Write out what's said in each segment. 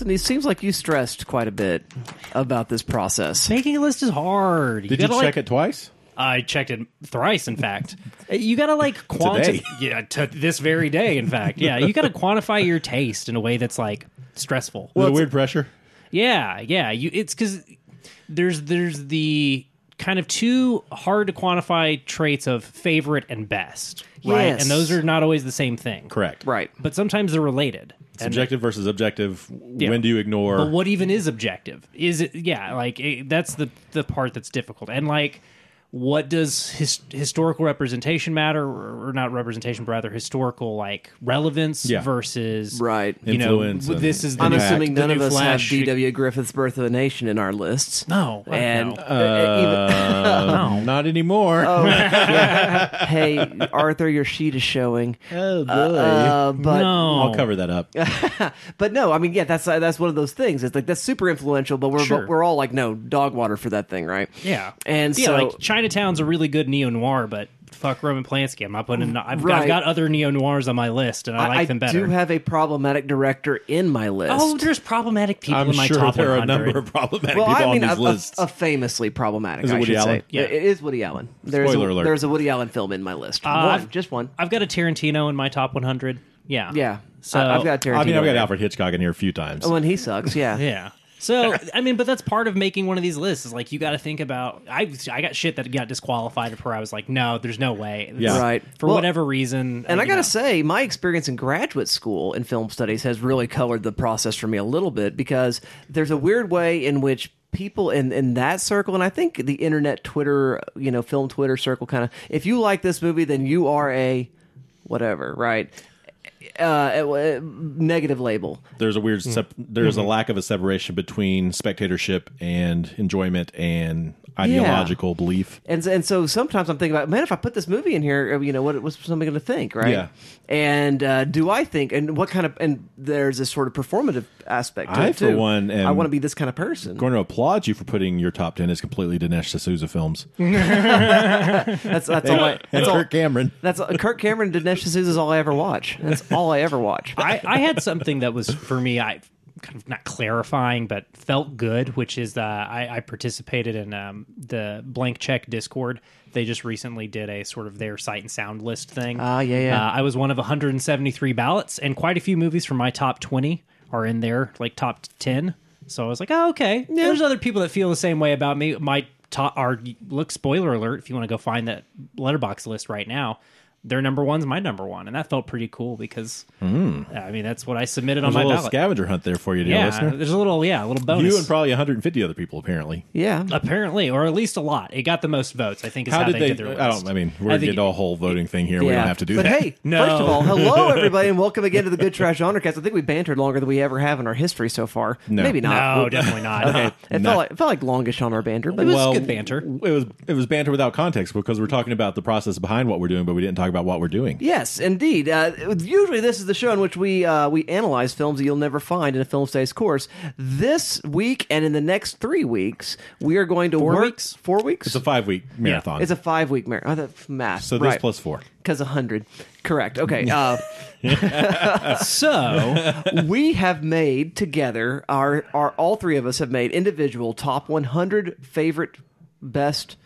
Dalton, it seems like you stressed quite a bit about this process. Making a list is hard. Did you gotta, check like, it twice? I checked it thrice, in fact. You got to like quantify. Today. Yeah, to this very day, in fact. Yeah, you got to quantify your taste in a way that's like stressful. Was it weird pressure? Yeah, yeah. You it's because there's there's the kind of two hard to quantify traits of favorite and best, right? Yes. And those are not always the same thing, Correct. Right. But sometimes they're related. Subjective versus objective. Yeah. When do you ignore? But what even is objective? Is it yeah? Like it, that's the the part that's difficult. And like, what does his, historical representation matter, or, or not representation, but rather historical like relevance Yeah. versus Right. You Influence w- this is the I'm new- assuming the none of us Flash. have D.W. Griffith's Birth of a Nation in our lists. No, And don't know. Uh, No. Not anymore. Oh, yeah. hey, Arthur, your sheet is showing. Oh, boy. Uh, but no, I'll cover that up. but no, I mean, yeah, that's uh, that's one of those things. It's like that's super influential, but we're Sure. we're all like, no, dog water for that thing, right? Yeah, And yeah, so- like Chinatown's a really good neo noir, but fuck Roman Polanski. I'm not putting. I've, Right. I've got other neo noirs on my list, and I, like them better. I do have a problematic director in my list. oh, there's problematic people I'm in my sure top there are a number of problematic well, people I mean, on a, these a- lists. a famously problematic. Is it I Woody should Allen? say. Yeah. it is Woody Allen. There's Spoiler a, alert. There's a Woody Allen film in my list. Uh, one, I've- just one. I've got a Tarantino in my top 100. Yeah, Yeah. So I, have got Tarantino. I mean, I've got there. Alfred Hitchcock in here a few times. Oh, and he sucks. Yeah. Yeah. So I mean, but that's part of making one of these lists. Is like you got to think about. I I got shit that got disqualified where I was like, no, there's no way. Yeah. Right. For Well, whatever reason. And I you got to know. say, my experience in graduate school in film studies has really colored the process for me a little bit because there's a weird way in which people in, in that circle, and I think the internet Twitter, you know, film Twitter circle kind of, if you like this movie, then you are a whatever, right? Uh, uh, negative label. there's a weird sep- there's a lack of a separation between spectatorship and enjoyment and ideological belief. And and so sometimes I'm thinking about, man, if I put this movie in here, you know, what what's somebody going to think, right? Yeah. And uh, do I think, and what kind of, and there's this sort of performative aspect to I, it for too. one, am- I want to be this kind of person. Going to applaud you for putting your top ten as completely Dinesh D'Souza films. That's that's all. I, and that's all. Kirk Cameron. That's uh, Kirk Cameron Dinesh D'Souza is all I ever watch. That's all I ever watch. I, I had something that was for me. I kind of not clarifying, but felt good, which is uh, I, I participated in um, the blank check Discord. They just recently did a sort of their sight and sound list thing. Ah, yeah, yeah. Uh, I was one of 173 ballots, and quite a few movies from my top 20 are in there, like top 10. So I was like, oh, okay. There's other people that feel the same way about me. My top are look spoiler alert if you want to go find that Letterboxd list right now. Their number one's my number one, and that felt pretty cool because hmm. I mean that's what I submitted on There's a my little ballot. scavenger hunt there for you, dear yeah, listener. there's a little yeah, a little bonus. You and probably 150 other people, apparently. Yeah. Apparently, or at least a lot. It got the most votes. I think is how, How did they, they? did their. I don't. I mean, we're I gonna get a whole voting thing here. We don't have to do but that. hey, No. first of all, hello everybody, and welcome again to the Good Trash Honorcast. I think we bantered longer than we ever have in our history so far. No. Maybe not. No, definitely not. Okay. It No. felt like it felt like longish on our banter, but It was well, good banter. It was it was banter without context because we're talking about the process behind what we're doing, but we didn't talk about what we're doing. Yes, indeed. Uh, usually, this is the show in which we uh, we analyze films that you'll never find in a film studies course. This week and in the next three weeks, we are going to Four work weeks? four weeks. It's a five week marathon. It's a five week marathon. Oh, that's math. so this right. plus four. because a hundred. Correct. Okay. Uh, So we have made together our our all three of us have made individual top 100 favorite best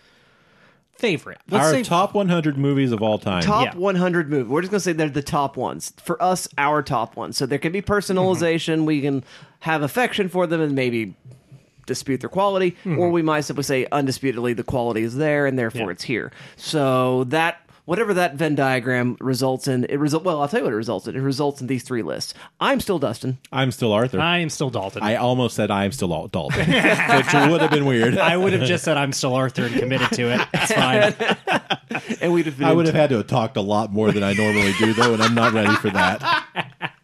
favorite. Let's Our say top 100 movies of all time. top Yeah. 100 movies. We're just going to say they're the top ones. For us, our top ones. So there can be personalization. Mm-hmm. We can have affection for them and maybe dispute their quality, or mm-hmm. we might simply say undisputedly the quality is there and therefore Yeah. it's here. So that whatever that Venn diagram results in, it result well, I'll tell you what it results in. It results in these three lists. I'm still Dustin. I'm still Arthur. I, I am still Dalton. I almost said I'm still Al- Dalton, which would have been weird. I would have just said I'm still Arthur and committed to it. It's fine. And we'd have been I would have had to have talked a lot more than I normally do, though, and I'm not ready for that.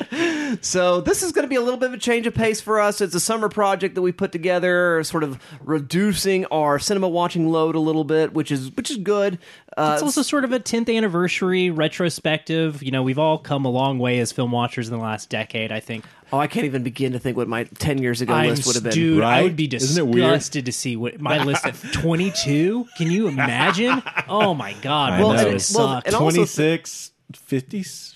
So this is going to be a little bit of a change of pace for us. It's a summer project that we put together, sort of reducing our cinema watching load a little bit, which is which is good. Uh, It's also sort of a 10th anniversary retrospective. You know, we've all come a long way as film watchers in the last decade, I think. oh, I can't even begin to think what my ten years ago I'm, list would have been. dude, I would be Isn't it disgusted to see what my list at 22. Can you imagine? Oh my god, I well, know. that and- sucked. and also- 26, 54.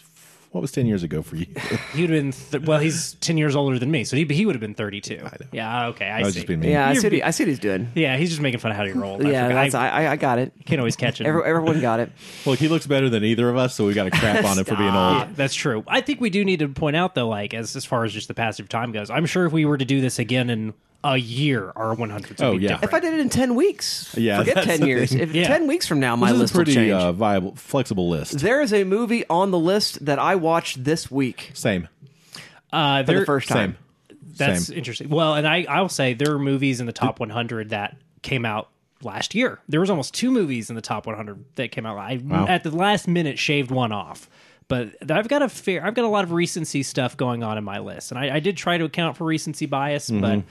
What was ten years ago for you? He would have been th- well. He's ten years older than me, so he he would have been thirty two. Yeah, okay, I, I was see. just being mean. Yeah, I see, what he, I see what he's doing. yeah, he's just making fun of how you're old. I yeah, forgot- that's, I, I, I got it. can't always catch it. Every, everyone got it. Look, he looks better than either of us, so we got to crap on him for being old. Yeah, that's true. I think we do need to point out though, like as as far as just the passage of time goes, I'm sure if we were to do this again in a year, our 100s would Oh, be yeah. different. If I did it in ten weeks, Yeah, forget ten years. If Yeah. ten weeks from now, my This is a list will pretty change. uh, viable, flexible list. there is a movie on the list that I watched this week Same, uh, for there- the first time. same. That's Same. interesting. Well, and I I'll say there are movies in the top 100 that came out last year. There was almost two movies in the top 100 that came out. I Wow. at the last minute shaved one off. But I've got a fair, I've got a lot of recency stuff going on in my list, and I, I did try to account for recency bias, Mm-hmm. but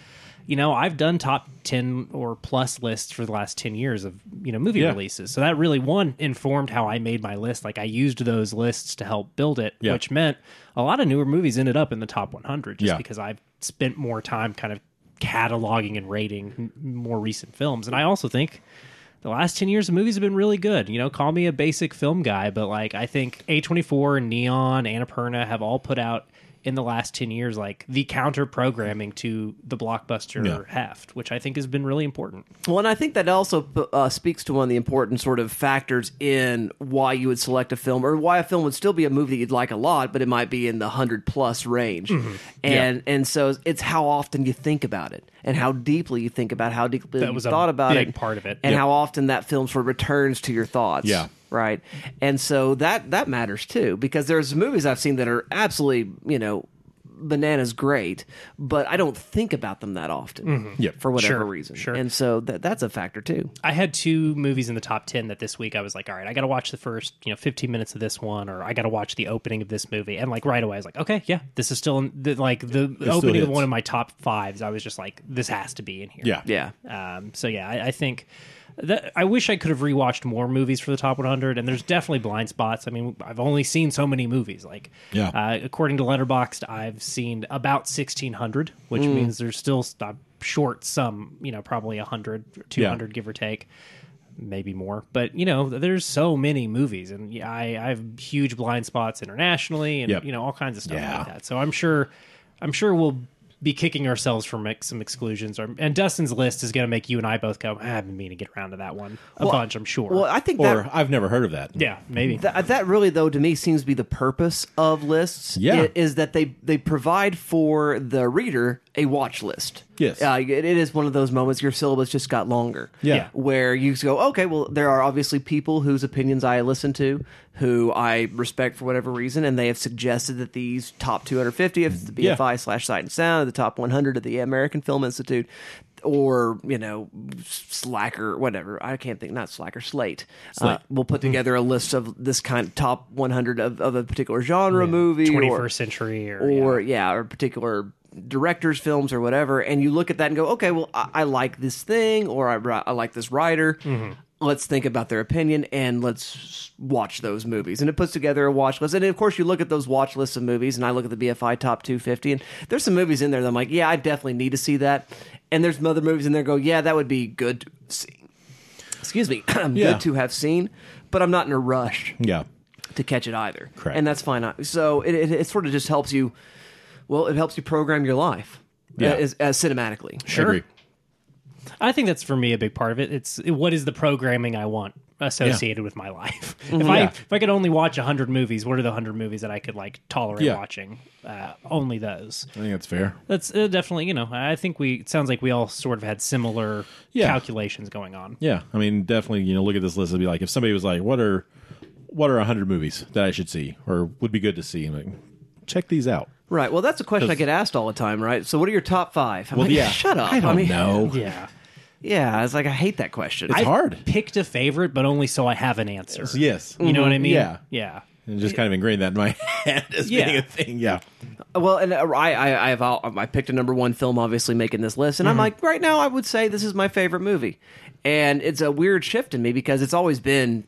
you know I've done top ten or plus lists for the last ten years of you know movie Yeah. releases, so that really one informed how I made my list. Like I used those lists to help build it, Yeah. which meant a lot of newer movies ended up in the top 100 just Yeah. because I've spent more time kind of cataloging and rating more recent films. And I also think the last 10 years of movies have been really good. You know, call me a basic film guy, but like I think A24 and Neon, Annapurna have all put out in the last 10 years like the counter programming to the blockbuster Yeah. heft, which I think has been really important. Well, and I think that also uh, speaks to one of the important sort of factors in why you would select a film, or why a film would still be a movie that you'd like a lot, but it might be in the hundred plus range. Mm-hmm. And and so it's how often you think about it, and how deeply you think about how deeply That you was a thought about big it, part of it. and Yeah. how often that film sort of returns to your thoughts. Yeah. Right. And so that that matters too, because there's movies I've seen that are absolutely you know bananas great, but I don't think about them that often. Yep. for whatever Sure, reason. sure. And so that that's a factor too. I had two movies in the top 10 that this week I was like, all right, I got to watch the first, you know, 15 minutes of this one, or I got to watch the opening of this movie. And like right away, I was like, okay, yeah, this is still in the, like the still opening of one of my top fives. I was just like, this has to be in here. Yeah. Yeah. Um, so yeah, I, I think that I wish I could have rewatched more movies for the top 100. And there's definitely blind spots. I mean, I've only seen so many movies. Like, Yeah. uh, according to Letterboxd, I've seen about 1,600, which means there's still I'm short some. You know, probably 100, 200, give or take maybe more. But you know, there's so many movies, and yeah, I, I have huge blind spots internationally, and Yep. you know all kinds of stuff Yeah. like that. So I'm sure, I'm sure we'll be kicking ourselves for ex- some exclusions. Or, and Dustin's list is going to make you and I both go. "Ah, I've been meaning to get around to that one a bunch. I'm sure. Well, I think Or that I've never heard of that. yeah, maybe. That, that really, though, to me, seems to be the purpose of lists. Yeah. i- is that they they provide for the reader a watch list. Yes. uh, it, it is one of those moments your syllabus just got longer. Yeah. Yeah. where you go, okay, well, there are obviously people whose opinions I listen to, who I respect for whatever reason, and they have suggested that these top 250 of the Yeah. BFI slash Sight and Sound, the top 100 of the American Film Institute, or you know, Slacker, whatever. I can't think. Not Slacker, Slate. Uh, we'll put together a list of this kind of top 100 of, of a particular genre movie, 21st or century, or, or yeah. yeah. or particular directors' films or whatever, and you look at that and go, okay, well, I, I like this thing, or I, I like this writer. Mm-hmm. Let's think about their opinion and let's watch those movies. And it puts together a watch list. And of course, you look at those watch lists of movies, and I look at the BFI top 250, and there's some movies in there that I'm like, yeah, I definitely need to see that. And there's some other movies in there go, yeah, that would be good to see. Excuse me, Yeah. good to have seen, but I'm not in a rush Yeah. to catch it either. Correct. And that's fine. So it, it, it sort of just helps you. Well, it helps you program your life. Yeah. As, as cinematically. Sure. Agree. I think that's for me a big part of it. It's what is the programming I want associated with my life. If I Yeah. if I could only watch hundred movies, what are the hundred movies that I could like tolerate Yeah. watching? Uh, only those. I think that's fair. That's uh, definitely you know. I think we. It sounds like we all sort of had similar Yeah. calculations going on. Yeah. I mean, definitely, you know, look at this list and be like, if somebody was like, what are what are 100 movies that I should see or would be good to see? I'm like, check these out. Right. Well, that's a question I get asked all the time, right? So, what are your top five? I'm Well, like, yeah. Shut up. I don't mean, know. Yeah, Yeah. It's like I hate that question. It's I hard. picked a favorite, but only so I have an answer. Yes. You know what I mm-hmm. mean? Yeah. yeah. And just kind of ingrained that in my head as Yeah. being a thing. Yeah. Uh, well, and uh, I, I, I have, um, I picked a number one film, obviously making this list, and I'm mm-hmm. like, right now, I would say this is my favorite movie, and it's a weird shift in me because it's always been.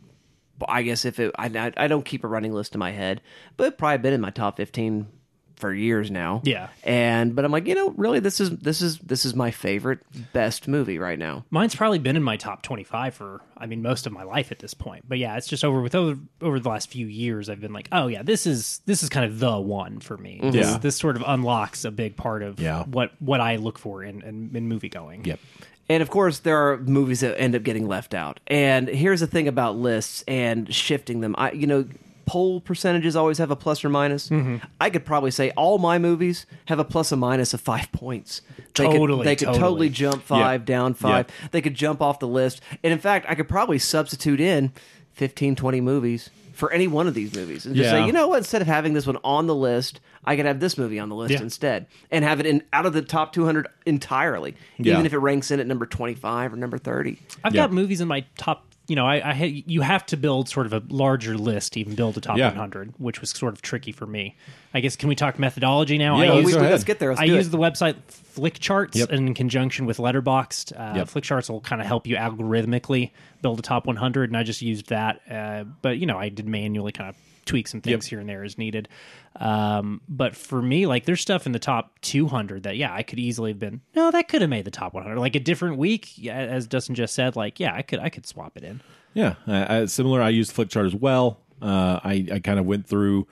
I guess if it, I, I I don't keep a running list in my head, but it probably been in my top fifteen for years now. Yeah. And but I'm like, you know, really, this is this is this is my favorite best movie right now. Mine's probably been in my top 25 for, I mean, most of my life at this point. But yeah, it's just over with over, over the last few years. I've been like, oh yeah, this is this is kind of the one for me. Mm-hmm. This, Yeah. this sort of unlocks a big part of Yeah. what what I look for in in, in movie going. Yep. And of course, there are movies that end up getting left out. And here's the thing about lists and shifting them. I, you know, poll percentages always have a plus or minus. Mm-hmm. I could probably say all my movies have a plus or minus of five points. They Totally, could, they could totally. totally jump five, Yeah. down five. Yeah. They could jump off the list. And in fact, I could probably substitute in 15, 20 movies for any one of these movies and just Yeah. say, you know what, instead of having this one on the list, I could have this movie on the list Yeah. instead and have it in out of the top 200 entirely, Yeah. even if it ranks in at number 25 or number 30. I've Yeah. got movies in my top. You know, I, I had, you have to build sort of a larger list to even build a top Yeah. 100, which was sort of tricky for me. I guess can we talk methodology now? Yeah, I let's use, go let's get there. Let's I do use it. the website Flickcharts Yep. in conjunction with Letterboxd. Uh, Yep. Flickcharts will kind of help you algorithmically build a top 100, and I just used that. Uh, but you know, I did manually kind of tweak some things Yep. here and there as needed. Um, but for me, like there's stuff in the top 200 that yeah, I could easily have been. No, that could have made the top 100. Like a different week, as Dustin just said. Like yeah, I could I could swap it in. Yeah, similar. I used Flickchart as well. Uh, I I kind of went through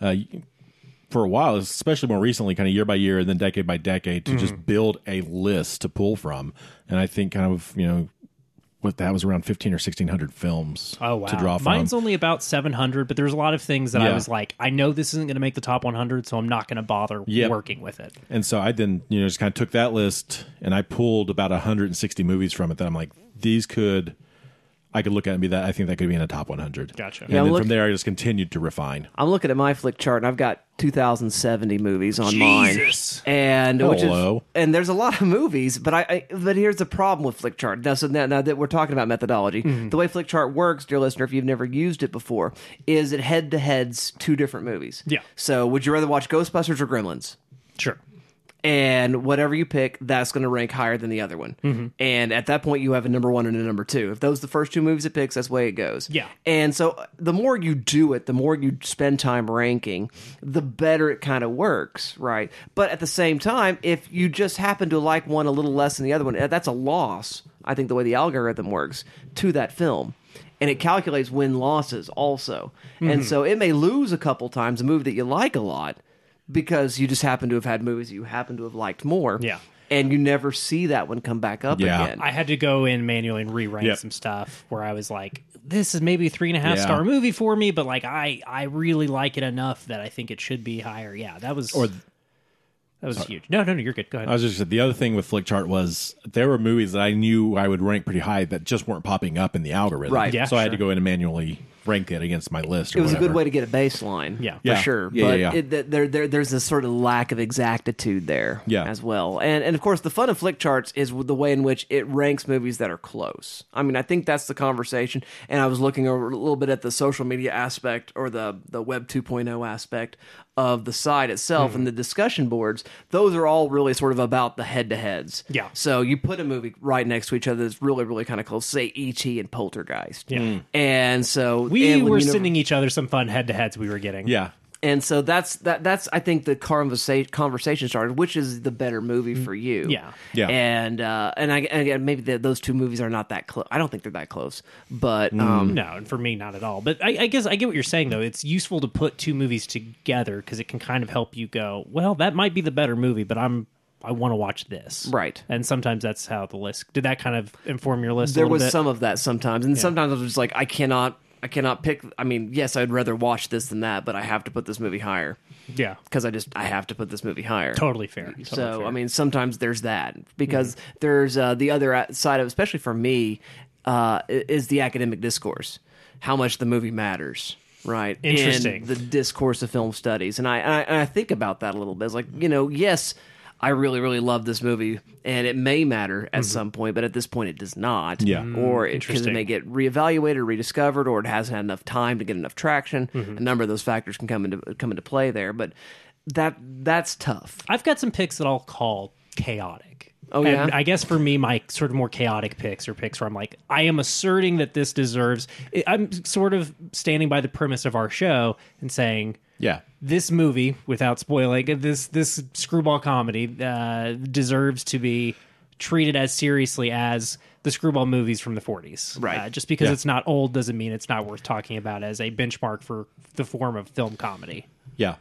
uh, for a while, especially more recently, kind of year by year and then decade by decade, to Mm-hmm. just build a list to pull from. And I think kind of you know what that was around fifteen or sixteen hundred films. Oh wow, to draw from. mine's only about 700, but there's a lot of things that I was like, I know this isn't going to make the top 100, so I'm not going to bother Yep. working with it. And so I then, you know, just kind of took that list and I pulled about 160 movies from it that I'm like, these could, I could look at and be that, I think that could be in a top 100. Gotcha. And Yeah, then look- from there, I just continued to refine. I'm looking at my Flickchart and I've got 2070 movies on Jesus. mine, and which is Hello. and there's a lot of movies, but I, I but here's the problem with Flickchart. Now, so now, now that we're talking about methodology, mm-hmm. the way Flickchart works, dear listener, if you've never used it before, is it head to heads two different movies. Yeah. So would you rather watch Ghostbusters or Gremlins? Sure. And whatever you pick, that's going to rank higher than the other one. Mm-hmm. And at that point, you have a number one and a number two. If those are the first two movies it picks, that's the way it goes. Yeah. And so the more you do it, the more you spend time ranking, the better it kind of works, right? But at the same time, if you just happen to like one a little less than the other one, uh, that's a loss. I think the way the algorithm works to that film. And it calculates win losses also. Mm-hmm. And so it may lose a couple times a movie that you like a lot because you just happen to have had movies you happen to have liked more. Yeah. And you never see that one come back up Yeah. again. I had to go in manually and re-rank Yep. some stuff where I was like, this is maybe a three and a half Yeah. star movie for me, but like I I really like it enough that I think it should be higher. Yeah, that was Or that was huge. No, no, no, you're good. Go ahead. I was just the other thing with Flickchart was there were movies that I knew I would rank pretty high that just weren't popping up in the algorithm. Right. Yeah, so I had to go in and manually rank it against my list. Or it was a good way to get a baseline. Yeah. For Yeah. sure. Yeah, but yeah, yeah. It, there, there, there's a sort of lack of exactitude there Yeah. as well. And, and of course, the fun of Flickcharts is the way in which it ranks movies that are close. I mean, I think that's the conversation. And I was looking a little bit at the social media aspect or the, the Web 2.0 aspect of the site itself Mm-hmm. and the discussion boards. Those are all really sort of about the head to heads. Yeah. So you put a movie right next to each other that's really, really kind of close, say E.T. and Poltergeist. Yeah. And so we and when were you sending each other some fun head to heads we were getting. Yeah. and so that's that that's I think the conversation conversation started. Which is the better movie for you? Yeah. Yeah. and uh, and I and again maybe the, those two movies are not that close. I don't think they're that close, but um, No, and for me, not at all. But I, I guess I get what you're saying, though. It's useful to put two movies together because it can kind of help you go, well, that might be the better movie, but I'm I want to watch this. Right. And sometimes that's how the list. Did that kind of inform your list? a there little was bit? some of that sometimes, and sometimes I was just like, I cannot. I cannot pick. I mean, yes, I'd rather watch this than that, but I have to put this movie higher Yeah. because I just I have to put this movie higher. Totally fair. Totally so fair. Mm-hmm. I mean, sometimes there's that because there's uh, the other side of, especially for me, uh, is the academic discourse, how much the movie matters, right? Interesting. In the discourse of film studies, and I, and I and I think about that a little bit. It's like you know, yes. I really, really love this movie, and it may matter at mm-hmm. some point, but at this point, it does not. Yeah. Mm, or it, because it interesting. may get reevaluated, or rediscovered, or it hasn't had enough time to get enough traction. Mm-hmm. A number of those factors can come into come into play there, but that that's tough. I've got some picks that I'll call chaotic. Oh, And yeah? I guess for me, my sort of more chaotic picks are picks where I'm like, I am asserting that this deserves. I'm sort of standing by the premise of our show and saying Yeah. this movie, without spoiling this, this screwball comedy uh, deserves to be treated as seriously as the screwball movies from the 40s. Right. Uh, just because Yeah. it's not old doesn't mean it's not worth talking about as a benchmark for the form of film comedy. Yeah.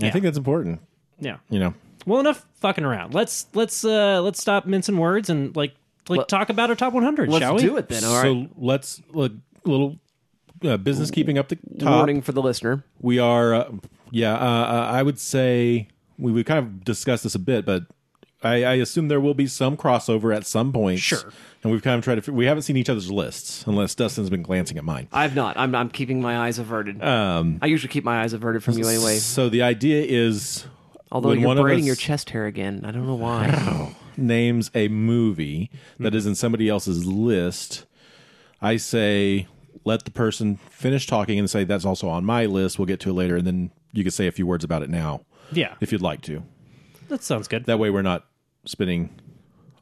I think that's important. Yeah. You know, Well, enough fucking around. Let's let's uh let's stop mincing words and like like Let- talk about our top 100, Let's shall we? do it then. All right. so let's look little uh, business keeping up the top. Warning for the listener. We are, uh, yeah. Uh, uh, I would say we we kind of discussed this a bit, but I, I assume there will be some crossover at some point. Sure. And we've kind of tried to. We haven't seen each other's lists unless Dustin's been glancing at mine. I've not. I'm, I'm keeping my eyes averted. Um, I usually keep my eyes averted from you anyway. So the idea is, Although when you're one of braiding us your chest hair again. I don't know why. names a movie that is in somebody else's list, I say let the person finish talking and say that's also on my list. We'll get to it later, and then you can say a few words about it now Yeah. if you'd like to. That sounds good. That way, we're not spending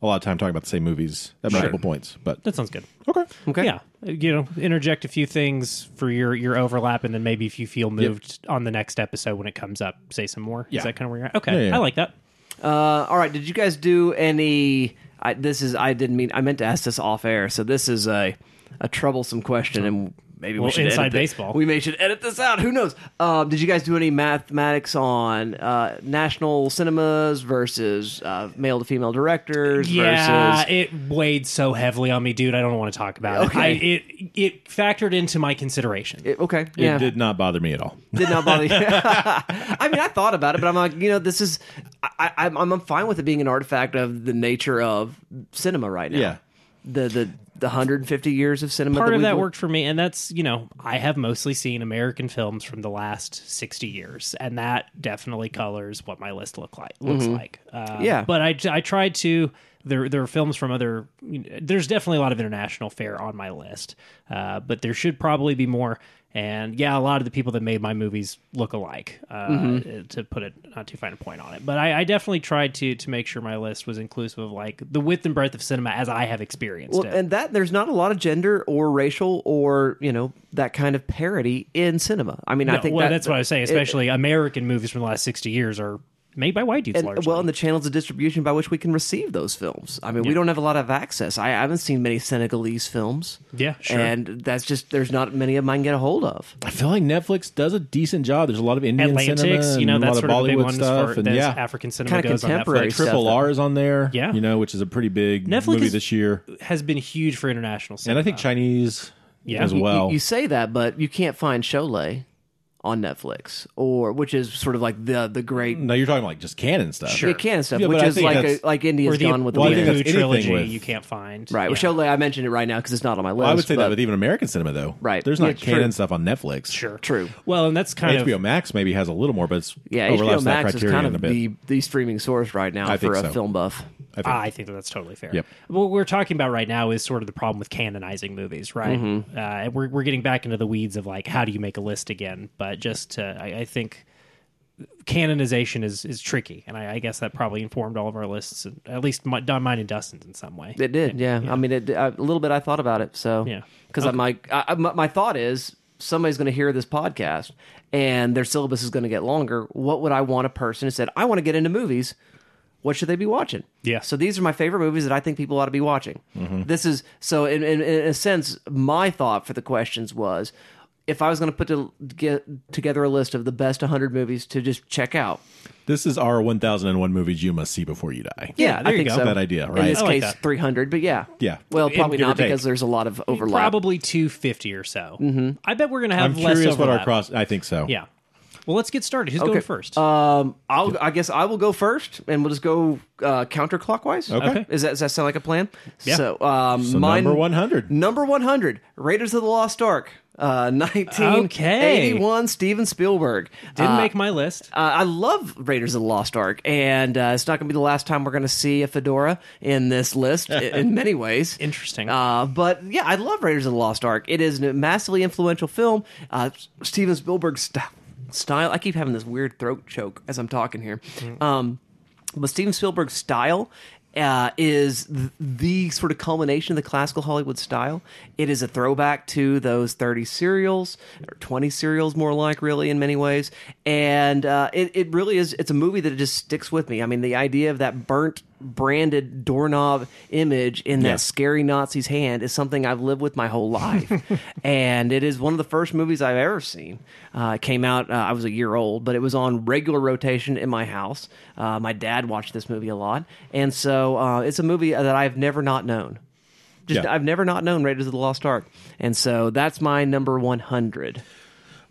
a lot of time talking about the same movies at multiple points. But That sounds good. okay, Okay. Yeah, you know, interject a few things for your your overlap, and then maybe if you feel moved on the next episode when it comes up, say some more. Yeah. Is that kind of where you're at? Okay, Yeah, yeah, yeah. I like that. Uh, all right. Did you guys do any? I, this is. I didn't mean. I meant to ask this off air. So this is a a troublesome question, and maybe Well, we should inside edit thi- baseball. We may should edit this out. Who knows? Um, did you guys do any mathematics on uh, national cinemas versus uh, male to female directors? Yeah, Versus, it weighed so heavily on me, dude. I don't want to talk about Okay. it. I, it it factored into my consideration. It- okay. it yeah. did not bother me at all. did not bother you. I mean, I thought about it, but I'm like, you know, this is. I, I, I'm I'm fine with it being an artifact of the nature of cinema right now. Yeah. The the the 150 years of cinema. Part of that worked for me, and that's you know I have mostly seen American films from the last sixty years, and that definitely colors what my list look like looks like. Uh, Mm-hmm. Yeah. but I I tried to. There, there are films from other. There's definitely a lot of international fare on my list, uh, but there should probably be more. And yeah, a lot of the people that made my movies look alike. Uh, Mm-hmm. To put it not too fine a point on it, but I, I definitely tried to to make sure my list was inclusive of like the width and breadth of cinema as I have experienced Well, it. and that there's not a lot of gender or racial or you know that kind of parody in cinema. I mean, I think well, that, that's what I was saying. Especially American movies from the last sixty years are made by white dudes and, largely. well, and the channels of distribution by which we can receive those films. I mean, we don't have a lot of access. I, I haven't seen many Senegalese films. Yeah, sure. And that's just there's not many of them I can get a hold of. I feel like Netflix does a decent job. There's a lot of Indian cinema, Atlantics, and you know, a that's lot of sort of Bollywood stuff, for and yeah, African cinema Kinda contemporary stuff. Triple R is on there. Yeah. you know, which is a pretty big Netflix movie is- this year, Has been huge for international cinema, and. I think Chinese Yeah. as You- You- well. You, you say that, but you can't find Sholay on Netflix, or which is sort of like the the great no, you're talking like just canon stuff. Sure. yeah, can stuff, Yeah, which is like a, like India's or the, Gone with the well, the think Wind. that's Apu anything trilogy with- you can't find. Right. Well, Yeah. Sholay, I mentioned it right now because it's not on my list. Well, I would say but- that with even American cinema though. Right. There's Yeah, not true. canon stuff on Netflix. Sure. True. Well, and that's kind HBO of Max maybe has a little more, but it's Yeah, overlaps HBO that Max is kind of the the streaming source right now I for a so. film buff. I think. I think that that's totally fair. Yep. What we're talking about right now is sort of the problem with canonizing movies, right? Mm-hmm. Uh, and we're we're getting back into the weeds of like how do you make a list again? But just to, I, I think canonization is is tricky, and I, I guess that probably informed all of our lists, at least my, mine and Dustin's in some way. It did, yeah. I mean, it, a little bit. I thought about it, so Yeah. Because I'm like, I, I- my, my thought is somebody's going to hear this podcast, and their syllabus is going to get longer. What would I want a person who said, "I want to get into movies"? What should they be watching? Yeah. So these are my favorite movies that I think people ought to be watching. This is so. In, in, in a sense, my thought for the questions was, if I was going to put to, get together a list of the best 100 movies to just check out, This is our 1001 movies you must see before you die. Yeah, there I you think go. so. That idea, right? In this I like case, that. 300, but yeah, Yeah. Well, probably not because there's a lot of overlap. Probably two fifty or so. Mm-hmm. I bet we're gonna have I'm less curious what our overlap. cross. I think so. Yeah. Well, let's get started. Who's going first? Um, I'll, I guess I will go first, and we'll just go uh, counterclockwise. Okay. Okay. Is that does that sound like a plan? Yeah. So, um, So mine, number 100. number one hundred, Raiders of the Lost Ark, uh, nineteen eighty one, Steven Spielberg. Didn't Uh, make my list. uh, I love Raiders of the Lost Ark, and uh, it's not going to be the last time we're going to see a fedora in this list in many ways. Interesting. Uh, but yeah, I love Raiders of the Lost Ark. It is a massively influential film. Uh, Steven Spielberg's st- style. I keep having this weird throat choke as I'm talking here. Um, but Steven Spielberg's style uh, is th- the sort of culmination of the classical Hollywood style. It is a throwback to those 30 serials, or 20 serials more like, really, in many ways. And uh, it, it really is, it's a movie that just sticks with me. I mean, the idea of that burnt branded doorknob image in that Yeah. scary Nazi's hand is something I've lived with my whole life. and it is one of the first movies I've ever seen. Uh, it came out, uh, I was a year old, but it was on regular rotation in my house. Uh, my dad watched this movie a lot. And so uh, it's a movie that I've never not known. Just Yeah. I've never not known Raiders of the Lost Ark. And so that's my number 100.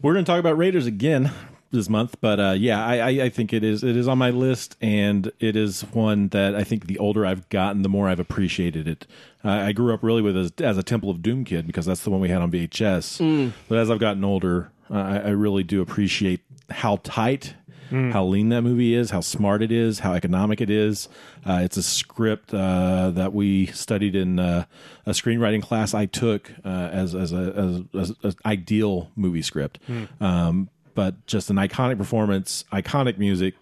We're going to talk about Raiders again this month, but uh, yeah, I, I, I think it is it is on my list, and it is one that I think the older I've gotten, the more I've appreciated it. Uh, I grew up really with as, as a Temple of Doom kid because that's the one we had on VHS. But as I've gotten older, uh, I, I really do appreciate how tight. How lean that movie is, how smart it is, how economic it is. Uh, it's a script uh, that we studied in uh, a screenwriting class I took uh, as as a as, as an ideal movie script. Um, but just an iconic performance, iconic music,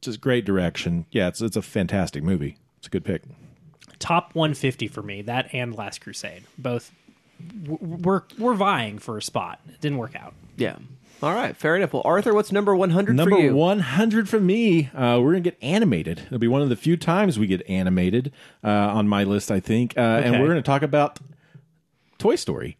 just great direction. Yeah, it's it's a fantastic movie. It's a good pick. Top 150 for me. That and Last Crusade. Both w- were were vying for a spot. It didn't work out. Yeah. All right, fair enough. Well, Arthur, what's number 100 Number for you? 100 for me. Uh, we're going to get animated. It'll be one of the few times we get animated uh, on my list, I think. Uh, And we're going to talk about Toy Story.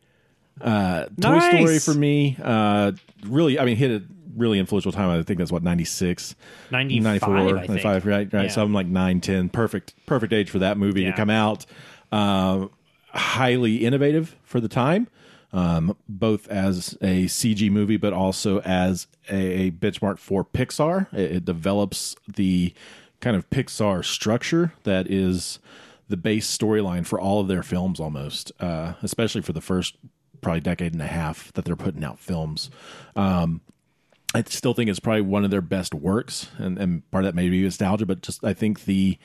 Uh, Toy Nice. Story for me, uh, really, I mean, hit a really influential time. I think that's what, 96? 95, 94, I think. 95, right? Right. Yeah. So I'm like 9, 10. Perfect, perfect age for that movie Yeah. to come out. Um, highly innovative for the time, um, both as a CG movie, but also as a, a benchmark for Pixar. It, it develops the kind of Pixar structure that is the base storyline for all of their films almost, uh, especially for the first probably decade and a half that they're putting out films. Um, I still think it's probably one of their best works, and, and part of that may be nostalgia, but just I think the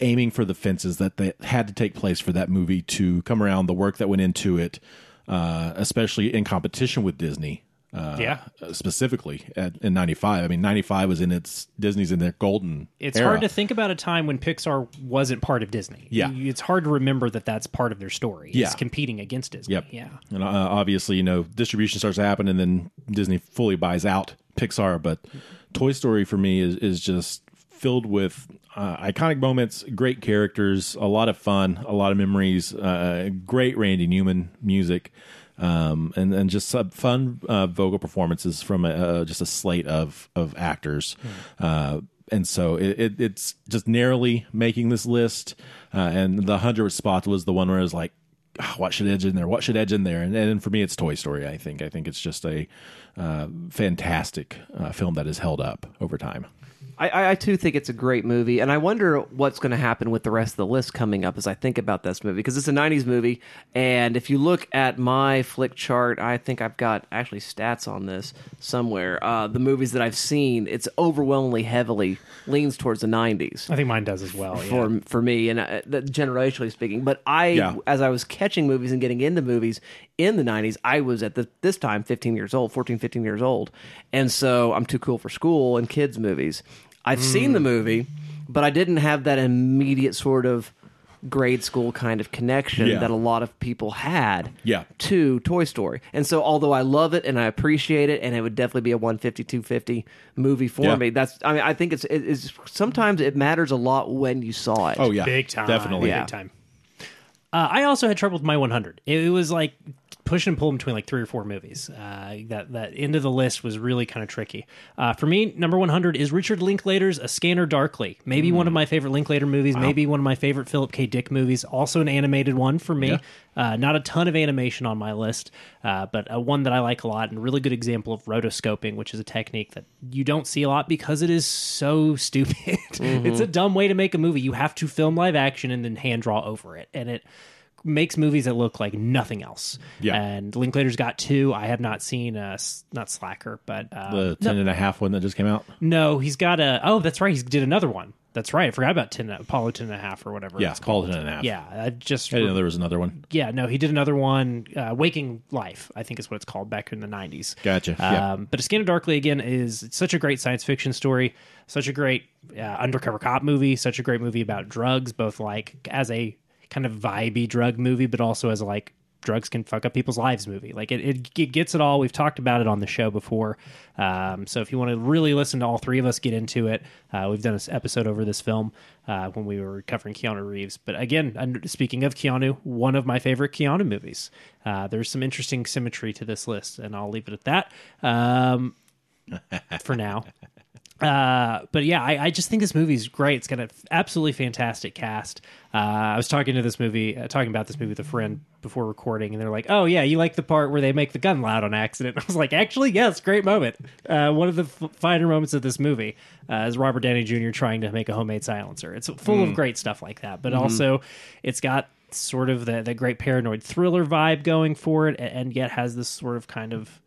aiming for the fences that they had to take place for that movie to come around, the work that went into it, uh, especially in competition with Disney. Uh, Yeah. specifically at, in '95. I mean, '95 was in its Disney's in their golden. It's era. hard to think about a time when Pixar wasn't part of Disney. Yeah. It's hard to remember that that's part of their story. Yeah. It's competing against Disney. Yep. Yeah. And uh, obviously, you know, distribution starts to happen, and then Disney fully buys out Pixar. But Toy Story for me is is just filled with uh, iconic moments, great characters, a lot of fun, a lot of memories, uh, great Randy Newman music. Um, and and just some fun uh, vocal performances from a, uh, just a slate of of actors. Uh, and so it, it, it's just narrowly making this list. Uh, and the hundredth spot was the one where I was like, "Ah, what should edge in there? What should edge in there? And, and for me, it's Toy Story. I think. I think it's just a uh, fantastic uh, film that has held up over time. I, I, I too think it's a great movie, and I wonder what's going to happen with the rest of the list coming up as I think about this movie because it's a '90s movie, and if you look at my Flickchart, I think I've got actually stats on this somewhere. Uh, the movies that I've seen, it's overwhelmingly heavily leans towards the '90s I think mine does as well. Yeah. for for me, and uh, generationally speaking. But I, Yeah. as I was catching movies and getting into movies in the '90s, I was at the, this time 15 years old, 14, 15 years old, and so I'm too cool for school and kids movies. I've seen Mm. the movie, but I didn't have that immediate sort of grade school kind of connection Yeah. that a lot of people had Yeah. to Toy Story. And so although I love it and I appreciate it and it would definitely be a 150 250 movie for Yeah. me, that's I mean I think it's it is sometimes it matters a lot when you saw it. Oh yeah, Big time. definitely. Yeah. Big time. Uh, I also had trouble with my 100. It, it was like push and pull between like three or four movies. Uh, that that end of the list was really kind of tricky. Uh, for me, number 100 is Richard Linklater's A Scanner Darkly. Maybe one of my favorite Linklater movies. Maybe one of my favorite Philip K. Dick movies. Also an animated one for me. Yeah. Uh, not a ton of animation on my list, uh, but one that I like a lot and a really good example of rotoscoping, which is a technique that you don't see a lot because it is so stupid. it's a dumb way to make a movie. You have to film live action and then hand draw over it, and it makes movies that look like nothing else. Yeah. And Linklater's got two. I have not seen, uh, not Slacker, but uh, The ten and a half one that just came out. no, he's got a. Oh, that's right. He did another one. That's right. I forgot about 10, Apollo 10 and a half or whatever. Yeah, it's Apollo called. 10 and a half. Yeah, I just I didn't know there was another one. yeah, no, he did another one, uh, Waking Life, I think is what it's called back in the 90s. Gotcha. Yeah. Um, but A Scanner Darkly, again, is such a great science fiction story, such a great uh, undercover cop movie, such a great movie about drugs, both like as a kind of vibey drug movie, but also as like drugs can fuck up people's lives movie. Like it, it, it gets it all. We've talked about it on the show before. Um, so if you want to really listen to all three of us get into it, uh, we've done an episode over this film uh, when we were covering Keanu Reeves. But again, speaking of Keanu, one of my favorite Keanu movies. Uh, there's some interesting symmetry to this list, and I'll leave it at that um, for now. Uh, but yeah, I, I just think this movie is great. It's got an absolutely fantastic cast. Uh, I was talking to this movie, uh, talking about this movie with a friend before recording, and they're like, "Oh yeah, you like the part where they make the gun loud on accident?" I was like, "Actually, yes, great moment. Uh, one of the f- finer moments of this movie uh, is Robert Downey Jr. trying to make a homemade silencer. It's full of great stuff like that, but also it's got sort of the the great paranoid thriller vibe going for it, a- and yet has this sort of kind of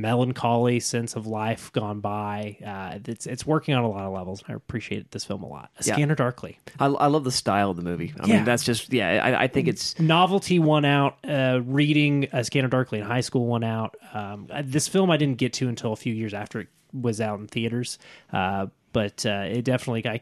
melancholy sense of life gone by. Uh, it's it's working on a lot of levels. I appreciate this film a lot. A Yeah. Scanner Darkly. I, I love the style of the movie. I Yeah. mean, that's just yeah. I, I think it's Novelty won out. Uh, reading A Scanner Darkly in high school won out. Um, uh, this film I didn't get to until a few years after it was out in theaters. Uh, but uh, it definitely got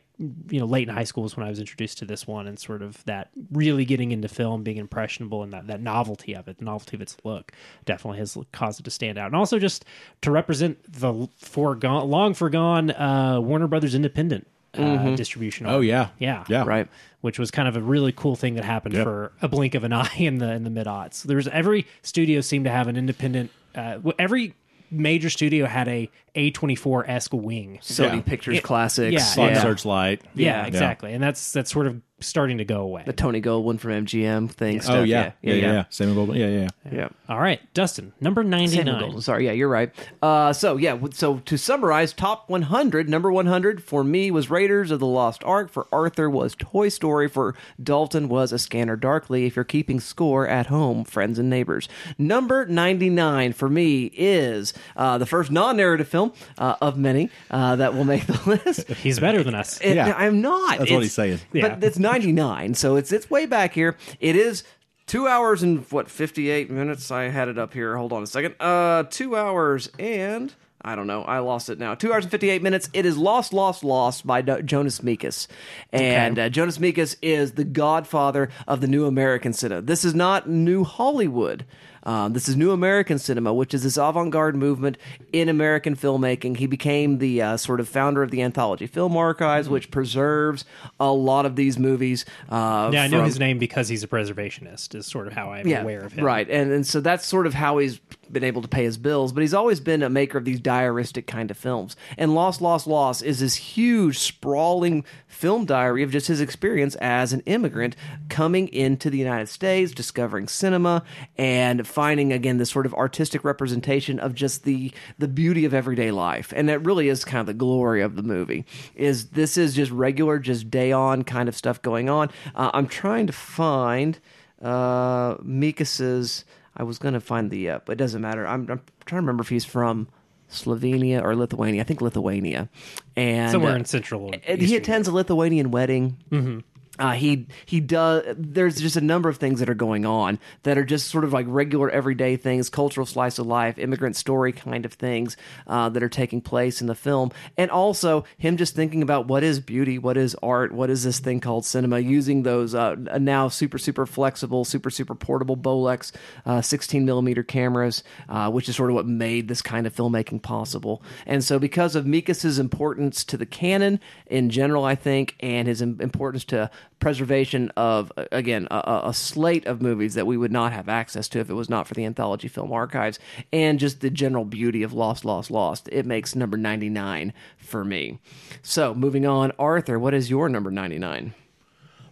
you know late in high school is when I was introduced to this one and sort of that really getting into film, being impressionable, and that, that novelty of it, the novelty of its look, definitely has caused it to stand out, and also just to represent the foregone, long forgone uh, Warner Brothers independent uh, distribution. oh yeah. yeah, Yeah. right. which was kind of a really cool thing that happened Yep. for a blink of an eye in the in the mid aughts. There's every studio seemed to have an independent. Uh, every major studio had a A24 esque wing. Sony Yeah. Pictures It- classics. yeah, Slot yeah. Searchlight. Yeah, Yeah. exactly, and that's that's sort of starting to go away. The Tony Goldwyn from MGM thing. Oh stuff. yeah. Yeah, yeah, yeah. Samuel Goldwyn. Yeah, yeah, yeah. yeah. All right, Dustin, number ninety Samuel nine. Goldwyn. Sorry, yeah, you're right. Uh, so yeah, w- so to summarize, top 100, number 100 for me was Raiders of the Lost Ark. For Arthur was Toy Story. For Dalton was A Scanner Darkly. If you're keeping score at home, friends and neighbors. Number 99 for me is uh, the first non-narrative film uh, of many uh, that will make the list. He's better than us. It- Yeah. I'm not. That's what he's saying. Yeah. But it's 99, so it's it's way back here. It is two hours and what 58 minutes. I had it up here. Hold on a second. Uh, two hours and. I don't know. I lost it now. Two hours and fifty-eight minutes. It is "Lost, Lost, Lost" by Do- Jonas Mekas, and uh, Jonas Mekas is the godfather of the New American cinema. This is not New Hollywood. Um, this is New American cinema, which is this avant-garde movement in American filmmaking. He became the uh, sort of founder of the Anthology Film Archives, which preserves a lot of these movies. Uh, Yeah, I know from- his name because he's a preservationist. Is sort of how I'm aware of him. Right, and and so that's sort of how he's been able to pay his bills. But he's always been a maker of these diaristic kind of films. And Lost, Lost, Lost is this huge, sprawling film diary of just his experience as an immigrant coming into the United States, discovering cinema, and finding again this sort of artistic representation of just the the beauty of everyday life. And that really is kind of the glory of the movie. Is this is just regular, just day on kind of stuff going on. Uh, I'm trying to find uh Mekas's I was gonna find the uh, but it doesn't matter. I'm, I'm trying to remember if he's from Slovenia or Lithuania. I think Lithuania. And Somewhere uh, in Central. and he attends a Lithuanian wedding. Mm-hmm. Uh, he he does. There's just a number of things that are going on that are just sort of like regular everyday things, cultural slice of life, immigrant story kind of things uh, that are taking place in the film, and also him just thinking about what is beauty, what is art, what is this thing called cinema, using those uh, now super super flexible, super super portable Bolex uh, 16 millimeter cameras, uh, which is sort of what made this kind of filmmaking possible. And so, because of Mekas's importance to the canon in general, I think, and his im- importance to preservation of again a, a- slate of movies that we would not have access to if it was not for the anthology film archives and just the general beauty of lost lost lost it makes number 99 for me so moving on arthur what is your number 99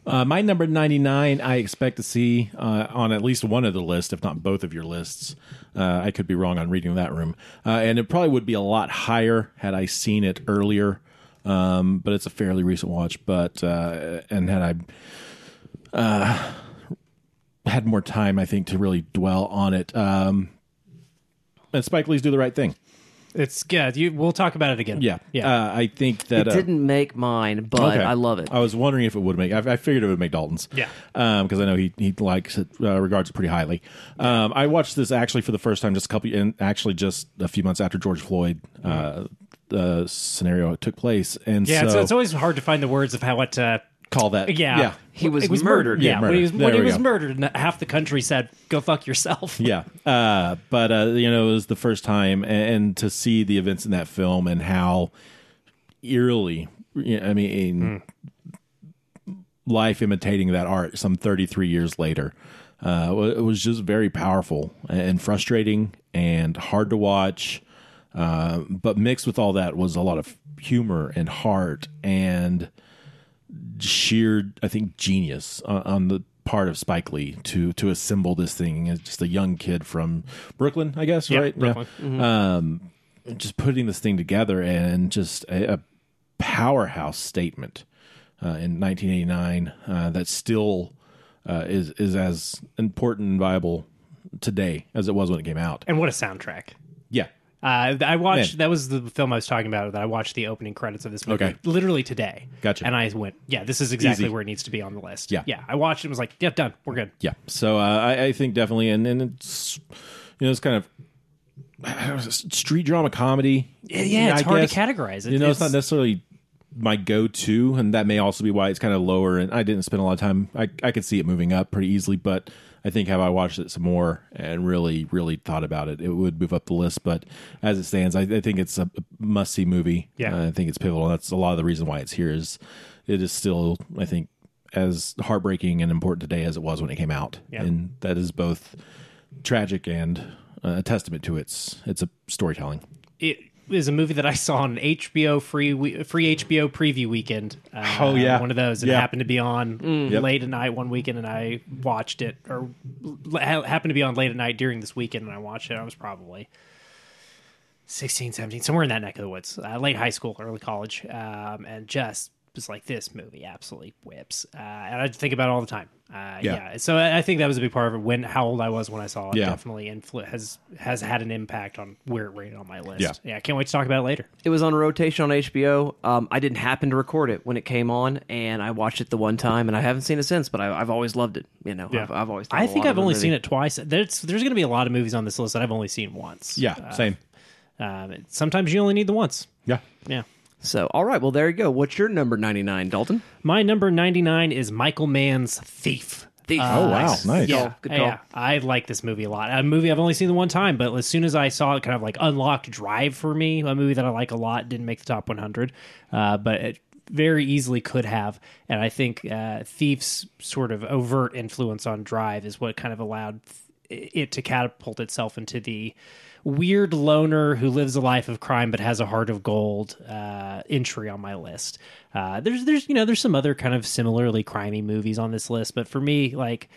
Uh, my number 99, I expect to see uh, on at least one of the lists, if not both of your lists. Uh, I could be wrong on reading that room. Uh, and it probably would be a lot higher had I seen it earlier. Um, but it's a fairly recent watch. But uh, and had I uh, had more time, I think, to really dwell on it. Um, and Spike Lee's Do the Right Thing. It's yeah. You, we'll talk about it again. Yeah, yeah. Uh, I think that It uh, didn't make mine, but I love it. I was wondering if it would make. I, I figured it would make Dalton's. Yeah. because I know he he likes it, uh, regards it pretty highly. Um, I watched this actually for the first time just a couple, and actually just a few months after George Floyd uh, the scenario took place, and yeah, so it's, it's always hard to find the words of how it. Uh, call that. yeah, yeah, He was It murdered. Yeah, Yeah, when he was, murdered. When he was murdered, and half the country said, "Go fuck yourself." Yeah, uh, but uh, you know, it was the first time, and, and to see the events in that film and how eerily, you know, I mean, life imitating that art some 33 years later. Uh, it was just very powerful and frustrating and hard to watch. Uh, but mixed with all that was a lot of humor and heart and sheer, I think, genius on, on the part of Spike Lee to to assemble this thing as just a young kid from Brooklyn, I guess, Yeah, right? Brooklyn. Um, just putting this thing together and just a, a powerhouse statement uh, in 1989 uh, that still uh, is is as important and viable today as it was when it came out. And what a soundtrack! Yeah, Uh, I watched. Man. That was the film I was talking about. That I watched the opening credits of this movie Okay. literally today. Gotcha. And I went, "Yeah, this is exactly Easy. where it needs to be on the list." Yeah. yeah. I watched it. and Was like, "Yeah, done. We're good." yeah. So uh, I, I think definitely, and, and it's you know it's kind of street drama comedy. Yeah, it's I hard guess. to categorize. It, you know, it's, not necessarily my go-to, and that may also be why it's kind of lower. And I didn't spend a lot of time. I I could see it moving up pretty easily, but I think have I watched it some more and really really thought about it, it would move up the list. But as it stands, I, I think it's a must-see movie. Yeah. Uh, I think it's pivotal. That's a lot of the reason why it's here. Is it is still I think as heartbreaking and important today as it was when it came out, Yeah. and that is both tragic and uh, a testament to its its a storytelling. it is a movie that I saw on HBO free free HBO preview weekend. Uh, Oh, yeah. one of those. It Yeah. happened to be on Yep. late at night one weekend, and I watched it, or ha- happened to be on late at night during this weekend, and I watched it. I was probably 16, 17, somewhere in that neck of the woods, uh, late high school, early college, um, and just was like, this movie absolutely whips, uh, and I think about it all the time. Uh, Yeah. yeah. so I I think that was a big part of it. When how old I was when I saw it, Yeah. definitely influ- has has had an impact on where it rated on my list. Yeah. yeah, I can't wait to talk about it later. It was on rotation on HBO. Um, I didn't happen to record it when it came on, and I watched it the one time, and I haven't seen it since. But I, I've always loved it. You know, I've, I've always. I think I've only seen it twice. There's there's going to be a lot of movies on this list that I've only seen once. Yeah, Uh, same. Um, sometimes you only need the once. Yeah. Yeah. So, all right. Well, there you go. What's your number ninety nine, Dalton? My number 99 is Michael Mann's Thief. Thief. Oh, wow. Nice. Good Yeah, call. Good call. yeah, I like this movie a lot. A movie I've only seen the one time, but as soon as I saw it, kind of like unlocked Drive for me. A movie that I like a lot didn't make the top 100, uh, but it very easily could have. And I think uh, Thief's sort of overt influence on Drive is what kind of allowed it to catapult itself into the weird loner who lives a life of crime but has a heart of gold uh, entry on my list. Uh, there's there's you know there's some other kind of similarly crimey movies on this list, but for me like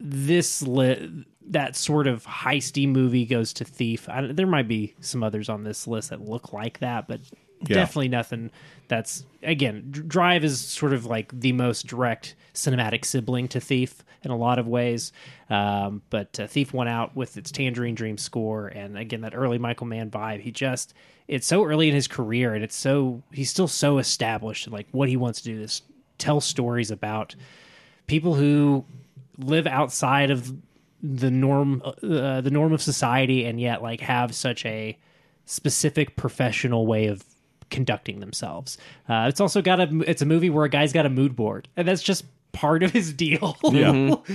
this li- that sort of heisty movie goes to Thief. I, there might be some others on this list that look like that, but Yeah. definitely nothing that's again. Drive is sort of like the most direct cinematic sibling to Thief in a lot of ways, um, but uh, Thief went out with its Tangerine Dream score and again that early Michael Mann vibe. He just it's so early in his career and it's so he's still so established in like what he wants to do is tell stories about people who live outside of the norm uh, the norm of society and yet like have such a specific professional way of conducting themselves uh, it's also got a it's a movie where a guy's got a mood board and that's just part of his deal Yeah.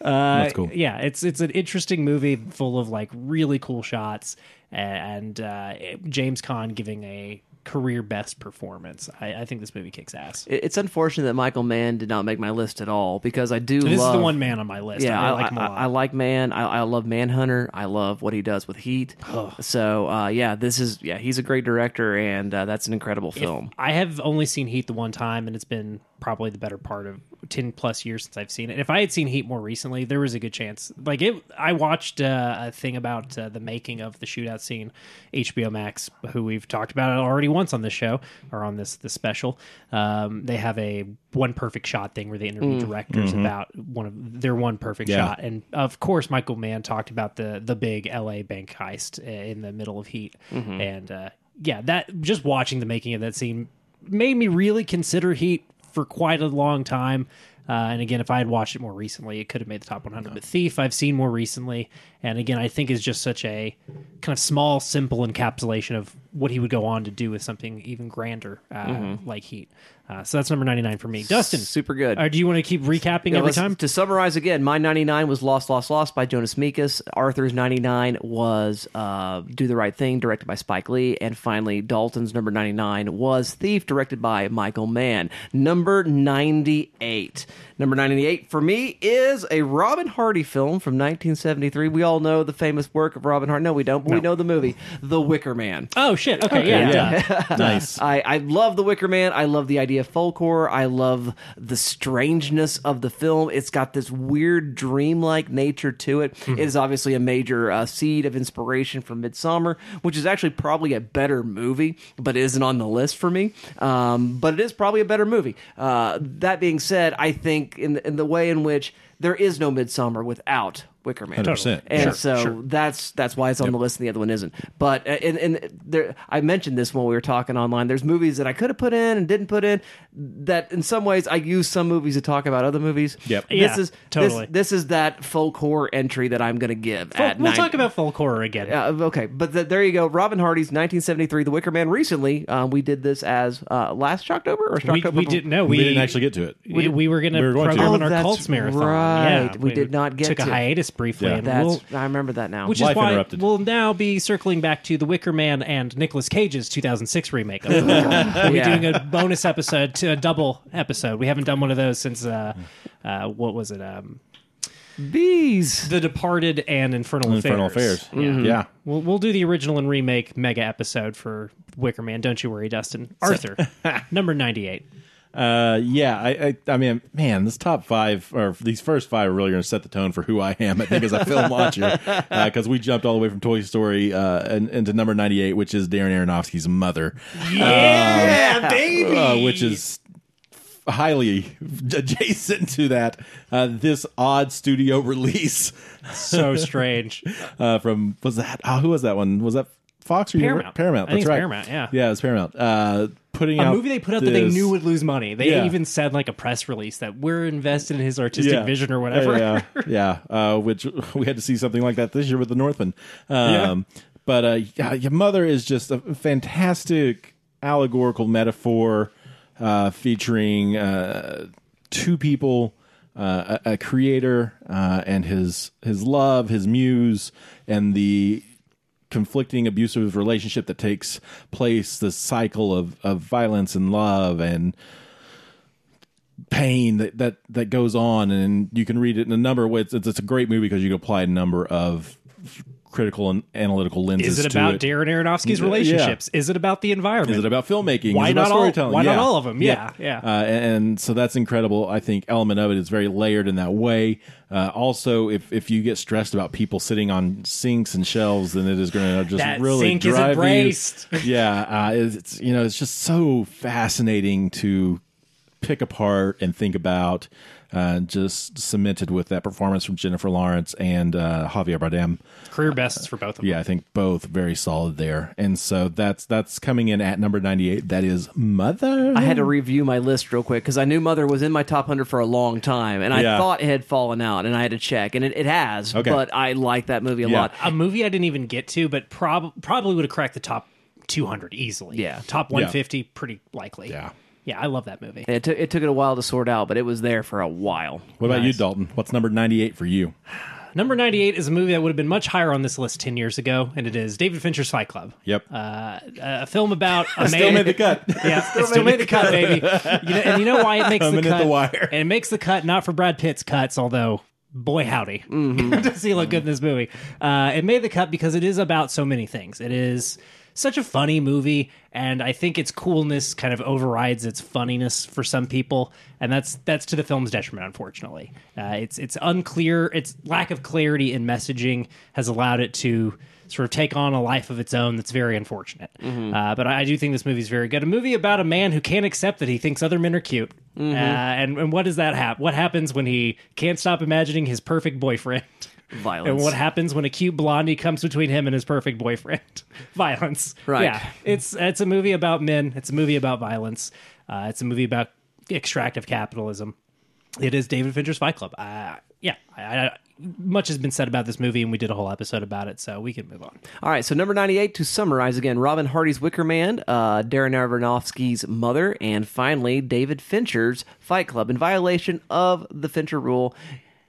uh, That's cool. yeah it's it's an interesting movie full of like really cool shots and uh, james Caan giving a career best performance I, I think this movie kicks ass It- It's unfortunate that Michael Mann did not make my list at all because I do. this love, is the one man on my list Yeah, i, I, really like him a I- lot I like Man. I, I love Manhunter. I love what he does with Heat. So uh, yeah, this is yeah, he's a great director, and uh, that's an incredible film. I have only seen Heat the one time, and it's been probably the better part of 10 plus years since I've seen it. If I had seen Heat more recently, there was a good chance. Like it, I watched uh, a thing about uh, the making of the shootout scene, HBO Max, who we've talked about already once on this show or on this this special. Um, they have a one perfect shot thing where they interview directors about one of their one perfect Yeah. shot, and of course Michael Mann talked about the the big L.A. bank heist uh, in the middle of Heat, and uh, yeah, that just watching the making of that scene made me really consider Heat for quite a long time. Uh, and again, if I had watched it more recently, it could have made the top 100. But Thief, I've seen more recently, and again, I think is just such a kind of small, simple encapsulation of what he would go on to do with something even grander, uh, like Heat. Uh, so that's number 99 for me. Dustin, Super good. uh, do you want to keep recapping Yeah, every time? To summarize again, my 99 was Lost, Lost, Lost by Jonas Mekas. Arthur's 99 was uh, Do the Right Thing, directed by Spike Lee. And finally, Dalton's number 99 was Thief, directed by Michael Mann. Number 98. Number 98 for me is a Robin Hardy film from 1973. We all know the famous work of Robin Hardy. No, we don't, but we know the movie, The Wicker Man. Oh, shit. Okay, yeah. yeah. duh. nice. I, I love The Wicker Man. I love the idea of folk horror. I love the strangeness of the film. It's got this weird dreamlike nature to it. It is obviously a major uh, seed of inspiration for Midsommar, which is actually probably a better movie, but isn't on the list for me. Um, but it is probably a better movie. Uh, that being said, I think in the, in the way in which there is no Midsommar without Wicker Man. 100%. And Sure, so sure. that's that's why it's on the list and the other one isn't. But uh, and, and there, I mentioned this when we were talking online. There's movies that I could have put in and didn't put in. That in some ways I use some movies to talk about other movies. Yep. This Yeah, is totally. This, this is that folk horror entry that I'm going to give. Well, at we'll nine- talk about folk horror again. uh, okay, but th- there you go. Robin Hardy's 1973, The Wicker Man. Recently, um, we did this as uh, last October or we, October. we didn't know. we, We, didn't actually get to it. We, we were going to We were going to. program Oh, in our Cults marathon. right. Yeah, We did not get took a to- hiatus briefly. Yeah. and That's we'll, I remember that now. which Life is why interrupted. we'll now be circling back to The Wicker Man and Nicolas Cage's 2006 remake. Of the Wicker Man. We'll be Yeah. doing a bonus episode, to a double episode. We haven't done one of those since uh, uh, what was it? Um, bees. the Departed and Infernal, Infernal Affairs. Affairs. Yeah. Yeah. We'll, we'll do the original and remake mega episode for Wicker Man. Don't you worry, Dustin. Arthur, number 98. Uh, yeah, I, I, I mean, man, this top five or these first five are really going to set the tone for who I am. I think as a film watcher, because we jumped all the way from Toy Story uh, and, into number ninety-eight, which is Darren Aronofsky's Mother, Yeah, baby. uh, which is highly adjacent to that. Uh, this odd studio release so strange. uh, from was that? Oh, who was that one? Was that Fox or Paramount. Paramount. I think That's it's right. Paramount, yeah. yeah, it's Paramount. Uh, putting a out movie they put out that they this- knew would lose money. They Yeah. even said like a press release that we're invested in his artistic vision or whatever. Yeah, yeah. Uh, which we had to see something like that this year with the Northman. Um, But uh, yeah, your mother is just a fantastic allegorical metaphor uh, featuring uh, two people. Uh, a, a creator uh, and his his love, his muse, and the conflicting abusive relationship that takes place, the cycle of, of violence and love and pain that, that, that goes on. And you can read it in a number of ways. It's, it's a great movie because you can apply a number of critical and analytical lenses Is it about it. Darren Aronofsky's Yeah. relationships? Is it about the environment? Is it about filmmaking? Why Is it about not all- storytelling? why not Yeah. all of 'em? Yeah, yeah. Uh, and, and so that's incredible. I think element of it is very layered in that way. Uh, also, if if you get stressed about people sitting on sinks and shelves, then it is going to just That really sink is drive embraced. you. Yeah, uh, it's, it's you know it's just so fascinating to pick apart and think about. Uh, just cemented with that performance from Jennifer Lawrence and uh, Javier Bardem. Career bests for both of them. Yeah, I think both very solid there. And so that's that's coming in at number 98. That is Mother. I had to review my list real quick because I knew Mother was in my top 100 for a long time, and I Yeah. thought it had fallen out, and I had to check, and it, it has. Okay. But I like that movie a Yeah. lot. A movie I didn't even get to, but prob- probably would have cracked the top 200 easily. Yeah. Top 150, pretty likely. Yeah. Yeah, I love that movie. And It took it took it a while to sort out, but it was there for a while. What about you, Dalton? What's number 98 for you? Number 98 is a movie that would have been much higher on this list 10 years ago, and it is David Fincher's Fight Club. Yep. Uh, a film about a man. Still made the cut. Yeah, it still made the cut, baby. You know, and you know why it makes Coming the at cut? the wire. And it makes the cut not for Brad Pitt's cuts, although boy howdy, does he look good in this movie? Uh, it made the cut because it is about so many things. It is such a funny movie, and I think its coolness kind of overrides its funniness for some people, and that's that's to the film's detriment, unfortunately. Uh, it's it's unclear. Its lack of clarity in messaging has allowed it to sort of take on a life of its own that's very unfortunate. Uh, but I, I do think this movie is very good. A movie about a man who can't accept that he thinks other men are cute. Uh, and, and what does that happen? What happens when he can't stop imagining his perfect boyfriend? Violence. And what happens when a cute blondie comes between him and his perfect boyfriend? violence. Right. Yeah. It's it's a movie about men. It's a movie about violence. Uh, it's a movie about extractive capitalism. It is David Fincher's Fight Club. Uh, yeah. I, I, much has been said about this movie, and we did a whole episode about it, so we can move on. All right, so number 98, to summarize again, Robin Hardy's Wicker Man, uh, Darren Aronofsky's Mother, and finally, David Fincher's Fight Club. In violation of the Fincher rule,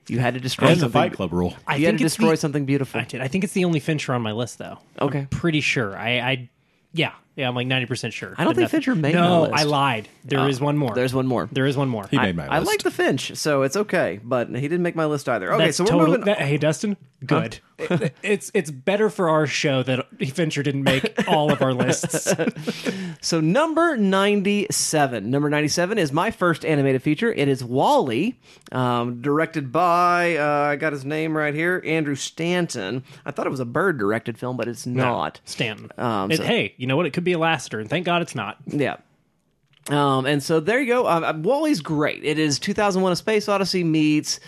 you had to destroy And the something. Fight Club rule. I you had think to it's destroy the- something beautiful. I did. I think it's the only Fincher on my list, though. Okay. I'm pretty sure. I, I yeah, yeah. I'm like ninety percent sure. I don't think nothing- Fincher made No, my list. I lied. There is Oh, one more. There's one more. There is one more. He made my I list. like the Finch, so it's okay, but he didn't make my list either. Okay, That's so we're total- moving. that- hey, Dustin, good. It- it's it's better for our show that Fincher didn't make all of our lists. So number 97. Number 97 is my first animated feature. It is WALL-E, um, directed by, uh, I got his name right here, Andrew Stanton. I thought it was a Bird directed film, but it's not. Stanton. Um, It- so- hey, you know what? It could be a Lasseter, and thank God it's not. Yeah. Um, and so there you go. Um, uh, WALL-E's great. It is 2001: A Space Odyssey meets.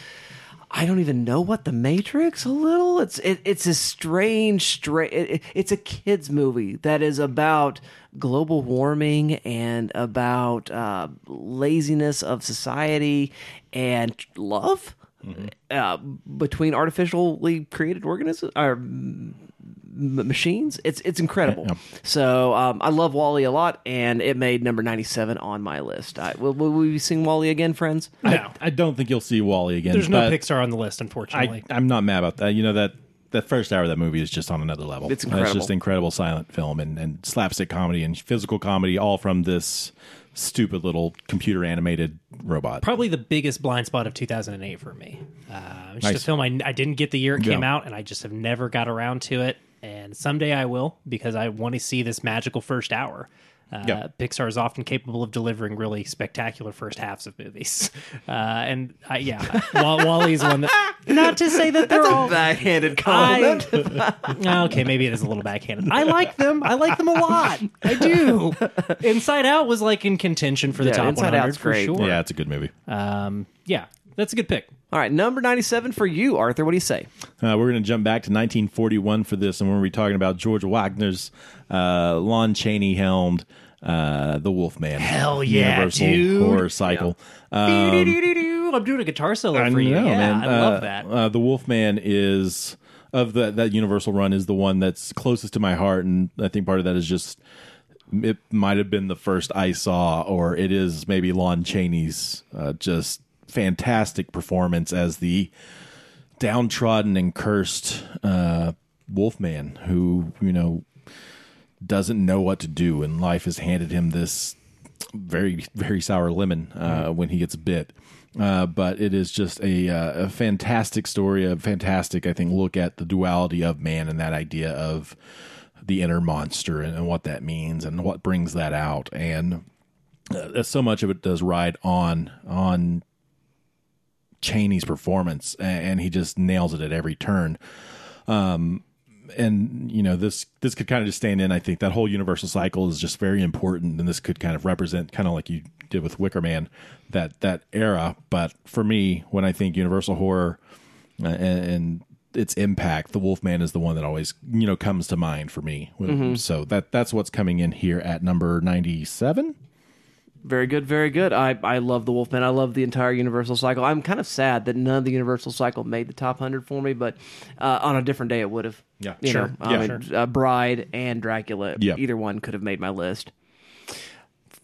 I don't even know what the Matrix. A little. It's it, it's a strange, strange. It, it- it's a kids movie that is about global warming and about uh, laziness of society and love uh, between artificially created organisms or m- machines. It's it's incredible. So um, I love WALL-E a lot, and it made number ninety seven on my list. I, will, will we be seeing WALL-E again, friends? No, I don't think you'll see WALL-E again. there's no Pixar on the list, unfortunately. I, I'm not mad about that. You know that that first hour of that movie is just on another level. It's It's just incredible silent film and, and slapstick comedy and physical comedy, all from this stupid little computer animated robot. Probably the biggest blind spot of 2008 for me. Uh, it's just a film I, I didn't get the year it came Yeah. out, and I just have never got around to it. And someday I will because I want to see this magical first hour. Uh, Yeah. Pixar is often capable of delivering really spectacular first halves of movies, uh, and I, yeah, Wall- WALL-E's one that. Not to say that they're all backhanded I, okay, maybe it is a little backhanded. I like them. I like them a lot. I do. Inside Out was like in contention for the Yeah, top Inside 100 Out's for great. sure. Yeah, it's a good movie. Um, yeah, that's a good pick. All right, number ninety seven for you, Arthur. What do you say? Uh, we're going to jump back to 1941 for this, and we're going to be talking about George Waggner's uh, Lon Chaney helmed uh, The Wolfman. Hell yeah, Universal dude. horror cycle. Um, I'm doing a guitar solo I for you. know, yeah, man. I Uh, love that. Uh, the Wolfman is of the, that Universal run is the one that's closest to my heart, and I think part of that is just it might have been the first I saw, or it is maybe Lon Chaney's uh, just fantastic performance as the downtrodden and cursed uh, Wolfman who you know doesn't know what to do, and life has handed him this very very sour lemon uh, when he gets bit. Uh, but it is just a, uh, a fantastic story, a fantastic, I think, look at the duality of man and that idea of the inner monster and, and what that means and what brings that out. And uh, so much of it does ride on on Chaney's performance, and he just nails it at every turn. Um, and you know this this could kind of just stand in. I think that whole universal cycle is just very important, and this could kind of represent, kind of like you did with Wicker Man, that that era. But for me, when I think Universal horror uh, and, and its impact, the Wolfman is the one that always you know comes to mind for me. So that that's what's coming in here at number ninety seven. Very good, very good. I, I love the Wolfman. I love the entire Universal cycle. I'm kind of sad that none of the Universal cycle made the top hundred for me, but uh, on a different day it would have. Yeah, you sure. Know, I Yeah, mean, uh, Bride and Dracula. Yeah. either one could have made my list.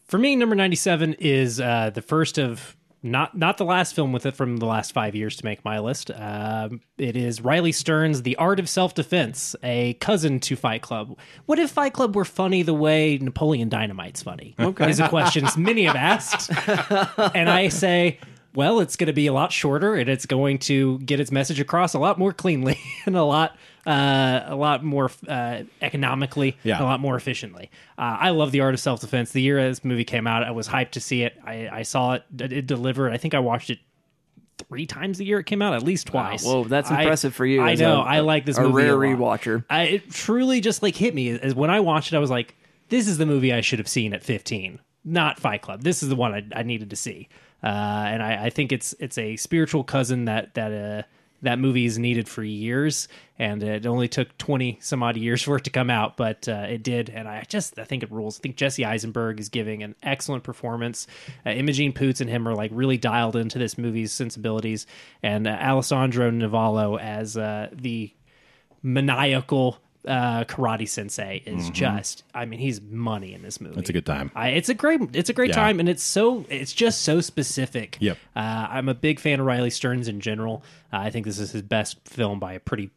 For me, number 97 is uh, the first of not not the last film with it from the last five years to make my list. Um, it is Riley Stearns' The Art of Self Defense, a cousin to Fight Club. What if Fight Club were funny the way Napoleon Dynamite's funny? Okay. Is a question many have asked. and I say, well, it's going to be a lot shorter and it's going to get its message across a lot more cleanly and a lot uh, a lot more uh, economically, Yeah. a lot more efficiently. Uh, I love the art of self defense. The year this movie came out, I was hyped to see it. I, I saw it. It it delivered. I think I watched it three times the year it came out, at least twice. Whoa, that's I- impressive for you. I know. a- I like this a movie rare a lot. rewatcher. I, it truly just like hit me as when I watched it. I was like, "This is the movie I should have seen at 15, not Fight Club. This is the one I, I needed to see." Uh, and I, I think it's it's a spiritual cousin that that uh, that movie is needed for years, and it only took 20 some odd years for it to come out, but uh, it did. And I just I think it rules. I think Jesse Eisenberg is giving an excellent performance. Uh, Imogen Poots and him are like really dialed into this movie's sensibilities, and uh, Alessandro Nivola as uh, the maniacal uh, karate sensei is just i mean he's money in this movie It's a good time. I, it's a great it's a great Yeah. time and it's so it's just so specific Yep. uh, i'm a big fan of riley stearns in general uh, i think this is his best film by a pretty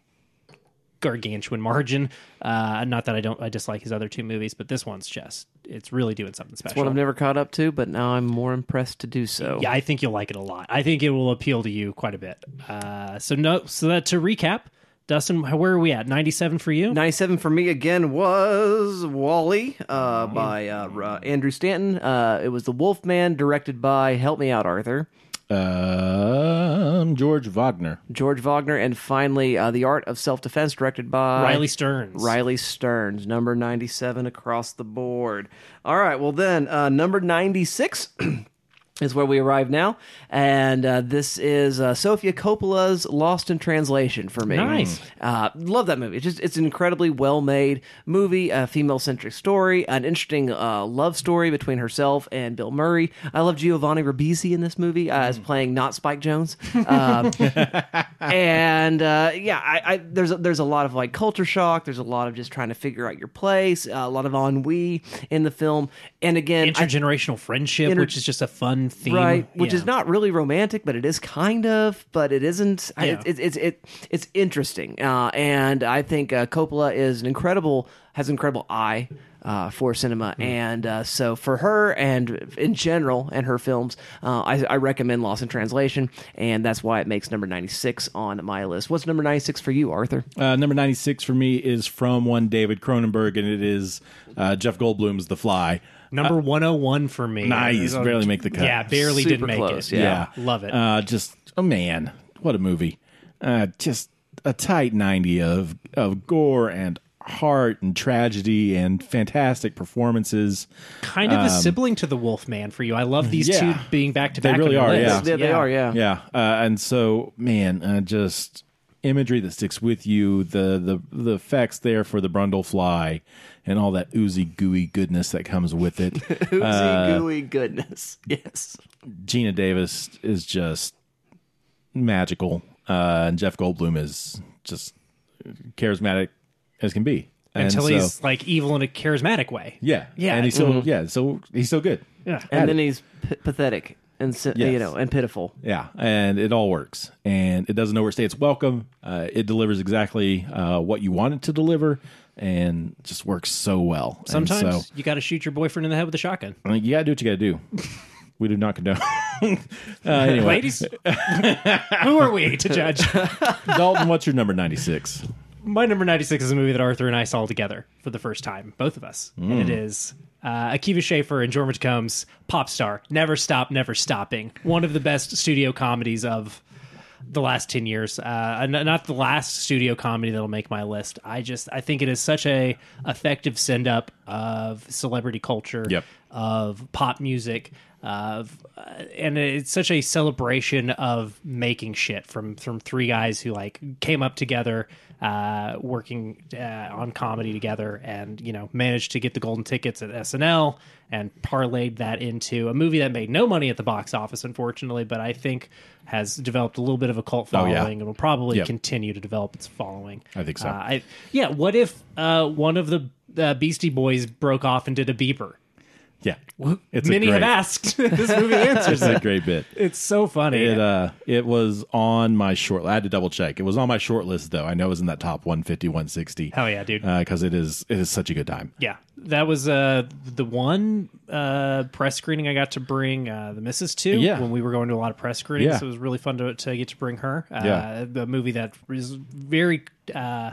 gargantuan margin uh, not that i don't i dislike his other two movies but this one's just it's really doing something special What I've never caught up to, but now I'm more impressed to do so. yeah, I think you'll like it a lot. I think it will appeal to you quite a bit. Uh, so no, so that to recap, Dustin, where are we at? Ninety-seven for you. 97 for me again was WALL-E uh, by uh, uh, Andrew Stanton. Uh, it was The Wolfman, directed by, help me out, Arthur, Um, George Waggner. George Waggner. And finally, uh, The Art of Self Defense, directed by Riley Stearns. Riley Stearns, number 97 across the board. All right, well, then, uh, number 96. Is where we arrive now, and uh, this is uh, Sofia Coppola's Lost in Translation for me. Nice. uh, love that movie. It's just it's an incredibly well made movie, a female centric story, an interesting uh, love story between herself and Bill Murray. I love Giovanni Ribisi in this movie uh, as playing not Spike Jonze. Um, and uh, yeah, I, I there's a, there's a lot of like culture shock. There's a lot of just trying to figure out your place. Uh, a lot of ennui in the film. And again, I- Intergenerational friendship, Inter- which is just a fun theme, right which Yeah. is not really romantic but it is kind of but it isn't Yeah. it's it's it, it's interesting uh, and i think uh, coppola is an incredible has an incredible eye uh, for cinema Hmm. and uh, so for her and in general and her films uh, I, I recommend lost in translation and that's why it makes number 96 on my list what's number 96 for you arthur Uh, number 96 for me is from one David Cronenberg, and it is uh, Jeff Goldblum's The Fly. Number one hundred one for me. Nice. Barely make the cut. Yeah, barely Super did make close, it. yeah. love it. Uh, just, oh man, what a movie. Uh, just a tight 90 of, of gore and heart and tragedy and fantastic performances. kind of a sibling to the Wolfman for you. I love these um, yeah. two being back to back. They back. really are, the yeah. list. yeah, they are yeah Yeah, uh, and so man, uh, just imagery that sticks with you. The the the effects there for the Brundle fly, and all that oozy gooey goodness that comes with it. oozy Uh, gooey goodness yes Geena Davis is just magical, uh, and Jeff Goldblum is just charismatic as can be. And Until so- he's like evil in a charismatic way. yeah, Yeah. and he's so yeah, so he's so good. Yeah. and then he's p- pathetic and si- you know and pitiful Yeah, and it all works, and it doesn't overstay its welcome. Uh, it delivers exactly uh, what you want it to deliver, and just works so well. Sometimes so you got to shoot your boyfriend in the head with a shotgun. I mean, you gotta do what you gotta do. we do not condone. uh, anyway, Ladies, who are we to judge? Dalton, what's your number ninety six? My number 96 is a movie that Arthur and I saw together for the first time, both of us. And Mm. it is uh, Akiva Schaffer and Jorma Combs' Pop Star, Never Stop, Never Stopping. One of the best studio comedies of the last 10 years. Uh, not the last studio comedy that'll make my list. I just, I think it is such a effective send up of celebrity culture, Yep. Of pop music, of uh, and it's such a celebration of making shit from from three guys who like came up together uh working uh, on comedy together and you know managed to get the golden tickets at SNL and parlayed that into a movie that made no money at the box office unfortunately but I think has developed a little bit of a cult Oh, following yeah. and will probably Yep. continue to develop its following I think so. uh, I, yeah what if uh one of the uh, Beastie Boys broke off and did a beeper Yeah, it's Many great, have asked. this movie answers it. a great bit. It's so funny. It uh, it was on my short. I had to double check. It was on my short list though. I know it was in that top 150, 160. Hell yeah, dude. Because it is it is such a good time. yeah, that was uh, the one uh, press screening I got to bring uh, the missus to. Yeah. when we were going to a lot of press screenings, Yeah. so it was really fun to, to get to bring her. Uh, Yeah. the movie that was very. Uh,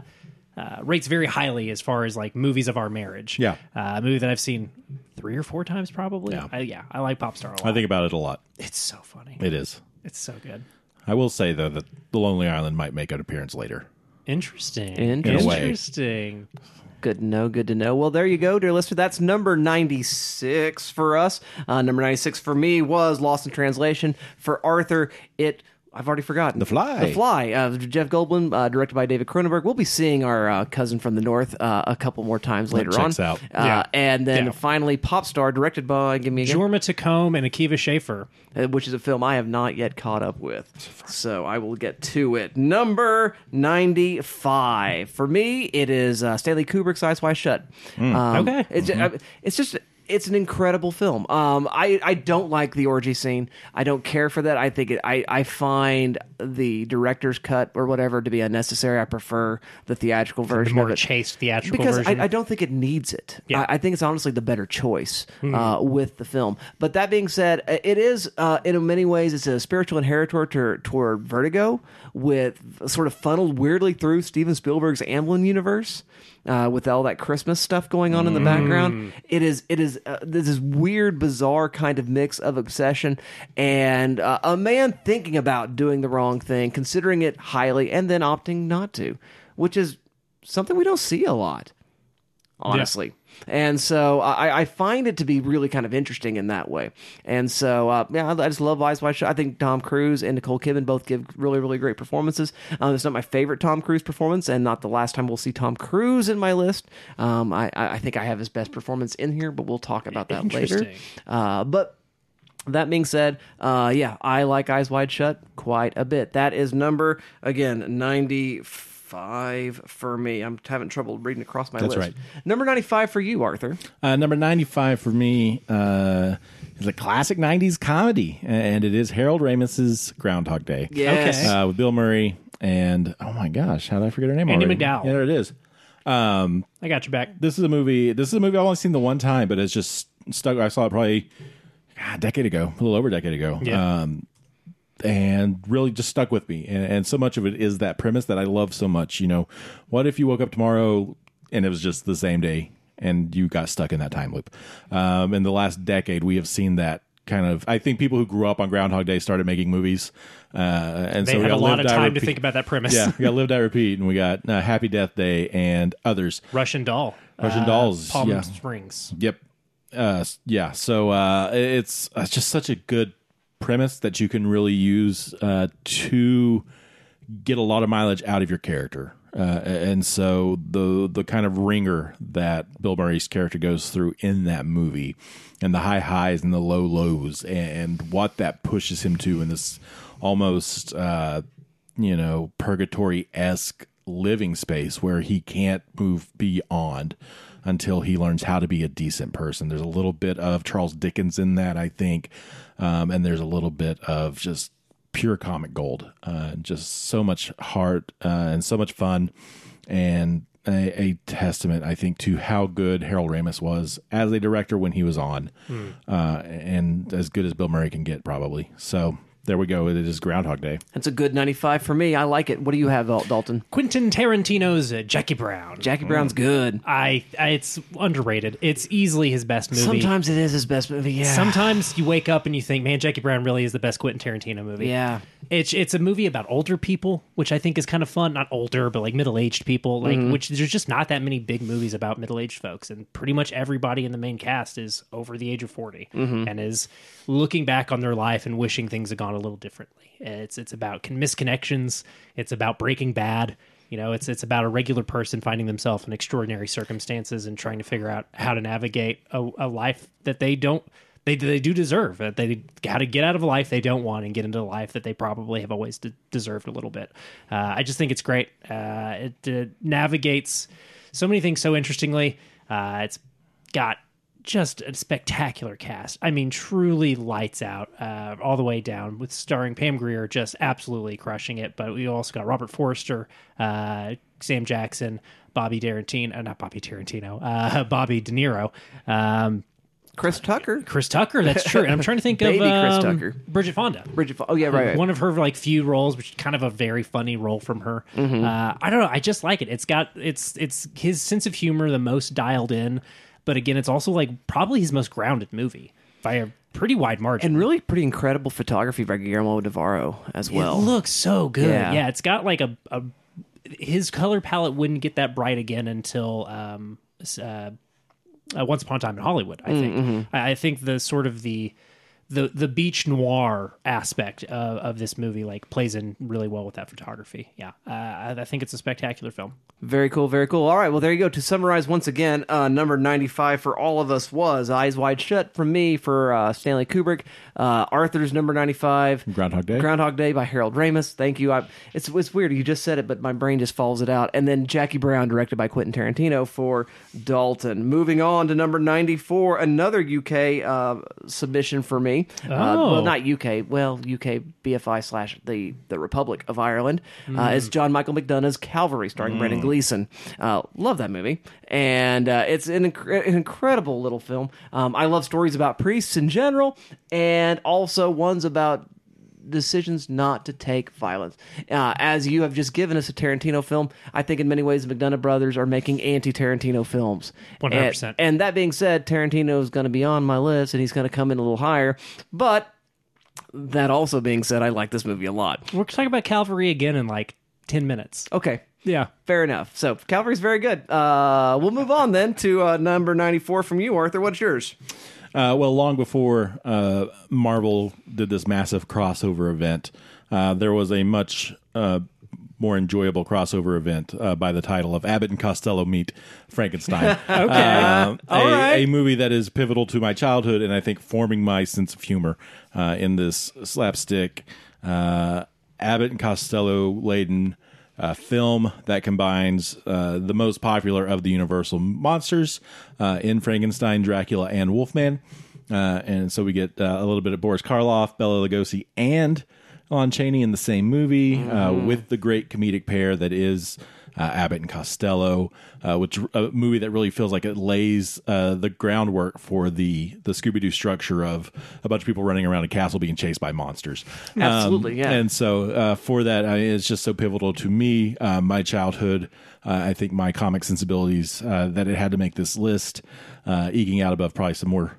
uh, rates very highly as far as like movies of our marriage. Yeah. uh, a movie that I've seen three or four times probably. Yeah. I, yeah, I like Popstar a lot. I think about it a lot. it's so funny. It is. It's so good. I will say though that The Lonely Island might make an appearance later. Interesting. Interesting. In. Interesting. Good to know. Good to know. Well, there you go, dear listener. That's number 96 for us. Uh, number 96 for me was Lost in Translation. For Arthur, it. I've already forgotten. The Fly. The Fly. Uh, Jeff Goldblum, uh, directed by David Cronenberg. We'll be seeing our uh, cousin from the north uh, a couple more times later checks on. out. Uh, Yeah. And then Yeah. finally, Pop Star, directed by, give me again, Jorma Taccone and Akiva Schaffer. uh, which is a film I have not yet caught up with. So I will get to it. Number 95. For me, it is uh, Stanley Kubrick's Eyes Wide Shut. Um, Okay. It's, uh, it's just. It's an incredible film. Um, I, I don't like the orgy scene. I don't care for that. I think it, I I find the director's cut or whatever to be unnecessary. I prefer the theatrical version more of it chaste theatrical because version. I, I don't think it needs it. Yeah. I, I think it's honestly the better choice uh, with the film. But that being said, uh, it is uh, in many ways it's a spiritual inheritor to, toward Vertigo, with sort of funneled weirdly through Steven Spielberg's Amblin universe. Uh, with all that Christmas stuff going on in the background, it is it is uh, this is weird, bizarre kind of mix of obsession and uh, a man thinking about doing the wrong thing, considering it highly, and then opting not to, which is something we don't see a lot honestly. And so I, I find it to be really kind of interesting in that way. And so, uh, yeah, I, I just love Eyes Wide Shut. I think Tom Cruise and Nicole Kidman both give really, really great performances. Um, it's not my favorite Tom Cruise performance, and not the last time we'll see Tom Cruise in my list. Um, I, I think I have his best performance in here, but we'll talk about that later. Uh, but that being said, uh, yeah, I like Eyes Wide Shut quite a bit. That is number again ninety five for me. I'm having trouble reading across my That's list. right. Number ninety five for you, Arthur. Uh, number 95 for me uh, is a classic 90s comedy, and it is Harold Ramis's Groundhog Day. Yes. Okay. Uh, with Bill Murray and, oh my gosh, how did I forget her name Andie already? MacDowell. Yeah, there it is. Um, I got you back. this is a movie. This is a movie I've only seen the one time, but it's just stuck. I saw it probably God, a decade ago, a little over a decade ago. Yeah. Um, and really just stuck with me. And, and so much of it is that premise that I love so much. You know, what if you woke up tomorrow and it was just the same day and you got stuck in that time loop? Um, in the last decade, we have seen that kind of. I think people who grew up on Groundhog Day started making movies, uh, and They so we had a lot Live, of time to think about that premise. Yeah, we got Live, Die, Repeat, and we got uh, Happy Death Day and others. Russian Doll. Russian Uh, Dolls, Palm yeah. Springs. Yep. Uh, yeah. So uh, it's it's just such a good premise that you can really use uh, to get a lot of mileage out of your character. Uh, and so the the kind of ringer that Bill Murray's character goes through in that movie, and the high highs and the low lows, and what that pushes him to in this almost uh, you know purgatory esque living space where he can't move beyond until he learns how to be a decent person. There's a little bit of Charles Dickens in that, I think, um, and there's a little bit of just pure comic gold. Uh, just so much heart uh, and so much fun, and a, a testament, I think, to how good Harold Ramis was as a director when he was on, uh, and as good as Bill Murray can get, probably. So there we go. It is Groundhog Day. That's a good 95 for me. I like it. What do you have, Dal- Dalton? Quentin Tarantino's uh, Jackie Brown. Jackie Brown's good. I, I it's underrated. It's easily his best movie. Sometimes it is his best movie. Yeah. Sometimes you wake up and you think, man, Jackie Brown really is the best Quentin Tarantino movie. Yeah. It's it's a movie about older people, which I think is kind of fun. Not older, but like middle aged people. Like Mm-hmm. which there's just not that many big movies about middle aged folks, and pretty much everybody in the main cast is over the age of 40 Mm-hmm. and is looking back on their life and wishing things had gone a little differently. It's it's about con- misconnections. It's about Breaking Bad. You know, it's it's about a regular person finding themselves in extraordinary circumstances and trying to figure out how to navigate a, a life that they don't they they do deserve. That They got to get out of a life they don't want and get into a life that they probably have always de- deserved a little bit. Uh, I just think it's great. Uh, it uh, navigates so many things so interestingly. Uh, it's got just a spectacular cast. I mean, truly lights out uh, all the way down with starring Pam Grier just absolutely crushing it. But we also got Robert Forster, uh, Sam Jackson, Bobby Tarantino, uh, not Bobby Tarantino, uh, Bobby De Niro. Um, Chris Tucker. Chris Tucker. That's true. And I'm trying to think Baby of Chris um, Tucker. Bridget Fonda. Bridget. Fo- Oh yeah, right. right. One of her like few roles, which is kind of a very funny role from her. Mm-hmm. Uh, I don't know. I just like it. It's got it's it's his sense of humor the most dialed in, but again, it's also like probably his most grounded movie by a pretty wide margin. and really pretty incredible photography by Guillermo Navarro as well. it looks so good. Yeah. Yeah, it's got like a, a his color palette wouldn't get that bright again until um uh, uh, Once Upon a Time in Hollywood. I think. Mm-hmm. I, I think the sort of the the the beach noir aspect of, of this movie like plays in really well with that photography. Yeah, uh, I, I think it's a spectacular film. Very cool, very cool. All right, well, there you go. To summarize once again, uh, number 95 for all of us was Eyes Wide Shut from me for uh, Stanley Kubrick. Uh, Arthur's number 95. Groundhog Day. Groundhog Day by Harold Ramis. Thank you. I, it's, it's weird. You just said it, but my brain just follows it out. And then Jackie Brown, directed by Quentin Tarantino for Dalton. Moving on to number 94, another UK uh, submission for me. Uh, Oh. well, not UK. Well, UK BFI slash the, the Republic of Ireland. Uh, is John Michael McDonagh's Calvary, starring Brendan Gleeson. Uh, love that movie. And uh, it's an, incre- an incredible little film. Um, I love stories about priests in general, and also ones about decisions not to take violence. Uh, as you have just given us a Tarantino film, I think in many ways the McDonagh brothers are making anti-Tarantino films. 100%. And, and that being said, Tarantino is going to be on my list, and he's going to come in a little higher. But that also being said, I like this movie a lot. We're talking about Calvary again in like ten minutes. Okay. Yeah. Fair enough. So Calvary's very good. Uh, we'll move on then to uh, number ninety-four from you, Arthur. What's yours? Uh, well, long before uh, Marvel did this massive crossover event, uh, there was a much uh, more enjoyable crossover event uh, by the title of Abbott and Costello Meet Frankenstein. okay. a, All right. a movie that is pivotal to my childhood and I think forming my sense of humor uh, in this slapstick uh, Abbott and Costello laden uh, film that combines uh, the most popular of the Universal monsters uh, in Frankenstein, Dracula, and Wolfman. Uh, and so we get uh, a little bit of Boris Karloff, Bela Lugosi, and Lon Chaney in the same movie uh, with the great comedic pair that is uh, Abbott and Costello, uh, which a movie that really feels like it lays uh, the groundwork for the the Scooby Doo structure of a bunch of people running around a castle being chased by monsters. Um, Absolutely, yeah. And so uh, for that, I it's just so pivotal to me, uh, my childhood. Uh, I think my comic sensibilities uh, that it had to make this list, uh, eking out above probably some more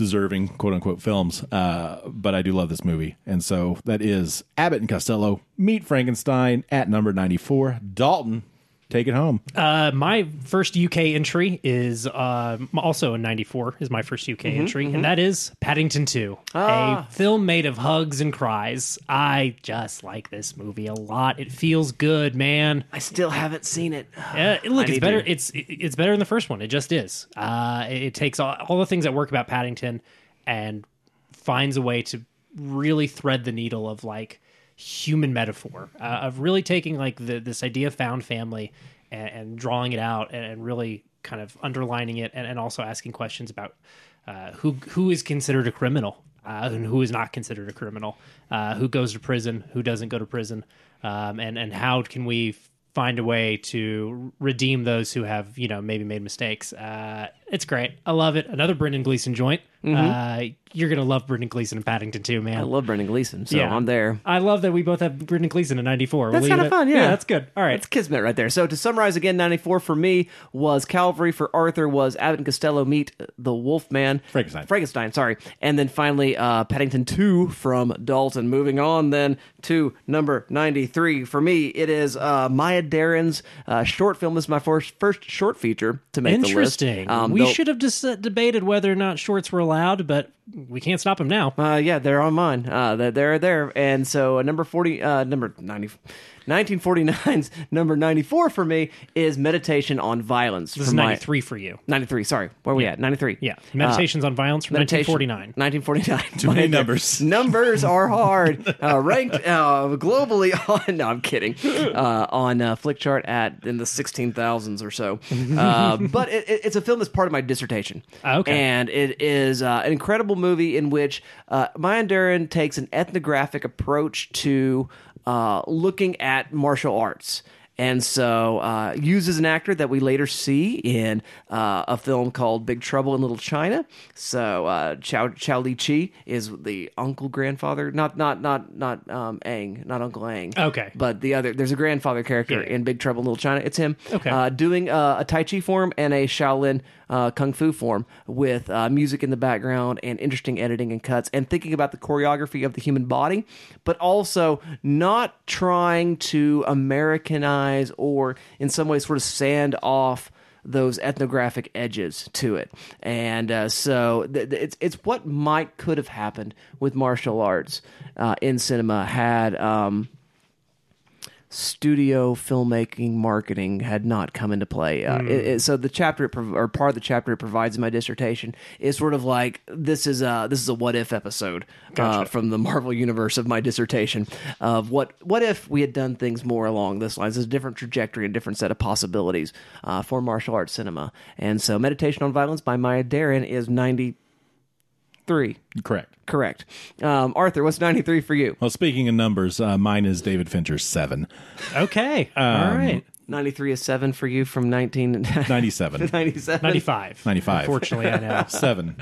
deserving quote unquote films. Uh, but I do love this movie. And so that is Abbott and Costello Meet Frankenstein at number 94. Dalton, take it home. Uh, my first UK entry is uh, also in '94. Is my first UK entry, and that is Paddington Two, a film made of hugs and cries. I just like this movie a lot. It feels good, man. I still haven't seen it. Uh, look, I it's better. to. It's it's better than the first one. It just is. Uh, it, it takes all, all the things that work about Paddington and finds a way to really thread the needle of like human metaphor uh, of really taking like the, this idea of found family and, and drawing it out and, and really kind of underlining it and, and also asking questions about uh, who who is considered a criminal uh, and who is not considered a criminal, uh, who goes to prison, who doesn't go to prison, um, and and how can we find a way to redeem those who have you know maybe made mistakes. It's great. I love it. Another Brendan Gleeson joint. Uh, you're gonna love Brendan Gleeson and Paddington too, man. I love Brendan Gleeson, so I'm there. I love that we both have Brendan Gleeson in '94. That's kind of fun, yeah. that's good. All right, it's kismet right there. So to summarize again, 94 for me was Calvary. For Arthur was Abbott and Costello meet the Wolfman. Frankenstein. Frankenstein, sorry. And then finally, uh, Paddington 2 from Dalton. Moving on then to number 93. For me, it is uh, Maya Deren's uh, short film. This is my first, first short feature to make the list. interesting. Um, we though- should have just debated whether or not shorts were allowed, but we can't stop them now. Uh, yeah, they're on mine. Uh, they're, they're there. And so uh, number 40, uh, number 90, 1949's number 94 for me is Meditation on Violence. This is from my- '93 for you. 93, sorry. Where are we at? 93. Yeah, Meditations on Violence from Meditation- 1949. 1949. Too many numbers. Numbers are hard. uh, ranked uh, globally on. No, I'm kidding. Uh, on uh, Flickchart at in the 16,000s or so. Uh, but it, it- it's a film that's part of my dissertation. Okay. And it is uh, an incredible movie in which uh, Maya Deren takes an ethnographic approach to uh, looking at martial arts and so uh, uses an actor that we later see in uh, a film called Big Trouble in Little China. So uh, Chow Chow Li Chi is the uncle grandfather, not not not not um, Ang, not Uncle Ang. Okay. but the other there's a grandfather character Yeah. in Big Trouble in Little China. It's him. Okay. uh, doing uh, a Tai Chi form and a Shaolin uh, Kung Fu form with uh, music in the background and interesting editing and cuts and thinking about the choreography of the human body, but also not trying to Americanize or in some way sort of sand off those ethnographic edges to it. And uh, so th- th- it's it's what might could have happened with martial arts uh, in cinema had um, studio filmmaking marketing had not come into play. Uh, it, it- so the chapter it prov- or part of the chapter it provides in my dissertation is sort of like this is a this is a what if episode uh, from the Marvel universe of my dissertation of what what if we had done things more along this lines. There's a different trajectory and different set of possibilities uh, for martial arts cinema. And so Meditation on Violence by Maya Deren is ninety three. Correct. Correct. Um, Arthur, what's ninety three for you? Well, speaking of numbers, uh, mine is David Fincher's seven. Okay. Um, All right. 93 is 7 for you from 1997. 97. 95. 95. Unfortunately, I know. 7.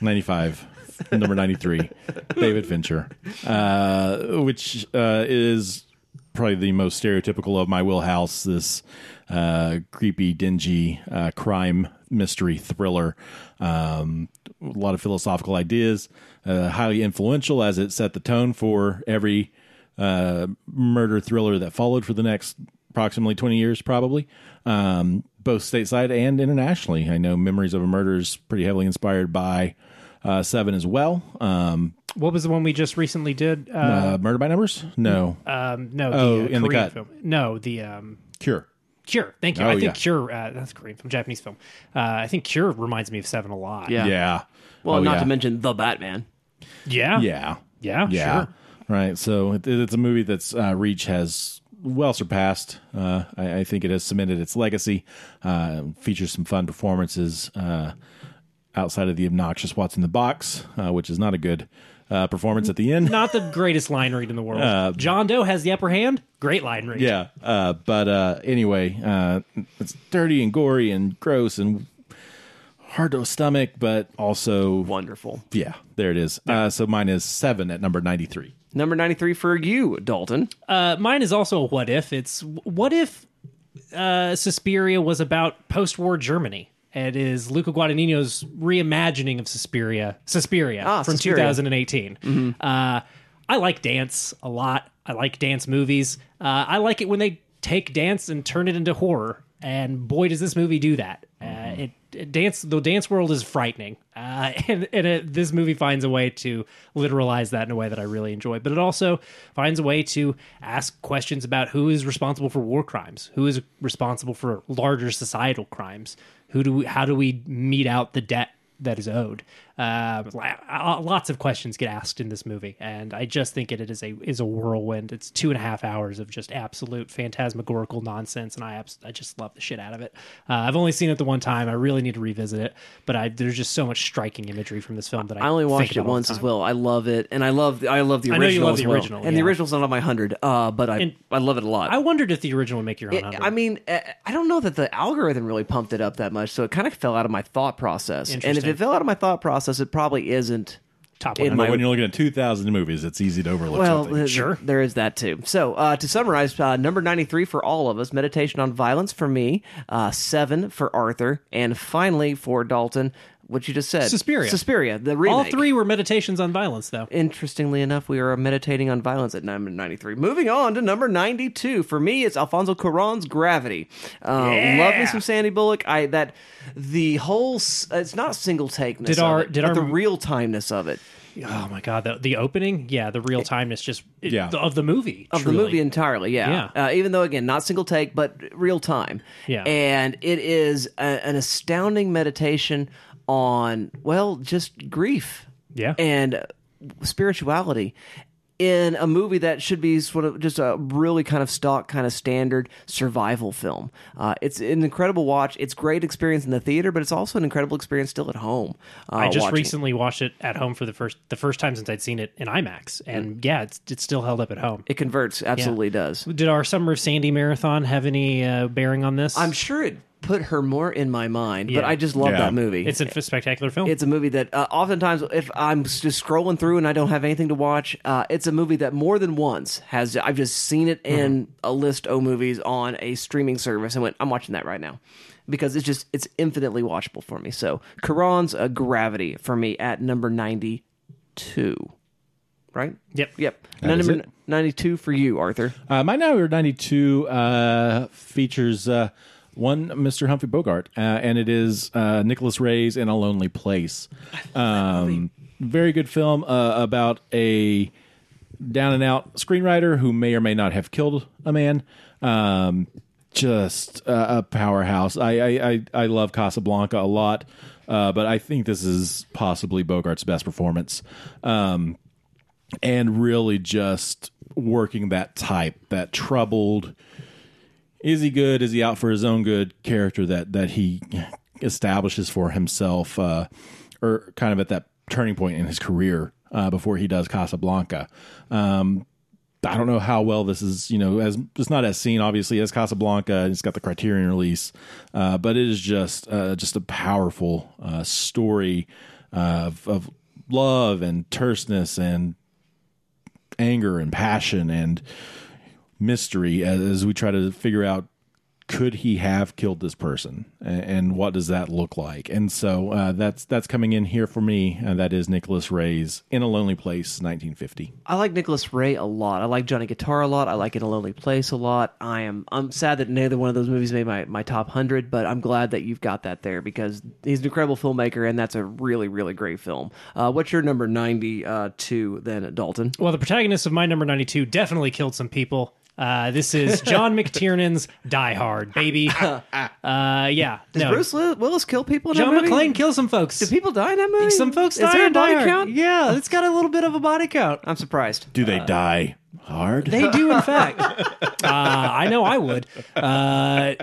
95. Number 93. David Fincher. Uh, which uh, is probably the most stereotypical of my wheelhouse. This uh, creepy, dingy uh, crime mystery thriller. Um, a lot of philosophical ideas. Uh, highly influential as it set the tone for every uh, murder thriller that followed for the next approximately 20 years, probably, um, both stateside and internationally. I know Memories of a Murder is pretty heavily inspired by uh, Seven as well. Um, What was the one we just recently did? Uh, uh, Murder by Numbers? No. um, no, the oh, uh, In the Korean Cut. film. No, the um, Cure. Cure. Thank you. Oh, I think yeah. Cure. Uh, that's a Korean film, Japanese film. Uh, I think Cure reminds me of Seven a lot. Yeah. Yeah. Well, Oh, not yeah. to mention The Batman. Yeah. Yeah. Yeah, Yeah. sure. Right. So it, it's a movie that's uh, reach has well surpassed. Uh, I, I think it has cemented its legacy. Uh, features some fun performances uh, outside of the obnoxious "What's in the box," uh, which is not a good uh, performance at the end. Not the greatest line read in the world. John Doe has the upper hand. Great line read. Yeah. Uh, but uh, anyway, uh, it's dirty and gory and gross and hard to stomach, but also Wonderful. yeah, there it is. Uh, so mine is seven at number ninety-three. Number 93 for you, Dalton. Uh, mine is also a what if. It's what if uh, Suspiria was about post-war Germany. It is Luca Guadagnino's reimagining of Suspiria, Suspiria Ah, from Suspiria. 2018. Uh, I like dance a lot. I like dance movies. Uh, I like it when they take dance and turn it into horror. And boy, does this movie do that! Uh, it, it dance the dance world is frightening, uh, and, and it, this movie finds a way to literalize that in a way that I really enjoy. But it also finds a way to ask questions about who is responsible for war crimes, who is responsible for larger societal crimes, who do we, how do we meet out the debt that is owed. Uh, lots of questions get asked in this movie, and I just think it, it is a is a whirlwind. It's two and a half hours of just absolute phantasmagorical nonsense, and I abs- I just love the shit out of it. Uh, I've only seen it the one time. I really need to revisit it, but I, there's just so much striking imagery from this film that I I only watched it the once as well. I love it, and I love I love the I original. know you love as the well. original, and the yeah. original's not on my hundred. Uh, but I And- I love it a lot. I wondered if the original would make your own. It- 100. I mean, uh, I don't know that the algorithm really pumped it up that much, so it kind of fell out of my thought process. And if it fell out of my thought process, it probably isn't. top in 100. my- But when you're looking at two thousand movies, it's easy to overlook Well, something. th- Sure. there is that too. So, uh, to summarize, uh, number 93 for all of us, Meditation on Violence for me, uh, 7 for Arthur, and finally for Dalton, what you just said. Suspiria. Suspiria, the remake. all three were meditations on violence, though. Interestingly enough, we are meditating on violence at number 93. Moving on to number 92. For me, it's Alfonso Cuarón's Gravity. Um, Love me some Sandy Bullock. I that the whole it's not single takeness Did of our- it, did but our- the real timeness of it Oh my god, the, the opening, yeah, the real timeness just it- Yeah. of the movie of truly. the movie entirely. Yeah, Uh, even though again not single take, but real time. Yeah. and it is a, an astounding meditation on well, just grief. Yeah. and spirituality in a movie that should be sort of just a really kind of stock, kind of standard survival film. Uh, it's an incredible watch. It's great experience in the theater, but it's also an incredible experience still at home. Uh, I just it. recently watched it at home for the first the first time since I'd seen it in IMAX, and yeah, it's it's still held up at home. It converts, absolutely does. Did our Summer of Sandy marathon have any uh, bearing on this? I'm sure it put her more in my mind, but Yeah. I just love Yeah. that movie. it's a f- spectacular film. it's a movie that uh, oftentimes if i'm just scrolling through and i don't have anything to watch uh, it's a movie that more than once has i've just seen it in a list of movies on a streaming service and went i'm watching that right now because it's just it's infinitely watchable for me so Cuarón's uh, gravity for me at number 92 right Yep. yep That is number it. 92 for you arthur Uh, my Now 92 uh, features uh, one Mr. Humphrey Bogart, uh, and it is uh, Nicholas Ray's In a Lonely Place. Um, very good film uh, about a down and out screenwriter who may or may not have killed a man. Um, just a, a powerhouse. I, I, I, I love Casablanca a lot, uh, but I think this is possibly Bogart's best performance. Um, and really just working that type, that troubled, is he good? Is he out for his own good character that that he establishes for himself, uh, or kind of at that turning point in his career uh, before he does Casablanca. Um, I don't know how well this is, you know, as it's not as seen obviously as Casablanca. It's got the Criterion release, uh, but it is just uh, just a powerful uh, story of, of love and terseness and anger and passion and mystery as, as we try to figure out could he have killed this person and, and what does that look like and so uh, that's that's coming in here for me and that is nicholas ray's in a lonely place 1950 I like Nicholas Ray a lot. I like Johnny Guitar a lot. I like In a Lonely Place a lot. I am I'm sad that neither one of those movies made my, my top hundred, but I'm glad that you've got that there because he's an incredible filmmaker and that's a really really great film. Uh, what's your number ninety two then, Dalton? well, the protagonist of my number ninety two definitely killed some people. Uh, this is John McTiernan's Die Hard, baby. Uh, yeah, Does no. Bruce Willis kill people in John that movie? McClane kills some folks. Do people die in that movie? some folks Is die there a in body Die Hard. count? Yeah, it's got a little bit of a body count. I'm surprised. do they die hard They do, in fact. Uh, I know I would. Uh,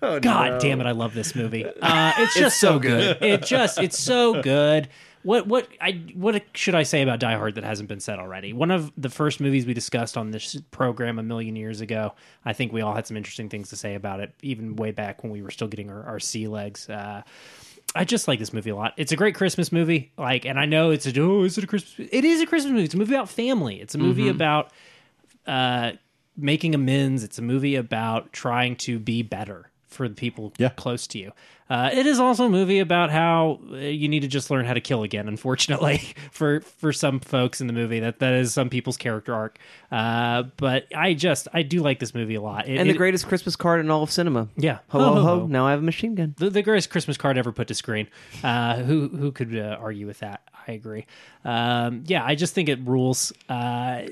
God damn it, I love this movie. Uh, it's just so so good. It just it's so good. What what I what should I say about Die Hard that hasn't been said already? One of the first movies we discussed on this program a million years ago. I think we all had some interesting things to say about it, even way back when we were still getting our, our sea legs. Uh, I just like this movie a lot. It's a great Christmas movie. Like, and I know it's a oh, is it a Christmas? It is a Christmas movie. It's a movie about family. It's a movie about uh, making amends. It's a movie about trying to be better for the people Yeah. close to you. Uh, it is also a movie about how uh, you need to just learn how to kill again. Unfortunately, for for some folks in the movie, that that is some people's character arc. Uh, but I just I do like this movie a lot. It- And the it- greatest Christmas card in all of cinema. yeah, Ho ho ho! Now I have a machine gun. the, the greatest Christmas card ever put to screen. Uh, who who could uh, argue with that? I agree. Um, yeah, I just think it rules. Uh,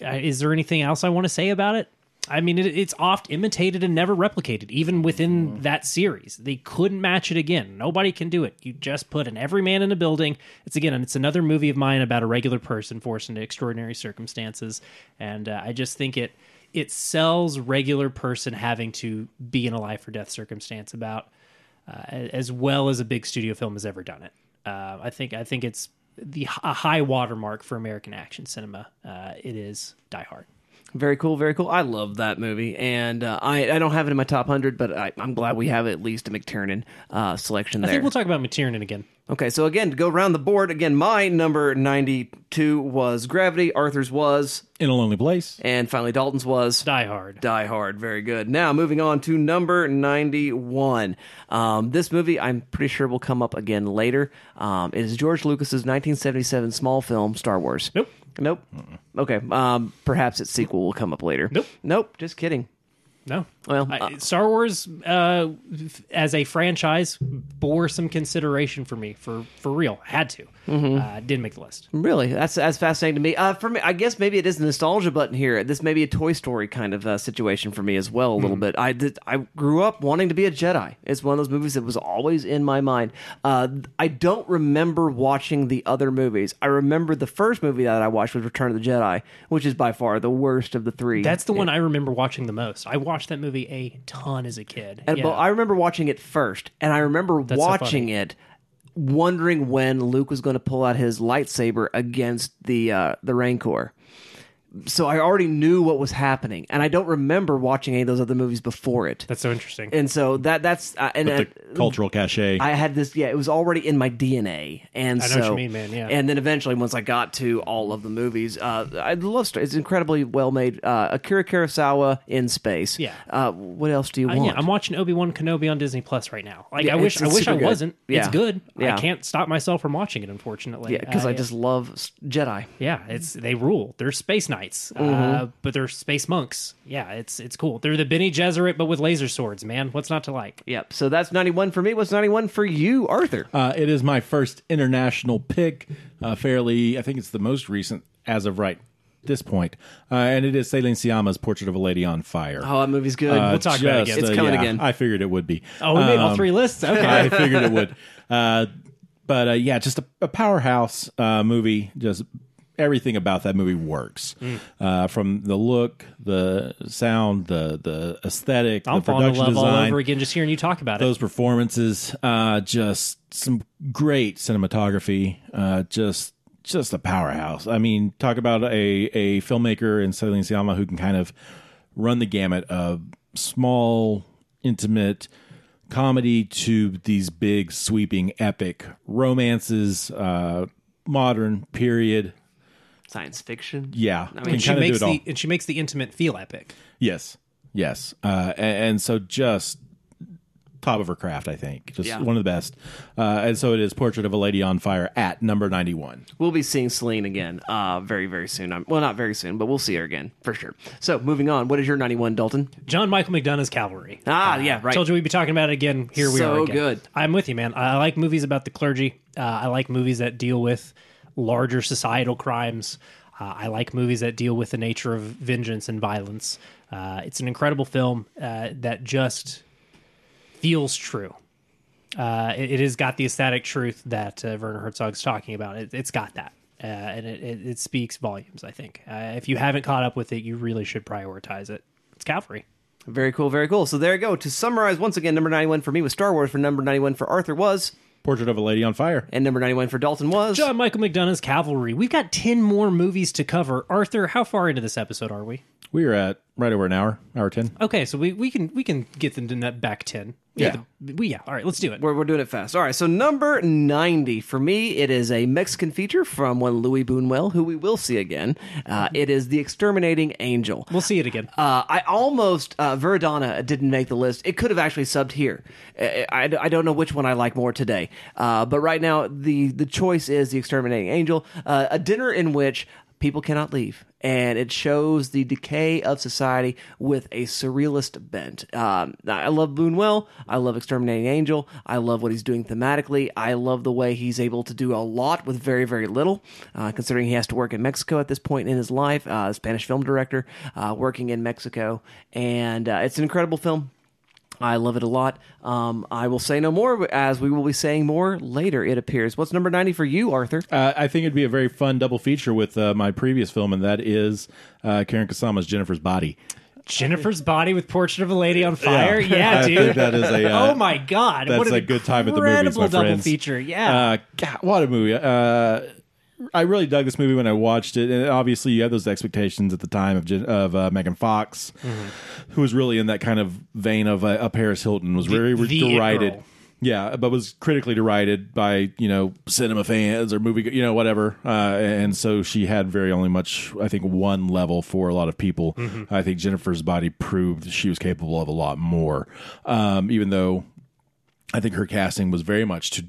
is there anything else I want to say about it? I mean, it, it's oft imitated and never replicated, even within that series. They couldn't match it again. Nobody can do it. You just put an everyman in a building. It's again, and it's another movie of mine about a regular person forced into extraordinary circumstances. And uh, I just think it it sells regular person having to be in a life or death circumstance about uh, as well as a big studio film has ever done it. Uh, I think I think it's the a high watermark for American action cinema. Uh, it is Die Hard. Very cool, very cool. I love that movie, and uh, I I don't have it in my top hundred, but I, I'm glad we have at least a McTiernan uh, selection I think we'll talk about McTiernan again. okay, so again, to go around the board again, my number ninety two was Gravity, Arthur's was, in a lonely place and finally Dalton's was Die Hard. Die Hard. Very good. Now, moving on to number 91. Um, this movie, I'm pretty sure, will come up again later. Um, it is George Lucas's 1977 small film, Star Wars. Nope. Nope. Okay. Um, perhaps its sequel will come up later. Nope. Nope. Just kidding. No. Well, I- uh, Star Wars uh, as a franchise bore some consideration for me for for real. Had to. Mm-hmm. Uh, didn't make the list. Really, that's that's fascinating to me. Uh, for me, I guess maybe it is the nostalgia button here. This may be a Toy Story kind of uh, situation for me as well, a little bit. I did. I grew up wanting to be a Jedi. It's one of those movies that was always in my mind. Uh, I don't remember watching the other movies. I remember the first movie that I watched was Return of the Jedi, which is by far the worst of the three. That's the one I remember watching the most. I watched that movie a ton as a kid. And, Yeah. But I remember watching it first, and I remember so watching funny. it, wondering when Luke was going to pull out his lightsaber against the uh, the Rancor. So I already knew what was happening, and I don't remember watching any of those other movies before it. That's so interesting. And so that that's uh, and the uh, cultural cachet. I had this, yeah, it was already in my DNA, and I know so what you mean, man, yeah. And then eventually, once I got to all of the movies, uh, I love it's incredibly well made. Uh, Akira Kurosawa in space. Yeah. Uh, what else do you Uh, want? yeah, I'm watching Obi Wan Kenobi on Disney Plus right now. Like Yeah, I wish, it's- I wish I good. wasn't. It's good. Yeah. I can't stop myself from watching it. Unfortunately, Yeah, because Uh, I just love Jedi. yeah, it's they rule. They're space knights, uh, Mm-hmm. but they're space monks. Yeah, it's it's cool. They're the Bene Gesserit, but with laser swords. Man, what's not to like? Yep. So that's 91 for me. What's 91 for you, Arthur? Uh, it is my first international pick. Uh, fairly, I think it's the most recent as of right this point, uh, and it is Celine Sciamma's "Portrait of a Lady on Fire." Oh, that movie's good. Uh, we'll talk about it again. It's uh, coming yeah, again. I figured it would be. Oh, we made all Um, three lists. Okay, I figured it would. Uh, but uh, yeah, just a, a powerhouse uh, movie. Just everything about that movie works, Mm. uh, from the look, the sound, the the aesthetic, I'm the falling in production love all design. over again just hearing you talk about it. Those performances, uh, just some great cinematography. Uh, just just a powerhouse. I mean, talk about a a filmmaker in Celine Sciamma who can kind of run the gamut of small, intimate comedy to these big, sweeping, epic romances, uh, modern period. Science fiction. Yeah, I can mean, she makes the and she makes the intimate feel epic. Yes, yes, uh, and, and so just top of her craft, I think, just Yeah. one of the best. Uh, and so it is "Portrait of a Lady on Fire" at number ninety-one. We'll be seeing Celine again uh, very, very soon. I'm, well, not very soon, but we'll see her again for sure. So moving on. What is your 91, Dalton? John Michael McDonagh's Calvary. Ah, yeah, right. Told you we'd be talking about it again. Here we So are. Again. good. I'm with you, man. I like movies about the clergy. Uh, I like movies that deal with larger societal crimes. Uh, I like movies that deal with the nature of vengeance and violence. Uh, it's an incredible film uh, that just feels true. Uh, it, it has got the aesthetic truth that uh, Werner Herzog's talking about. It, it's got that. Uh, and it, it, it speaks volumes, I think. If you haven't caught up with it, you really should prioritize it. It's Calvary. Very cool, very cool. So there you go. To summarize, once again, number 91 for me was Star Wars. For number 91 for Arthur was, "Portrait of a Lady on Fire." and number 91 for Dalton was. John Michael McDonagh's Calvary. We've got 10 more movies to cover. Arthur, how far into this episode are we? We are at right over an hour, hour ten. Okay, so we, we can we can get them to that back 10. Yeah. the- we, yeah. All right, let's do it. We're, we're doing it fast. All right, so number 90 for me, it is a Mexican feature from one Louis Buñuel, who we will see again. Uh, it is The Exterminating Angel. We'll see it again. Uh, I almost uh, Viridiana didn't make the list. It could have actually subbed here. I, I, I don't know which one I like more today, uh, but right now the the choice is the Exterminating Angel, uh, a dinner in which people cannot leave, and it shows the decay of society with a surrealist bent. Um, I love Buñuel. I love Exterminating Angel. I love what he's doing thematically. I love the way he's able to do a lot with very very little, uh, considering he has to work in Mexico at this point in his life. Uh, Spanish film director uh, working in Mexico, and uh, it's an incredible film. I love it a lot. Um, I will say no more, as we will be saying more later. It appears. What's number ninety for you, Arthur? Uh, I think it'd be a very fun double feature with uh, my previous film, and that is uh, Karyn Kusama's Jennifer's Body. Jennifer's Body with Portrait of a Lady on Fire. Yeah, I think dude. that is a. Uh, oh my god. that's what a good time at the movies, incredible my double friends. feature. Yeah. Uh, God, what a movie! Uh, I really dug this movie when I watched it, and obviously you had those expectations at the time of of uh, Megan Fox, who was really in that kind of vein of uh, a Paris Hilton, was very the derided. girl. Yeah, but was critically derided by you know cinema fans or movie you know whatever, uh, and so she had very only much I think one level for a lot of people. I think Jennifer's Body proved she was capable of a lot more, um, even though I think her casting was very much to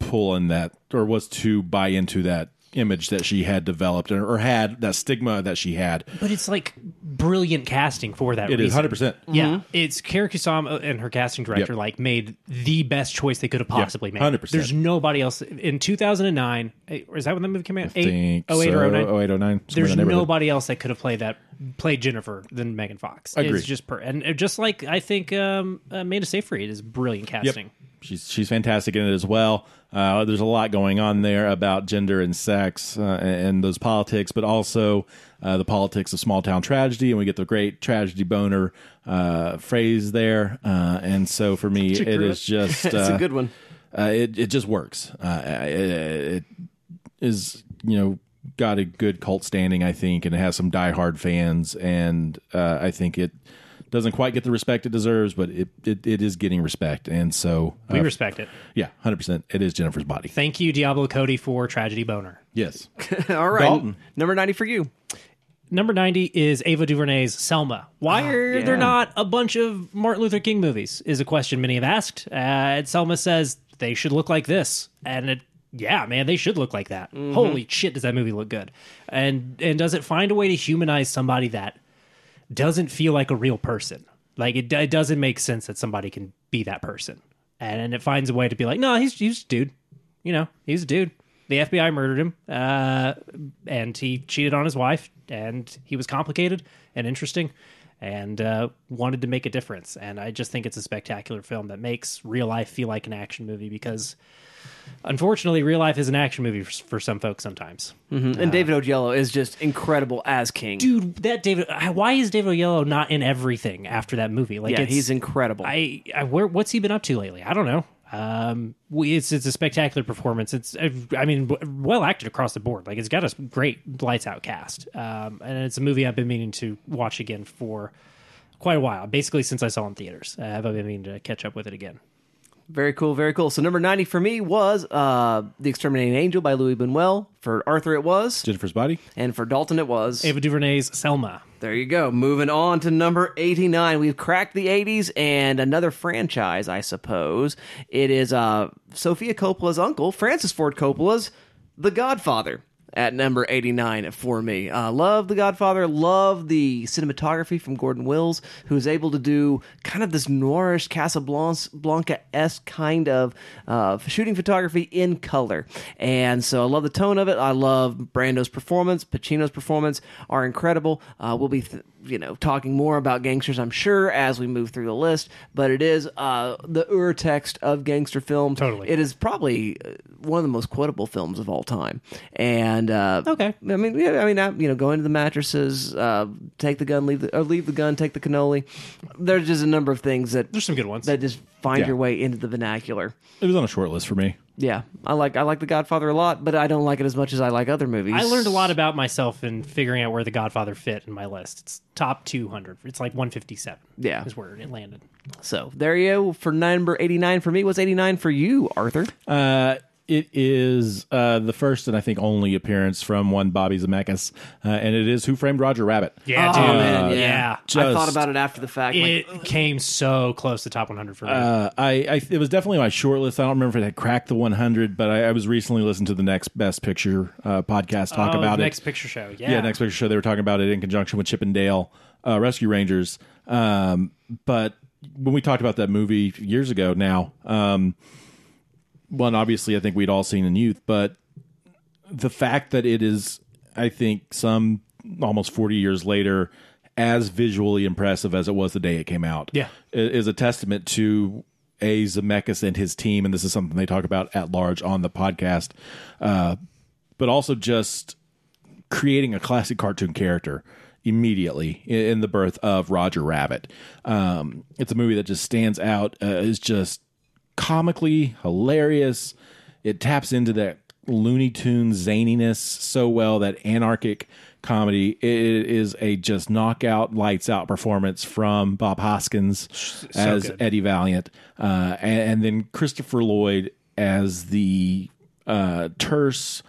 pull in that or was to buy into that image that she had developed or, or had that stigma that she had. but it's like brilliant casting for that It is reason. hundred percent. Yeah, it's Karyn Kusama and her casting director Yep. like made the best choice they could have possibly made. 100%. There's nobody else in 2009. eh, Is that when the movie came out? I think oh eight so. or 09? 08, 09, There's the nobody else that could have played that played Jennifer than Megan Fox. Agreed. It's just per and uh, just like I think um, Amanda Seyfried is brilliant casting. She's she's fantastic in it as well. Uh, there's a lot going on there about gender and sex uh, and, and those politics, but also uh, the politics of small town tragedy, and we get the great tragedy boner uh, phrase there. Uh, and so for me, it is just It's uh, a good one. uh, it it just works. Uh, it, it is you know got a good cult standing, I think, and it has some diehard fans, and uh, I think it doesn't quite get the respect it deserves, but it it, it is getting respect, and so We uh, respect it. yeah, hundred percent, it is Jennifer's body. Thank you, Diablo Cody, for Tragedy Boner. Yes, All right, Dalton. number ninety for you. Number 90 is Ava DuVernay's Selma. Why are yeah. there not a bunch of Martin Luther King movies? Is a question many have asked. Uh, and Selma says they should look like this. And it, yeah, man, they should look like that. Holy shit, does that movie look good? And and does it find a way to humanize somebody that doesn't feel like a real person? Like it, it doesn't make sense that somebody can be that person. And, it finds a way to be like, no, he's he's a dude. You know, he's a dude. The FBI murdered him, uh, and he cheated on his wife, and he was complicated and interesting, and uh, wanted to make a difference. And I just think it's a spectacular film that makes real life feel like an action movie because, unfortunately, real life is an action movie for, for some folks sometimes. And David Oyelowo is just incredible as King. Dude, that David, why is David Oyelowo not in everything after that movie? Like, yeah, he's incredible. I, I where what's he been up to lately? I don't know. Um, we, it's it's a spectacular performance. It's I mean well acted across the board. Like it's got a great lights out cast. Um, and it's a movie I've been meaning to watch again for quite a while. Basically since I saw it in theaters, uh, I've been meaning to catch up with it again. Very cool, very cool. So number ninety for me was uh, The Exterminating Angel by Louis Buñuel. For Arthur, it was, Jennifer's body. and for Dalton, it was. Ava DuVernay's Selma. There you go. Moving on to number 89. We've cracked the 80s and another franchise, I suppose. It is uh, Sofia Coppola's uncle, Francis Ford Coppola's The Godfather at number 89 for me. Uh, love The Godfather. Love the cinematography from Gordon Willis, who's able to do kind of this noirish Casablanca esque kind of uh, shooting photography in color. And so I love the tone of it. I love Brando's performance. Pacino's performance are incredible. Uh, we'll be, th- you know, talking more about gangsters, I'm sure, as we move through the list. But it is uh, the urtext of gangster films. Totally. It is probably uh, one of the most quotable films of all time. And uh, Okay. I mean, yeah, I mean, you know, go into the mattresses, uh, take the gun, leave the, or leave the gun, take the cannoli. There's just a number of things that There's some good ones. that just find Yeah. your way into the vernacular. It was on a short list for me. Yeah, I like I like The Godfather a lot, but I don't like it as much as I like other movies. I learned a lot about myself in figuring out where The Godfather fit in my list. It's top 200. It's like 157. Yeah. is where it landed. So there you go for number eighty nine for me. What's eighty nine for you, Arthur? Uh, it is uh, the first and I think only appearance from one Bobby Zemeckis, uh, and it is Who Framed Roger Rabbit. Yeah, Oh, dude. man, yeah. yeah. I thought about it after the fact. like, It came so close to top 100 for me. Uh, I, I it was definitely my short list. I don't remember if it had cracked the 100, but I, I was recently listening to the Next Best Picture uh, podcast talk oh, about it. next picture show. Yeah, Yeah, Next Picture Show. They were talking about it in conjunction with Chip and Dale uh, Rescue Rangers. Um, but when we talked about that movie years ago, now, um, one obviously I think we'd all seen in youth, but the fact that it is, I think, some almost 40 years later, as visually impressive as it was the day it came out, Yeah. is a testament to a Zemeckis and his team, and this is something they talk about at large on the podcast, uh, but also just creating a classic cartoon character immediately in, the birth of Roger Rabbit. Um, it's a movie that just stands out, uh, is just comically hilarious. It taps into that Looney Tunes zaniness so well that anarchic comedy it is a just knockout lights out performance from Bob Hoskins as good. Eddie Valiant uh, and, and then Christopher Lloyd as the uh, terse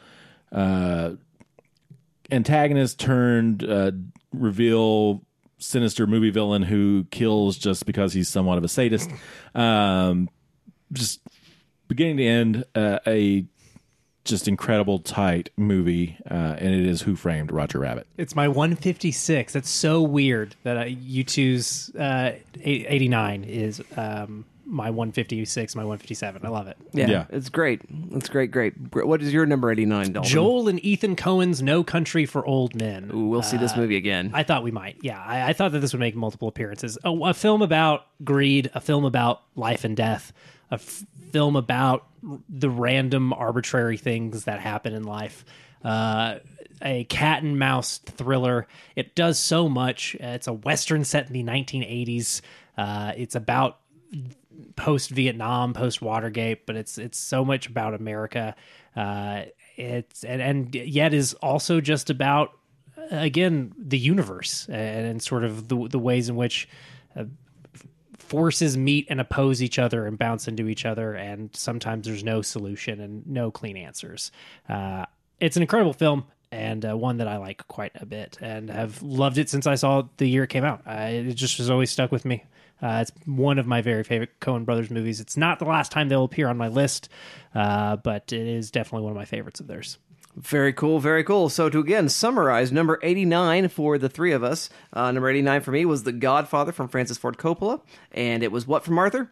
uh, antagonist turned uh, reveal sinister movie villain who kills just because he's somewhat of a sadist. Um, just beginning to end, uh, a just incredible tight movie, uh, and it is Who Framed Roger Rabbit. It's my 156. That's so weird that uh, you choose uh, 89 is um, my 156, my 157. I love it. Yeah, Yeah. it's great. It's great, great. What is your number 89, Dalton? Joel and Ethan Coen's No Country for Old Men. Ooh, we'll see this Uh, movie again. I thought we might. Yeah, I, I thought that this would make multiple appearances. A, a film about greed, a film about life and death, a f- film about the random, arbitrary things that happen in life. Uh, a cat and mouse thriller. It does so much. It's a western set in the 1980s. Uh, it's about post Vietnam, post Watergate, but it's it's so much about America. Uh, it's and, and yet is also just about again the universe and, and sort of the the ways in which uh, forces meet and oppose each other and bounce into each other, and sometimes there's no solution and no clean answers. Uh, it's an incredible film and uh, one that I like quite a bit and have loved it since I saw the year it came out. Uh, it just has always stuck with me. Uh, it's one of my very favorite Coen Brothers movies. It's not the last time they'll appear on my list, uh, but it is definitely one of my favorites of theirs. Very cool, very cool. So to again summarize, number 89 for the three of us, uh, number 89 for me was The Godfather from Francis Ford Coppola, and it was what from Arthur?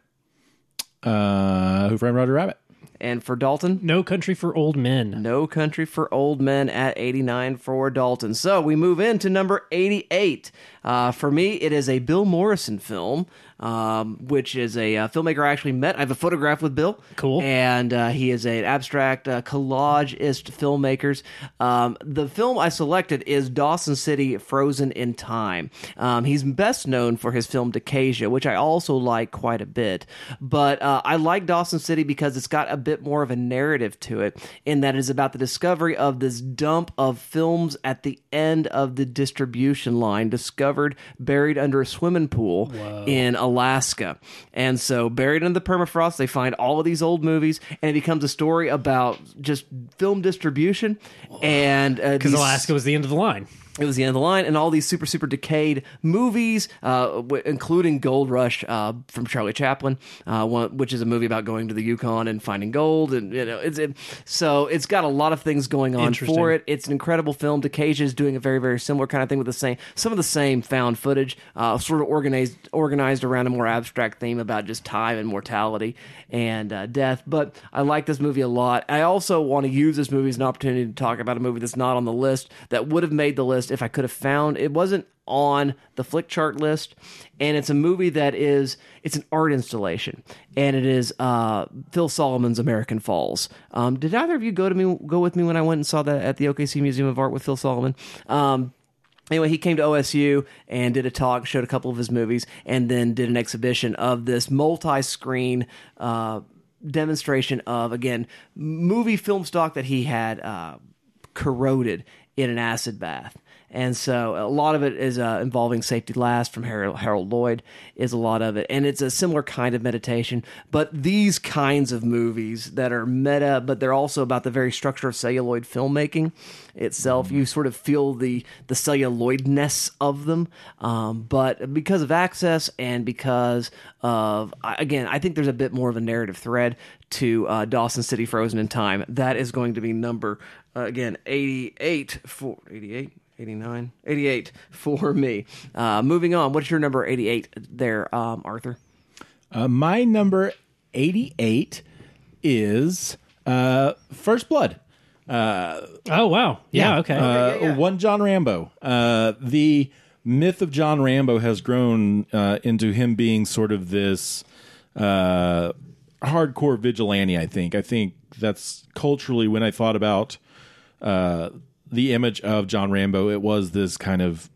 Uh, Who Framed Roger Rabbit? And for Dalton? No Country for Old Men. No Country for Old Men at 89 for Dalton. So we move into number 88. Uh, for me, it is a Bill Morrison film, um, which is a uh, filmmaker I actually met. I have a photograph with Bill. Cool. And uh, he is an abstract uh, collageist filmmaker. Um, the film I selected is Dawson City Frozen in Time. Um, he's best known for his film Decasia, which I also like quite a bit. But uh, I like Dawson City because it's got a bit more of a narrative to it, in that it is about the discovery of this dump of films at the end of the distribution line, discovered buried under a swimming pool in Alaska. And so, buried under the permafrost, they find all of these old movies, and it becomes a story about just film distribution. And uh, Because these- Alaska was the end of the line. It was the end of the line, and all these super, super decayed movies, uh, w- including Gold Rush uh, from Charlie Chaplin, uh, one, which is a movie about going to the Yukon and finding gold, and you know, it's it, so it's got a lot of things going on for it. It's an incredible film. Decasia is doing a very, very similar kind of thing with the same, some of the same found footage, uh, sort of organized, organized around a more abstract theme about just time and mortality and uh, death. But I like this movie a lot. I also want to use this movie as an opportunity to talk about a movie that's not on the list that would have made the list if I could have found it wasn't on the Flickchart list and it's a movie that is it's an art installation and it is uh, phil solomon's american falls um, did either of you go to me go with me when i went and saw that at the okc museum of art with phil solomon um, Anyway, he came to OSU and did a talk, showed a couple of his movies, and then did an exhibition of this multi-screen uh, demonstration of again movie film stock that he had uh, corroded in an acid bath. And so a lot of it is uh, involving Safety Last from Harold, Harold Lloyd is a lot of it. And it's a similar kind of meditation. But these kinds of movies that are meta, but they're also about the very structure of celluloid filmmaking itself. You sort of feel the, the celluloidness of them. Um, but because of access and because of, again, I think there's a bit more of a narrative thread to uh, Dawson City Frozen in Time. That is going to be number, uh, again, 88 for 88. 89 88 for me uh, moving on what's your number 88 there um, arthur Uh, my number 88 is uh, First Blood. Oh, wow. Yeah, okay. Uh, One John Rambo. Uh, the myth of John Rambo has grown uh, into him being sort of this uh, hardcore vigilante. I think. I think that's culturally when I thought about uh, the image of John Rambo, it was this kind of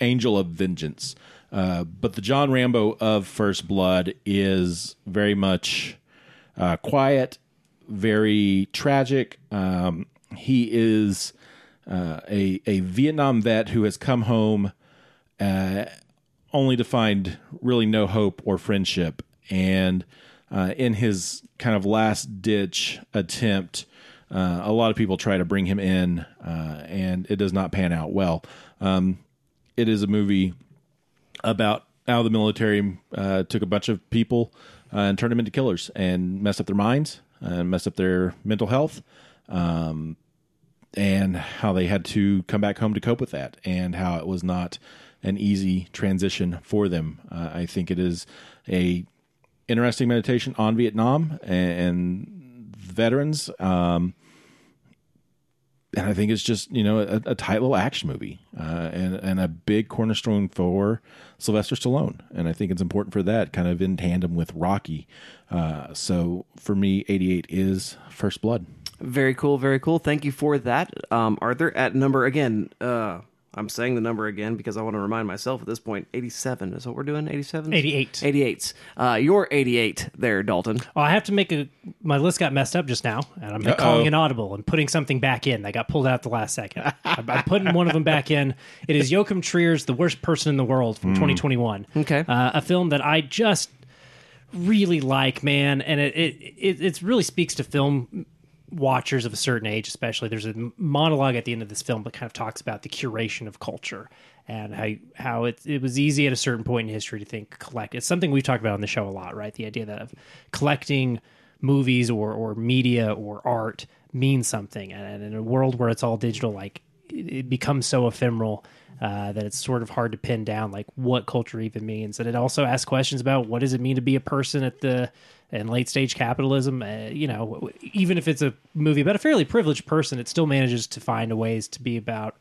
angel of vengeance. Uh, but the John Rambo of First Blood is very much uh, quiet, very tragic. Um, he is uh, a a Vietnam vet who has come home uh, only to find really no hope or friendship, and uh, in his kind of last ditch attempt. Uh, a lot of people try to bring him in, uh, and it does not pan out well. Um, it is a movie about how the military uh, took a bunch of people uh, and turned them into killers and messed up their minds and messed up their mental health. um, and how they had to come back home to cope with that, and how it was not an easy transition for them. Uh, I think it is a interesting meditation on Vietnam and veterans. Um, and I think it's just you know a, a tight little action movie uh, and and a big cornerstone for Sylvester Stallone, and I think it's important for that kind of in tandem with Rocky. Uh, so for me, '88 is First Blood. Very cool, very cool. Thank you for that, um, Arthur. At number again, uh, I'm saying the number again because I want to remind myself at this point. 87 is what we're doing. 87, 88. 88s. Uh, you're 88 there, Dalton. Oh, I have to make a. My list got messed up just now, and I'm Uh-oh. calling an audible and putting something back in. that got pulled out the last second. I'm, I'm putting one of them back in. It is Joachim Trier's "The Worst Person in the World" from 2021. Okay. uh, a film that I just really like, man, and it it it, it really speaks to film watchers of a certain age, especially. There's a monologue at the end of this film that kind of talks about the curation of culture and how how it it was easy at a certain point in history to think collect. It's something we've talked about on the show a lot, right? The idea that of collecting movies or or media or art means something, and in a world where it's all digital, like it, becomes so ephemeral. Uh, that it's sort of hard to pin down like what culture even means and it also asks questions about what does it mean to be a person at the in late stage capitalism uh, you know even if it's a movie about a fairly privileged person it still manages to find ways to be about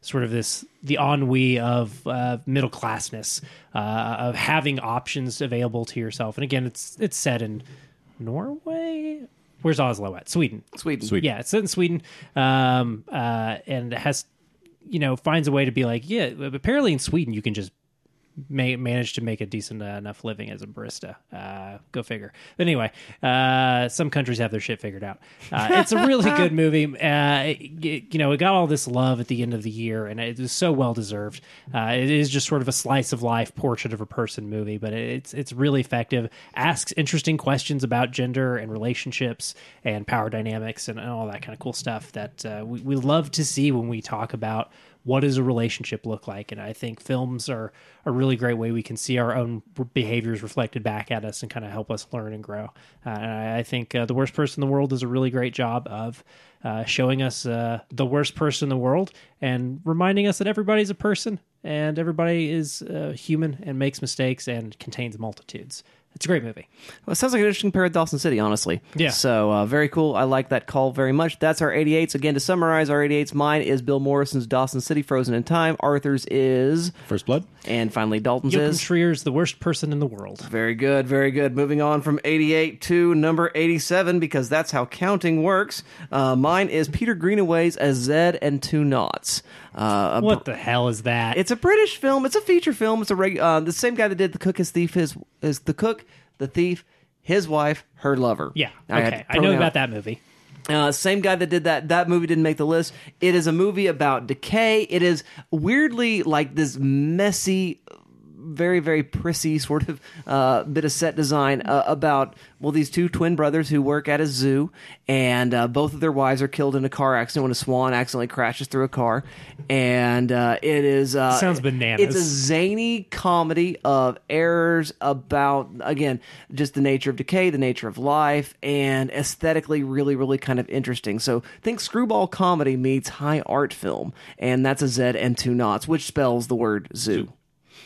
sort of this the ennui of uh, middle classness uh, of having options available to yourself and again it's it's set in norway where's oslo at sweden Sweden. Sweden. yeah, it's set in Sweden, um, uh, and it has, you know, finds a way to be like, yeah. Apparently, in Sweden, you can just ma- manage to make a decent uh, enough living as a barista. Uh, go figure. But anyway, uh, some countries have their shit figured out. Uh, it's a really good movie. Uh, it- you know, it got all this love at the end of the year, and it was so well deserved. Uh, it is just sort of a slice of life portrait of a person movie, but it's it's really effective. Asks interesting questions about gender and relationships and power dynamics and, and all that kind of cool stuff that uh, we, we love to see when we talk about what does a relationship look like? And i think films are a really great way we can see our own behaviors reflected back at us and kind of help us learn and grow. Uh, and I, I think uh, the worst person in the world does a really great job of uh, showing us uh, the worst person in the world and reminding us that everybody's a person and everybody is uh, human and makes mistakes and contains multitudes it's a great movie Well, it sounds like an interesting pair of Dawson City, honestly. Yeah. So uh, very cool. I like that call very much. That's our 88s. Again, to summarize our 88s, mine is Bill Morrison's Dawson City, Frozen in Time. Arthur's is, First Blood. and finally Dalton's Joachim is. Trier's the worst person in the world Very good, very good. Moving on from 88 to number 87 because that's how counting works. Uh, mine is Peter Greenaway's A Zed and Two Noughts. Uh, a what the hell is that It's a British film. It's a feature film. It's a reg- uh, the same guy that did The Cook, His Thief, His is the cook, the thief, his wife, her lover. yeah okay to i know about that movie Uh, same guy that did that. That movie didn't make the list. It is a movie about decay. It is weirdly like this messy, very very prissy sort of uh, bit of set design uh, about well these two twin brothers who work at a zoo and uh, both of their wives are killed in a car accident when a swan accidentally crashes through a car. And uh, it is uh, Sounds bananas. It's a zany comedy of errors about again just the nature of decay the nature of life and aesthetically really really kind of interesting. So think screwball comedy meets high art film and that's a z and two knots which spells the word zoo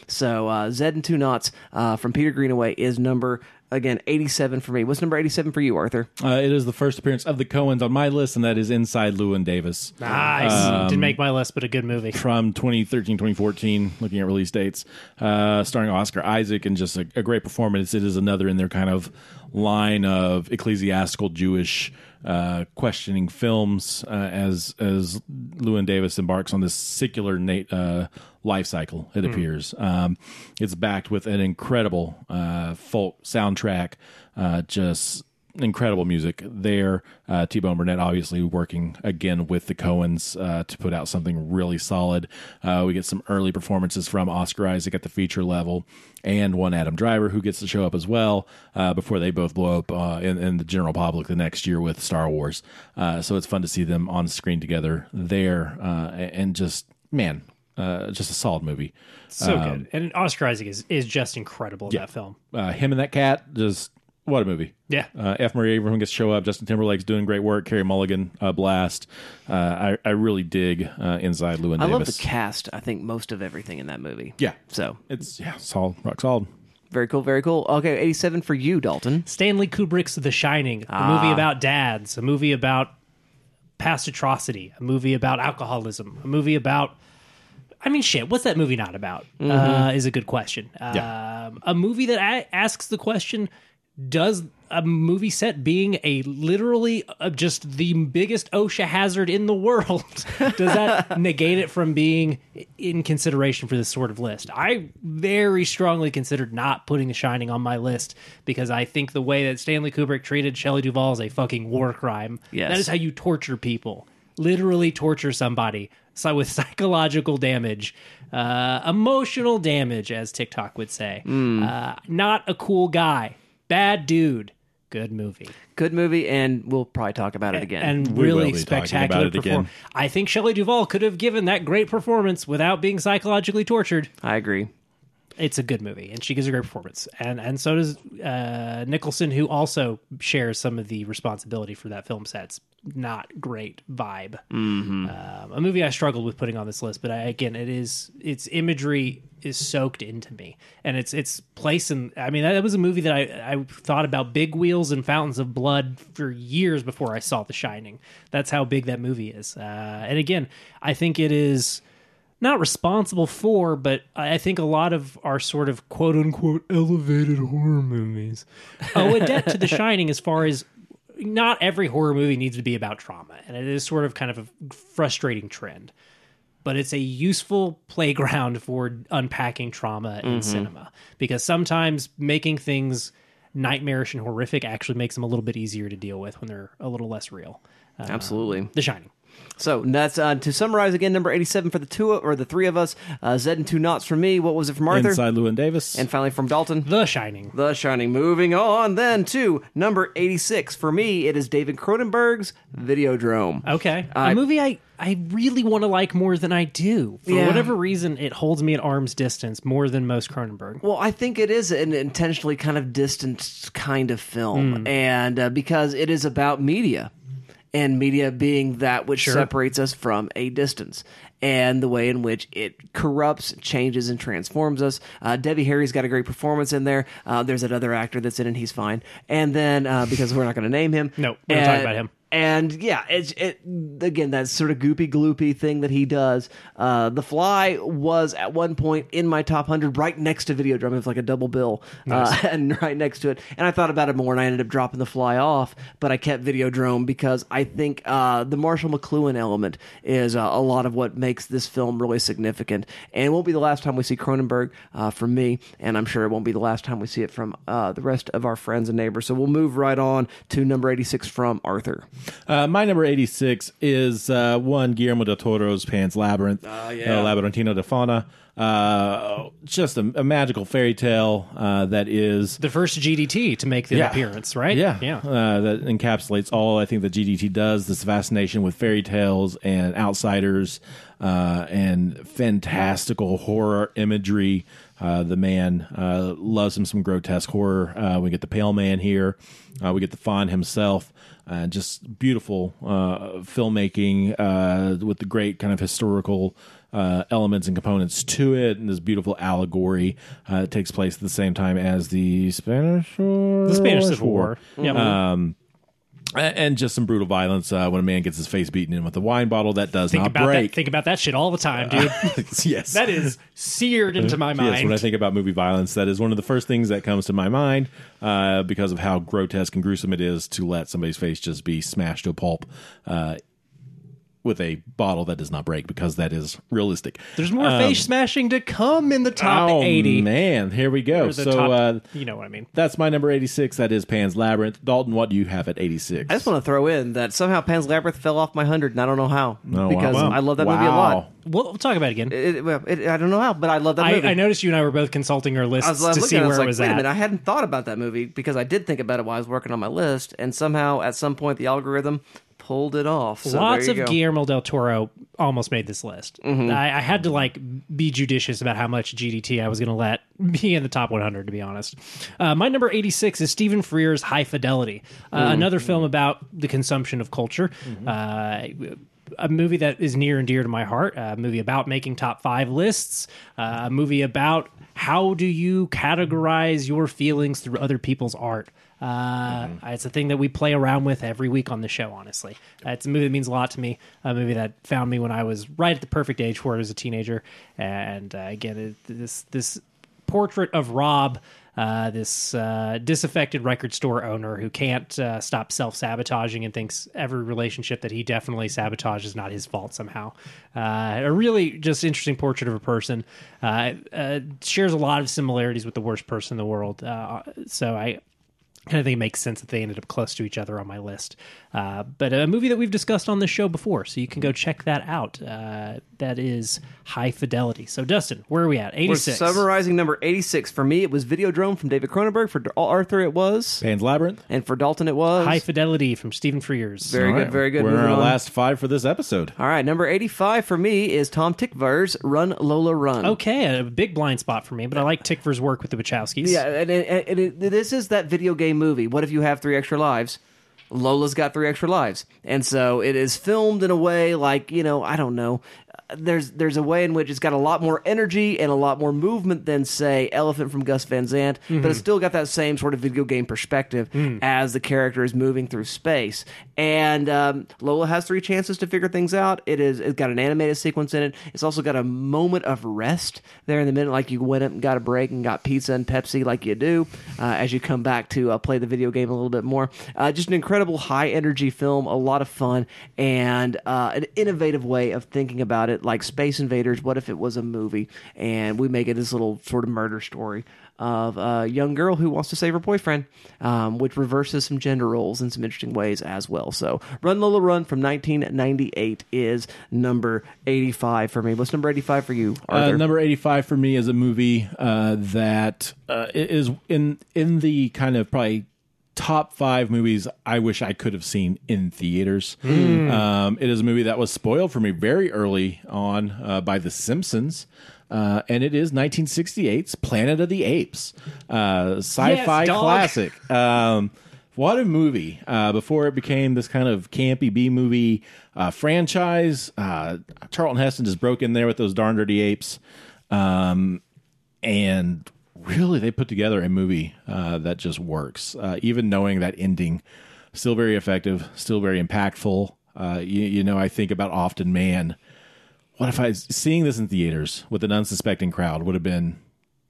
so uh, z and two knots uh, from peter greenaway is number again 87 for me what's number 87 for you arthur Uh, it is the first appearance of the Coens on my list, and that is Inside Llewyn Davis. Nice. Um, Didn't make my list, but a good movie. from 2013 2014 looking at release dates uh, starring oscar isaac and just a, a great performance it is another in their kind of line of ecclesiastical jewish uh, questioning films uh, as as llewyn davis embarks on this secular uh, life cycle it appears. Um, it's backed with an incredible uh, folk soundtrack uh, just incredible music there. Uh, T Bone Burnett obviously working again with the Coens uh, to put out something really solid. Uh, we get some early performances from Oscar Isaac at the feature level, and one Adam Driver who gets to show up as well uh, before they both blow up uh, in, in the general public the next year with Star Wars. Uh, so it's fun to see them on screen together there, uh, and just man. Uh, just a solid movie. So Um, good. And Oscar Isaac is, is just incredible in that film. Uh, him and that cat just What a movie! Yeah. uh, F. Murray Abraham gets to show up. Justin Timberlake's doing great work. Carey Mulligan, uh, blast. Uh, I I really dig uh, Inside Llewyn I Davis. love the cast. I think most of everything in that movie. Yeah, So it's yeah, solid, rock solid. very cool, very cool. Okay, 87 for you, Dalton. Stanley Kubrick's The Shining, a Ah. movie about dads, a movie about past atrocity, a movie about alcoholism, a movie about. I mean, shit. What's that movie not about? Uh, is a good question. Yeah. Um, a movie that a- asks the question: Does a movie set being a literally uh, just the biggest OSHA hazard in the world does that negate it from being in consideration for this sort of list? I very strongly considered not putting The Shining on my list because I think the way that Stanley Kubrick treated Shelley Duvall is a fucking war crime. Yes. that is how you torture people. Literally torture somebody so with psychological damage, uh, emotional damage, as TikTok would say. Uh, not a cool guy, bad dude. Good movie Good movie, and we'll probably talk about it again. and We will really be talking spectacular about it again. performance. I think Shelley Duvall could have given that great performance without being psychologically tortured. I agree. It's a good movie, and she gives a great performance, and and so does uh, Nicholson, who also shares some of the responsibility for that film set's not great vibe. Um, a movie I struggled with putting on this list, but I, again, it is its imagery is soaked into me, and it's its place in. I mean, that, was a movie that I I thought about big wheels and fountains of blood for years before I saw The Shining. That's how big that movie is, uh, and again, I think it is not responsible for, but I I think a lot of our sort of quote unquote elevated horror movies owe a debt to The Shining as far as not every horror movie needs to be about trauma. And it is sort of kind of a frustrating trend. But it's a useful playground for unpacking trauma in cinema because sometimes making things nightmarish and horrific actually makes them a little bit easier to deal with when they're a little less real. Uh, Absolutely. the Shining. So that's uh, to summarize again. Number eighty-seven for the two or the three of us. Uh, Zed and two knots from me. What was it from Arthur? Inside Llewyn Davis. And finally from Dalton. The Shining. The Shining. Moving on then to number 86. For me, it is David Cronenberg's Videodrome. Okay. I- a movie I, I really want to like more than I do. For Yeah. whatever reason, it holds me at arm's distance more than most Cronenberg. Well, I think it is an intentionally kind of distant kind of film, and uh, because it is about media, and media being that which separates us from a distance, and the way in which it corrupts, changes, and transforms us. Uh, Debbie Harry's got a great performance in there. Uh, there's another actor that's in it; he's fine. And then uh, because we're not going to name him, No, we're not talk about him. And yeah, it's it again that sort of goopy gloopy thing that he does. Uh, the Fly was at one point in my top hundred, right next to Videodrome. It was like a double bill, uh, and right next to it. And I thought about it more, and I ended up dropping the Fly off, but I kept Video Videodrome because I think uh, the Marshall McLuhan element is uh, a lot of what makes this film really significant. And it won't be the last time we see Cronenberg uh, from me, and I'm sure it won't be the last time we see it from uh, the rest of our friends and neighbors. So we'll move right on to number eighty-six from Arthur. Uh, my number 86 is uh, one Guillermo del Toro's Pan's Labyrinth. Yeah. Uh, Labyrinthino de Fauna. Uh, just a, a magical fairy tale uh, that is. The first GDT to make the Yeah. appearance, right? Yeah, Yeah. Uh, that encapsulates all I think the GDT does. This fascination with fairy tales and outsiders, uh, and fantastical horror imagery. Uh, the man uh, loves him some grotesque horror. Uh, we get the Pale Man here. Uh, we get the Fawn himself. Uh, just beautiful uh, filmmaking uh, with the great kind of historical uh, elements and components to it, and this beautiful allegory uh, takes place at the same time as the Spanish War. The Spanish Civil War. Yeah. A- and just some brutal violence uh, when a man gets his face beaten in with a wine bottle that does think not about break. that. Think about that shit all the time, dude. yes, that is seared into my mind. Yes, when I think about movie violence, that is one of the first things that comes to my mind uh, because of how grotesque and gruesome it is to let somebody's face just be smashed to a pulp uh, with a bottle that does not break because that is realistic. There's more face smashing to come in the top oh 80. man, here we go. So top, uh, you know what I mean. that's my number eighty-six. That is Pan's Labyrinth. Dalton, what do you have at eighty-six? I just want to throw in that somehow Pan's Labyrinth fell off my hundred, and I don't know how Oh, because wow. I love that movie a lot. We'll, we'll talk about it again. It, well, it, I don't know how, but I love that I, movie. I noticed you and I were both consulting our lists I was, I was to see at it, where was like, it was wait a at. minute, I hadn't thought about that movie because I did think about it while I was working on my list, and somehow at some point the algorithm pulled it off. So Lots there of go. Guillermo del Toro almost made this list. Mm-hmm. I, I had to like be judicious about how much GDT I was going to let be in the top 100. To be honest, uh, my number 86 is Stephen Frears' High Fidelity, uh, Mm-hmm. another film about the consumption of culture. Uh, a movie that is near and dear to my heart. A movie about making top five lists. Uh, a movie about how do you categorize your feelings through other people's art. Uh, It's a thing that we play around with every week on the show. Honestly, uh, it's a movie that means a lot to me. A movie that found me when I was right at the perfect age for it as a teenager. And uh, again, it, this this portrait of Rob, uh, this uh, disaffected record store owner who can't uh, stop self sabotaging and thinks every relationship that he definitely sabotages is not his fault somehow. Uh, a really just interesting portrait of a person. Uh, uh, shares a lot of similarities with the worst person in the world. So I kind of think it makes sense that they ended up close to each other on my list. Uh, but a movie that we've discussed on the show before, so you can go check that out. Uh, that is High Fidelity. So, Dustin, where are we at? We're 86. summarizing number 86. For me, it was Videodrome from David Cronenberg. For Arthur, it was. Pan's Labyrinth. And for Dalton, it was. High Fidelity from Stephen Frears. Very All good, very good. We're in Moving our on. last five for this episode. All right, number 85 for me is Tom Tykwer's Run Lola Run. Okay, a big blind spot for me, but I like Tickver's work with the Wachowskis. Yeah, and, and, and it, this is that video game movie. What if you have three extra lives? Lola's got three extra lives, and so it is filmed in a way like you know I don't know. There's there's a way in which it's got a lot more energy and a lot more movement than say Elephant from Gus Van Sant, but it's still got that same sort of video game perspective as the character is moving through space. And um, Lola has three chances to figure things out. It is it's got an animated sequence in it. It's also got a moment of rest there in the minute, like you went up and got a break and got pizza and Pepsi, like you do, uh, as you come back to uh, play the video game a little bit more. Uh, just an incredible high energy film, a lot of fun, and uh, an innovative way of thinking about it, like Space Invaders. What if it was a movie and we make it this little sort of murder story? Of a young girl who wants to save her boyfriend, um, which reverses some gender roles in some interesting ways as well. So, Run Lola Run from 1998 is number 85 for me. What's number 85 for you, Uh, number 85 for me is a movie uh, that uh, is in in the kind of probably top five movies I wish I could have seen in theaters. Um, it is a movie that was spoiled for me very early on uh, by The Simpsons. Uh, and it is 1968's Planet of the Apes, uh, sci-fi Yes, classic. Um, what a movie! Uh, before it became this kind of campy B movie uh, franchise, uh, Charlton Heston just broke in there with those darn dirty apes, um, and really they put together a movie uh, that just works. Uh, even knowing that ending, still very effective, still very impactful. Uh, you, you know, I think about often, man. What if I seeing this in theaters with an unsuspecting crowd would have been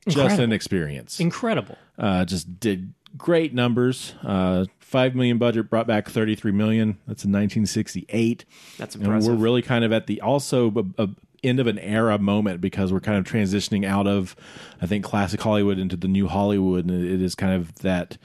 just an experience Incredible. uh, just did great numbers. Uh, Five million budget brought back thirty three million. That's in nineteen sixty eight. That's And impressive. we're really kind of at the also a, a end of an era moment because we're kind of transitioning out of, I think, classic Hollywood into the new Hollywood, and it is kind of that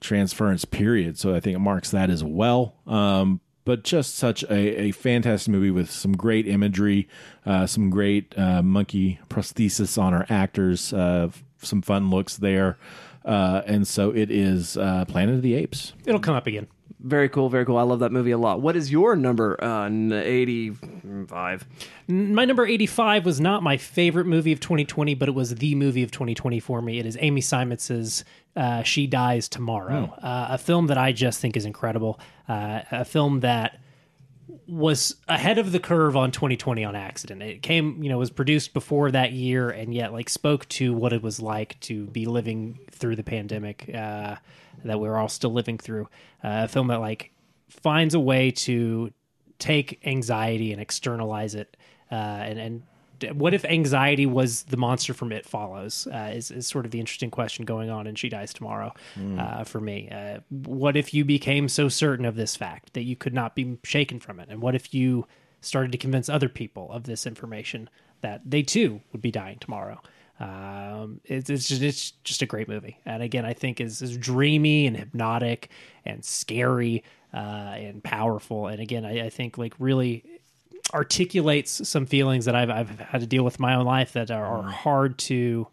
transference period. So I think it marks that as well. Um, but just such a, a fantastic movie with some great imagery, uh, some great uh, monkey prosthesis on our actors, uh, some fun looks there. Uh, and so it is uh, Planet of the Apes. It'll come up again. Very cool, very cool. I love that movie a lot. What is your number? Uh, 85. My number 85 was not my favorite movie of 2020, but it was the movie of 2020 for me. It is Amy Seimetz's uh, She Dies Tomorrow, uh, a film that I just think is incredible. Uh, a film that was ahead of the curve on 2020 on accident. It came, you know, was produced before that year and yet like spoke to what it was like to be living through the pandemic uh, that we're all still living through. Uh, a film that like finds a way to take anxiety and externalize it uh, and and what if anxiety was the monster from It Follows? Uh, is, is sort of the interesting question going on in She Dies Tomorrow uh, for me. Uh, what if you became so certain of this fact that you could not be shaken from it? And what if you started to convince other people of this information that they too would be dying tomorrow? Um, it's, it's just it's just a great movie, and again, I think is is dreamy and hypnotic and scary uh, and powerful. And again, I, I think like really articulates some feelings that I've I've had to deal with in my own life that are, are hard to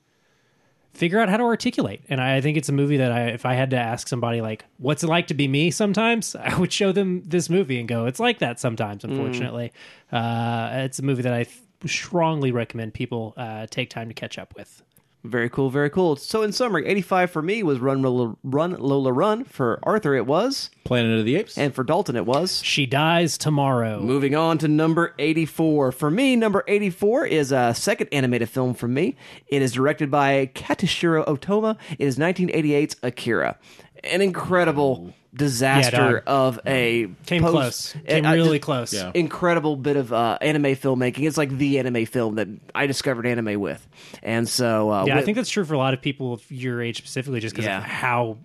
figure out how to articulate. And I think it's a movie that I, if I had to ask somebody like, "What's it like to be me?" Sometimes I would show them this movie and go, "It's like that sometimes." Unfortunately, uh, it's a movie that I th- strongly recommend people uh, take time to catch up with. Very cool, very cool. So, in summary, 85 for me was Run Lola Run. Lola, Run. For Arthur, it was. Planet of the Apes. And for Dalton, it was. She dies tomorrow. Moving on to number 84. For me, number 84 is a second animated film from me. It is directed by Katsuhiro Otomo. It is 1988's Akira. An incredible disaster Yeah, of a Came post- close. Came uh, really just close. Yeah. Incredible bit of uh, anime filmmaking. It's like the anime film that I discovered anime with, and so uh, Yeah, I think that's true for a lot of people of your age specifically, just because Yeah. of how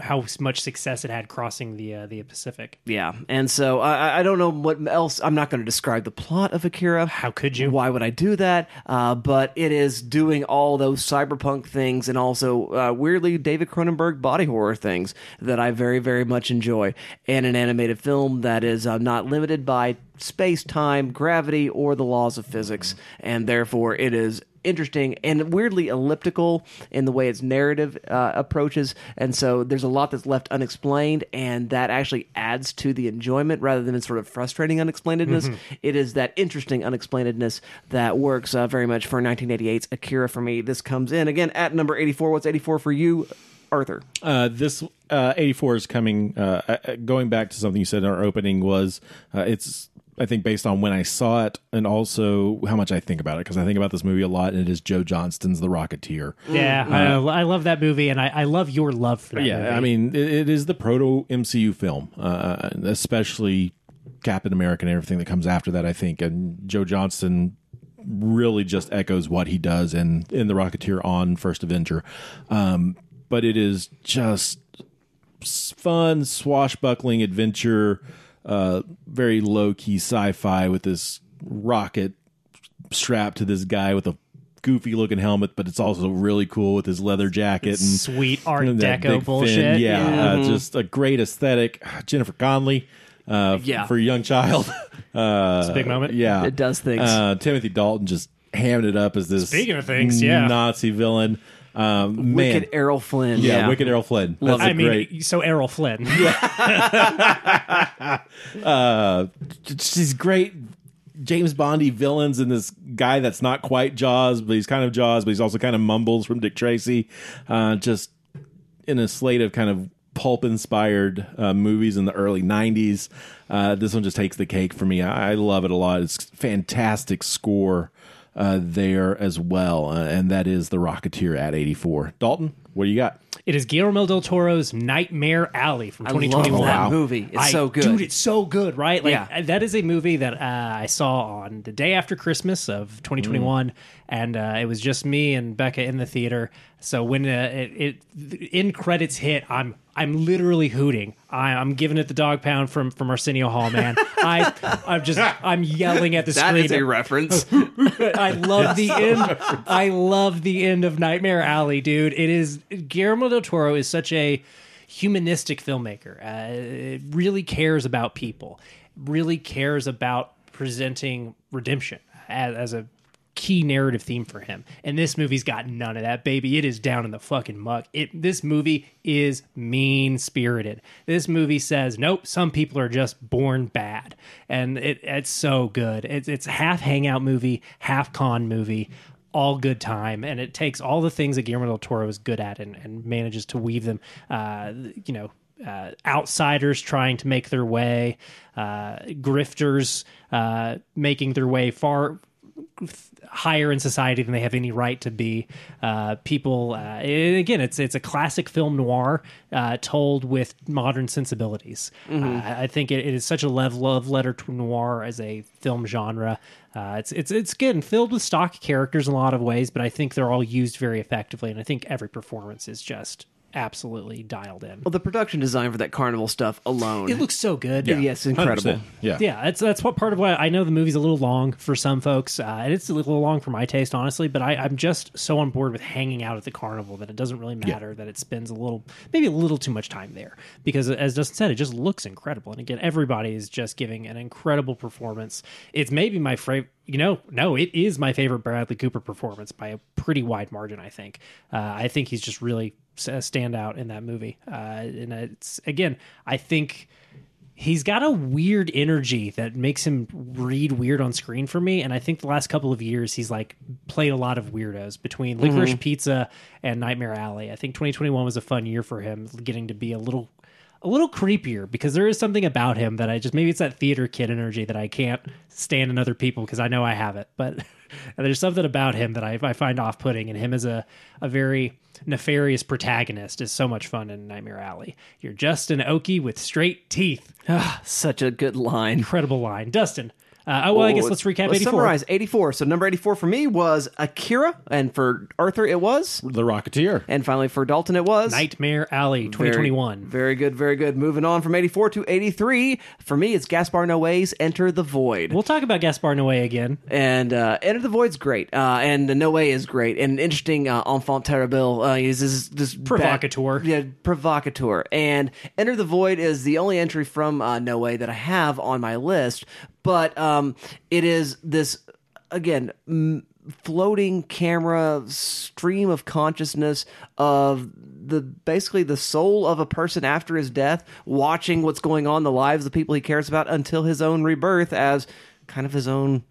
how much success it had crossing the uh, the Pacific. Yeah, and so I, I don't know what else. I'm not going to describe the plot of Akira. How could you? Why would I do that? Uh, but it is doing all those cyberpunk things and also uh, weirdly David Cronenberg body horror things that I very, very much enjoy. And an animated film that is uh, not limited by space, time, gravity, or the laws of physics, and therefore it is interesting and weirdly elliptical in the way its narrative uh, approaches and so there's a lot that's left unexplained and that actually adds to the enjoyment rather than its sort of frustrating unexplainedness It is that interesting unexplainedness that works uh, very much for 1988's akira for me this comes in again at number 84 what's 84 for you arthur Uh, this uh, 84 is coming. Uh, uh, going back to something you said in our opening was uh, it's. I think based on when I saw it and also how much I think about it because I think about this movie a lot and it is Joe Johnston's The Rocketeer. Yeah, I, I love that movie, and I, I love your love for that. Yeah, movie. I mean it, it is the proto MCU film, uh, especially Captain America and everything that comes after that. I think and Joe Johnston really just echoes what he does in in the Rocketeer on First Avenger, um, but it is just fun swashbuckling adventure, uh, very low key sci fi with this rocket strapped to this guy with a goofy looking helmet, but it's also really cool with his leather jacket and sweet Art and Deco big fin. bullshit. Yeah, Uh, just a great aesthetic. Jennifer Connelly, uh, Yeah. for a young child. Uh, It's a big moment. yeah, It does things. Uh, Timothy Dalton just hamming it up as this. Speaking of things, yeah. Nazi villain. Um, wicked man, errol flynn yeah, yeah, Wicked Errol Flynn. That's I a mean, great. so Errol Flynn. Uh, she's great. James Bondy villains and this guy that's not quite Jaws, but he's kind of Jaws, but he's also kind of Mumbles from Dick Tracy. Uh, just in a slate of kind of pulp inspired uh, movies in the early 90s. Uh, this one just takes the cake for me. I, I love it a lot. It's fantastic score uh, there as well. Uh, and that is The Rocketeer at 84. Dalton, what do you got? It is Guillermo del Toro's Nightmare Alley from I love 2021. that Wow. movie it's I- so good dude. It's so good, right? Like Yeah. that is a movie that uh, I saw on the day after Christmas of 2021, and uh, it was just me and Becca in the theater. So when uh, it, it the end credits hit, I'm I'm literally hooting. I, I'm giving it the dog pound from from Arsenio Hall, man. I I'm just I'm yelling at the that screen. is a reference I love the end. I love the end of Nightmare Alley, dude. It is Guillermo del Toro is such a humanistic filmmaker. Uh, it really cares about people. Really cares about presenting redemption as, as a key narrative theme for him. And this movie's got none of that, baby. It is down in the fucking muck. It this movie is mean spirited. This movie says, nope, some people are just born bad. And it, it's so good. It's it's half hangout movie, half con movie. All good time, and it takes all the things that Guillermo del Toro is good at, and, and manages to weave them. Uh, you know, uh, outsiders trying to make their way, uh, grifters uh, making their way far higher in society than they have any right to be. Uh, people, uh, again, it's it's a classic film noir uh, told with modern sensibilities. Uh, I think it, it is such a love love letter to noir as a film genre. Uh, it's it's it's and filled with stock characters in a lot of ways, but I think they're all used very effectively, and I think every performance is just absolutely dialed in. well the production design for that carnival stuff alone It looks so good. Yeah. yes incredible 100%. Yeah. Yeah, that's that's what part of why I know the movie's a little long for some folks, uh, and it's a little long for my taste, honestly. But I, I'm just so on board with hanging out at the carnival that it doesn't really matter that it spends a little, maybe a little too much time there, because as Dustin said, it just looks incredible. And again, everybody is just giving an incredible performance. It's maybe my fra- you know, no, it is my favorite Bradley Cooper performance by a pretty wide margin. I think. Uh, I think he's just really s- a standout in that movie. Uh, and it's again, I think he's got a weird energy that makes him read weird on screen for me. And I think the last couple of years he's like played a lot of weirdos between Licorice Pizza and Nightmare Alley. I think 2021 was a fun year for him, getting to be a little a little creepier because there is something about him that I just maybe it's that theater kid energy that I can't stand in other people because I know I have it. But there's something about him that I, I find off putting, and him as a, a very nefarious protagonist is so much fun in Nightmare Alley. You're just an Okie with straight teeth. Ah, such a good line. Incredible line. Dustin. Uh, oh, well, I guess let's recap Let's 84. summarize 84. So number 84 for me was Akira, and for Arthur it was, The Rocketeer. and finally for Dalton it was Nightmare Alley 2021. Very, very good, very good. Moving on from 84 to 83. For me, it's Gaspar Noé's Enter the Void. We'll talk about Gaspar Noé again. and uh, Enter the Void's great, uh, and the Noé is great, and interesting. Uh, Enfant terrible uh, is this this bad- Provocateur. yeah, provocateur. And Enter the Void is the only entry from uh, Noé that I have on my list, but um, it is this again. M- floating camera stream of consciousness of the basically the soul of a person after his death watching what's going on the lives of the people he cares about until his own rebirth as kind of his own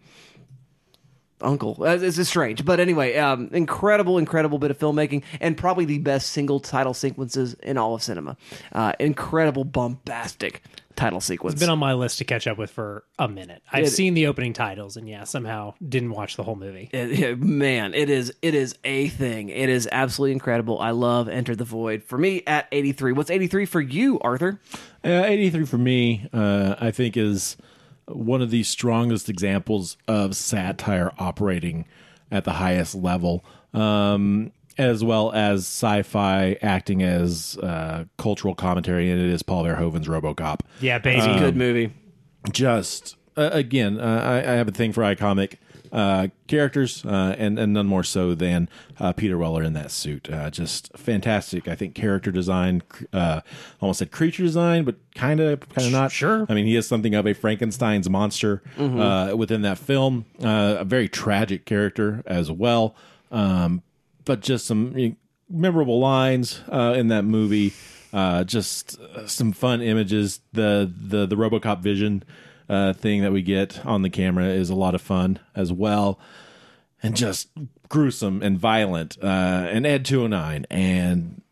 uncle. Uh, It's, it's strange, but anyway, um, incredible, incredible bit of filmmaking, and probably the best single title sequences in all of cinema. Uh, incredible, bombastic title sequence. It's been on my list to catch up with for a minute. I've It- seen the opening titles, and yeah, somehow didn't watch the whole movie. It- it- man, it is it is a thing. It is absolutely incredible. I love Enter the Void. For me, at eighty three. What's eighty three for you, Arthur? Uh, 83 for me, uh, I think, is one of the strongest examples of satire operating at the highest level, um, as well as sci fi acting as uh, cultural commentary, and it is Paul Verhoeven's Robocop. Yeah, baby. Good movie. Just, uh, again, uh, I, I have a thing for iconic. Uh, characters, uh, and and none more so than uh, Peter Weller in that suit. Uh, just fantastic. I think character design, uh, almost said creature design, but kind of kind of not. Sure. I mean, he is something of a Frankenstein's monster uh, within that film. Uh, a very tragic character as well, um, but just some memorable lines uh, in that movie. Uh, just uh, some fun images. The the the RoboCop vision uh, thing that we get on the camera is a lot of fun as well, and just gruesome and violent. Uh, and Ed two hundred nine and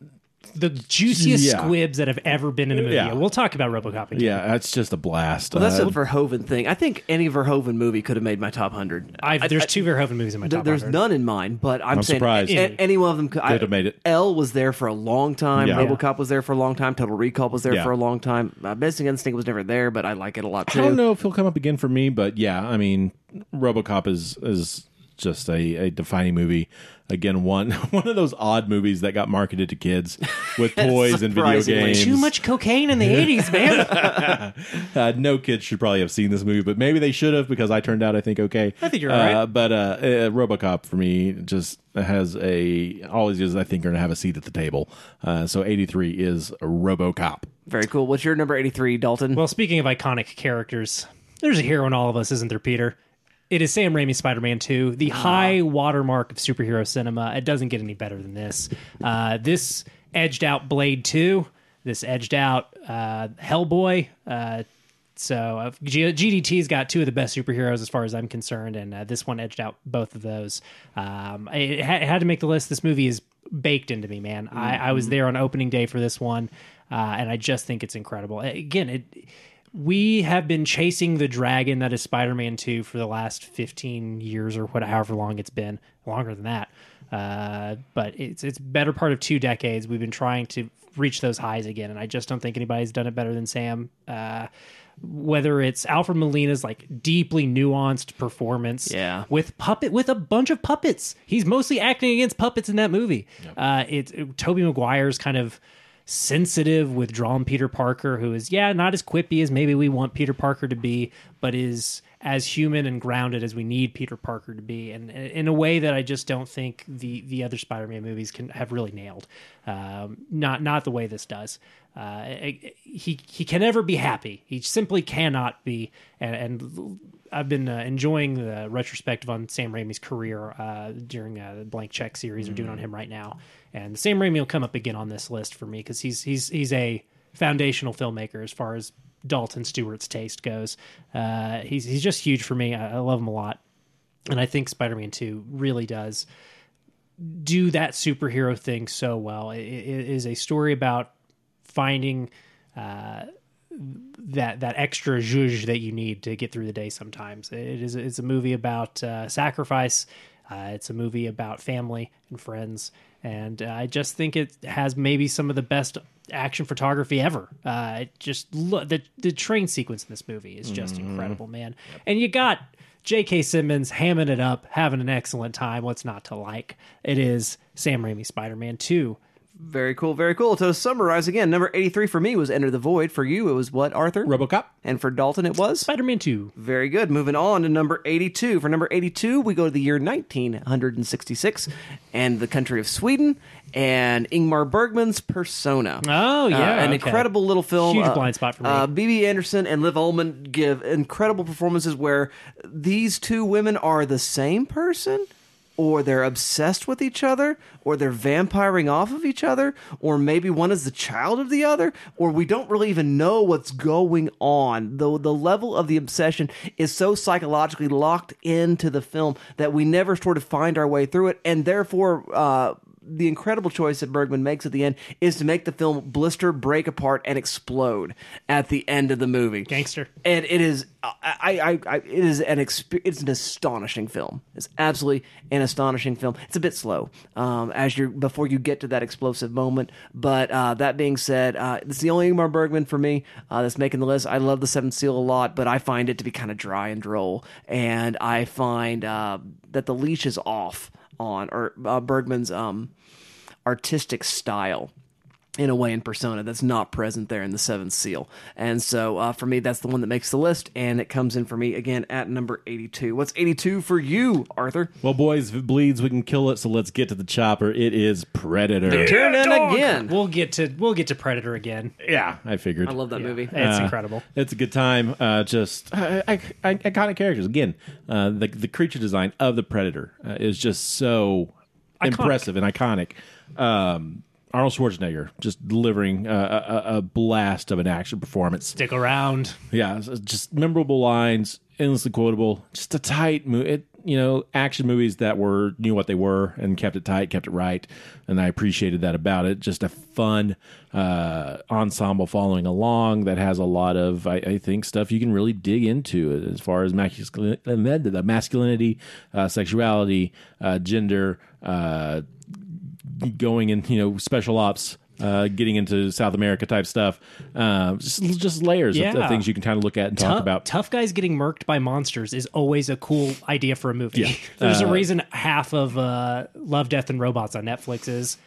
the juiciest Yeah. squibs that have ever been in a movie. Yeah. We'll talk about RoboCop again. yeah, that's just a blast. Well, that's Uh, a Verhoeven thing. I think any Verhoeven movie could have made my top hundred. I've, there's two Verhoeven movies in my Th- top. There's 100. none in mine, but I'm, I'm saying surprised. a- any one of them could Could have made it. Elle was there for a long time. Yeah. RoboCop was there for a long time. Total Recall was there Yeah. for a long time. Uh, Missing Instinct was never there, but I like it a lot too. I don't know if he'll come up again for me, but yeah, I mean, RoboCop is is just a, a defining movie. Again, one one of those odd movies that got marketed to kids with toys and video games. Too much cocaine in the 80s, man. Uh, no kid should probably have seen this movie, but maybe they should have because I turned out I think okay. I think you're uh, right. But uh, uh, RoboCop for me just has a always is I think are gonna have a seat at the table. Uh, so eighty three is RoboCop. Very cool. What's your number 83, Dalton? well, speaking of iconic characters, there's a hero in all of us, isn't there, Peter? It is Sam Raimi's Spider-Man 2, the high watermark of superhero cinema. It doesn't get any better than this. Uh, this edged out Blade 2. This edged out uh, Hellboy. Uh, so uh, G- GDT's got two of the best superheroes as far as I'm concerned, and uh, this one edged out both of those. Um, it, ha- it had to make the list. This movie is baked into me, man. I, I was there on opening day for this one, uh, and I just think it's incredible. Again, it we have been chasing the dragon that is Spider-Man 2 for the last 15 years or whatever, however long it's been, longer than that. Uh, but it's it's better part of two decades. We've been trying to reach those highs again, and I just don't think anybody's done it better than Sam. Uh, whether it's Alfred Molina's like deeply nuanced performance, Yeah. with puppet with a bunch of puppets. He's mostly acting against puppets in that movie. Uh, it's it, Tobey Maguire's kind of sensitive, withdrawn Peter Parker, who is yeah not as quippy as maybe we want Peter Parker to be, but is as human and grounded as we need Peter Parker to be, and in a way that I just don't think the the other Spider-Man movies can have really nailed. Um, not not the way this does. Uh, he he can never be happy. He simply cannot be, and, and I've been uh, enjoying the retrospective on Sam Raimi's career uh, during uh, the Blank Check series we're doing on him right now, and Sam Raimi will come up again on this list for me because he's he's he's a foundational filmmaker as far as Dalton Stewart's taste goes. Uh, he's he's just huge for me. I, I love him a lot, and I think Spider Man Two really does do that superhero thing so well. It, it is a story about finding uh, that that extra zhuzh that you need to get through the day. Sometimes it is it's a movie about uh, sacrifice. Uh, it's a movie about family and friends, and uh, I just think it has maybe some of the best action photography ever. Uh, it just look the the train sequence in this movie is just incredible, man. And you got J.K. Simmons hamming it up, having an excellent time. What's not to like? It is Sam Raimi Spider Man Two. Very cool, very cool. To summarize again, number 83 for me was Enter the Void. For you, it was what, Arthur? RoboCop. and for Dalton, it was? Spider Man Two. Very good. Moving on to number 82. For number 82, we go to the year 1966 and the country of Sweden and Ingmar Bergman's Persona. Oh, yeah, Uh, an okay. incredible little film. Huge Uh, blind spot for me. Uh, Bibi Andersson and Liv Ullmann give incredible performances where these two women are the same person. Or they're obsessed with each other, or they're vampiring off of each other, or maybe one is the child of the other, or we don't really even know what's going on. The, the level of the obsession is so psychologically locked into the film that we never sort of find our way through it, and therefore, uh, the incredible choice that Bergman makes at the end is to make the film blister, break apart, and explode at the end of the movie. Gangster. And it is, I, I, I, it is an exp- it's an astonishing film. It's absolutely an astonishing film. It's a bit slow um, as you before you get to that explosive moment. But uh, that being said, uh, it's the only Ingmar Bergman for me uh, that's making the list. I love the Seventh Seal a lot, but I find it to be kind of dry and droll, and I find uh, that the leash is off on or uh, Bergman's um, artistic style in a way in persona that's not present there in the seventh seal and so uh, for me that's the one that makes the list and it comes in for me again at number 82 what's 82 for you arthur Well, boys, if it bleeds, we can kill it. So let's get to the chopper. It is Predator. turn in again We'll get to we'll get to Predator again. Yeah, I figured. i love that movie It's Uh, incredible. It's a good time. Uh, just I, I, I, iconic characters. Again, uh, the the creature design of the Predator uh, is just so impressive and iconic. Um, Arnold Schwarzenegger just delivering uh, a, a blast of an action performance. Stick around. Yeah, just memorable lines, endlessly quotable. Just a tight movie. You know, action movies that were knew what they were and kept it tight, kept it right, and I appreciated that about it. Just a fun uh, ensemble following along that has a lot of, I, I think, stuff you can really dig into as far as masculin- the masculinity, uh, sexuality, uh, gender. Going in, you know, special ops, uh, getting into South America type stuff. Uh, just just layers of, Yeah. of things you can kind of look at and talk Tough, about. tough guys getting murked by monsters is always a cool idea for a movie. Yeah. There's Uh, a reason half of uh, Love, Death, and Robots on Netflix is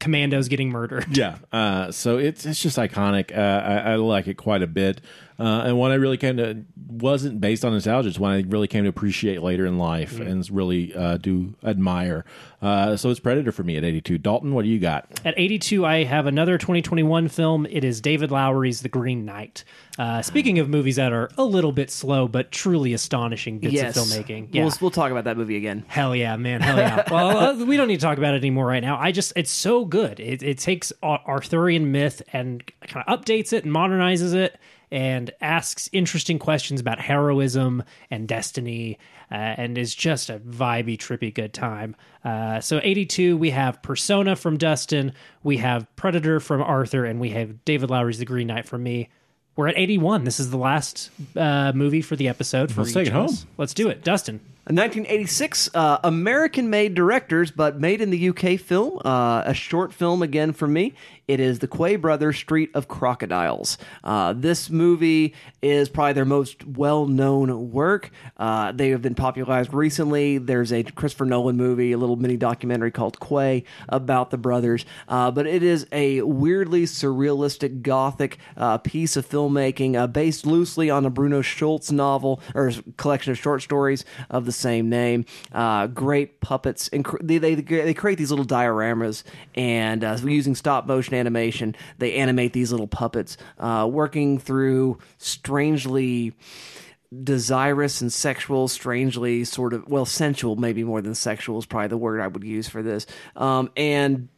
commandos getting murdered. Yeah, uh, so it's it's just iconic. Uh, I, I like it quite a bit, uh, and one I really came to wasn't based on nostalgia. It's one I really came to appreciate later in life and really uh, do admire. Uh, so it's Predator for me at eighty two. Dalton, what do you got? At 82, I have another 2021 film. It is David Lowery's The Green Knight. Uh, speaking of movies that are a little bit slow but truly astonishing bits yes of filmmaking, yeah. we'll, we'll talk about that movie again Hell yeah, man. Hell yeah. well, uh, we don't need to talk about it anymore right now. I just, it's so good. It, it takes Arthurian myth and kind of updates it and modernizes it and asks interesting questions about heroism and destiny uh, and is just a vibey, trippy, good time. Uh, so, 82, we have Persona from Dustin, we have Predator from Arthur, and we have David Lowery's The Green Knight from me. We're at 81. This is the last uh, movie for the episode. For Let's take it home. Let's do it. Dustin. A 1986 uh, American-made directors, but made in the UK film. Uh, a short film again for me. It is the Quay Brothers Street of Crocodiles. Uh, this movie is probably their most well-known work. Uh, they have been popularized recently. There's a Christopher Nolan movie, a little mini documentary called Quay about the brothers. Uh, but it is a weirdly surrealistic gothic uh, piece of filmmaking uh, based loosely on a Bruno Schulz novel or collection of short stories of the same name. Uh, great puppets. Inc- they, they, they create these little dioramas and using stop motion animation, they animate these little puppets, uh, working through strangely desirous and sexual, strangely sort of well, sensual, maybe more than sexual is probably the word I would use for this. Um, and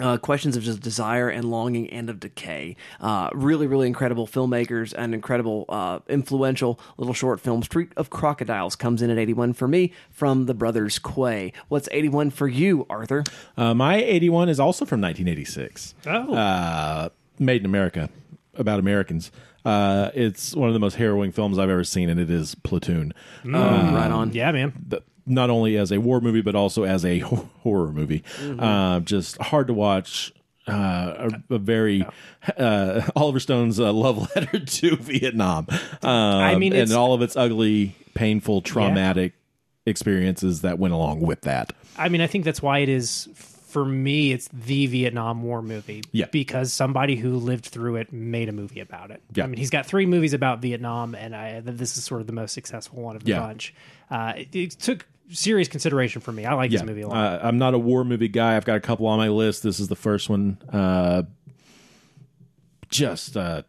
uh, questions of just desire and longing and of decay. Uh, really, really incredible filmmakers and incredible, uh, influential little short film. Street of Crocodiles comes in at 81 for me from the brothers Quay. What's 81 for you, Arthur? Uh, my 81 is also from 1986. Oh. Uh, Made in America, about Americans. Uh, it's one of the most harrowing films I've ever seen, and it is Platoon. Um, right on. Yeah, man. The- not only as a war movie, but also as a horror movie. Uh, just hard to watch. Uh, a, a very uh, Oliver Stone's uh, love letter to Vietnam. Um, I mean, and all of its ugly, painful, traumatic experiences that went along with that. I mean, I think that's why it is for me. It's the Vietnam War movie. Yeah. because somebody who lived through it made a movie about it. Yeah. I mean, he's got three movies about Vietnam, and I this is sort of the most successful one of the Yeah. bunch. Uh, it, it took serious consideration for me. I like this movie a lot. Uh, I'm not a war movie guy. I've got a couple on my list. This is the first one. Uh, just, uh,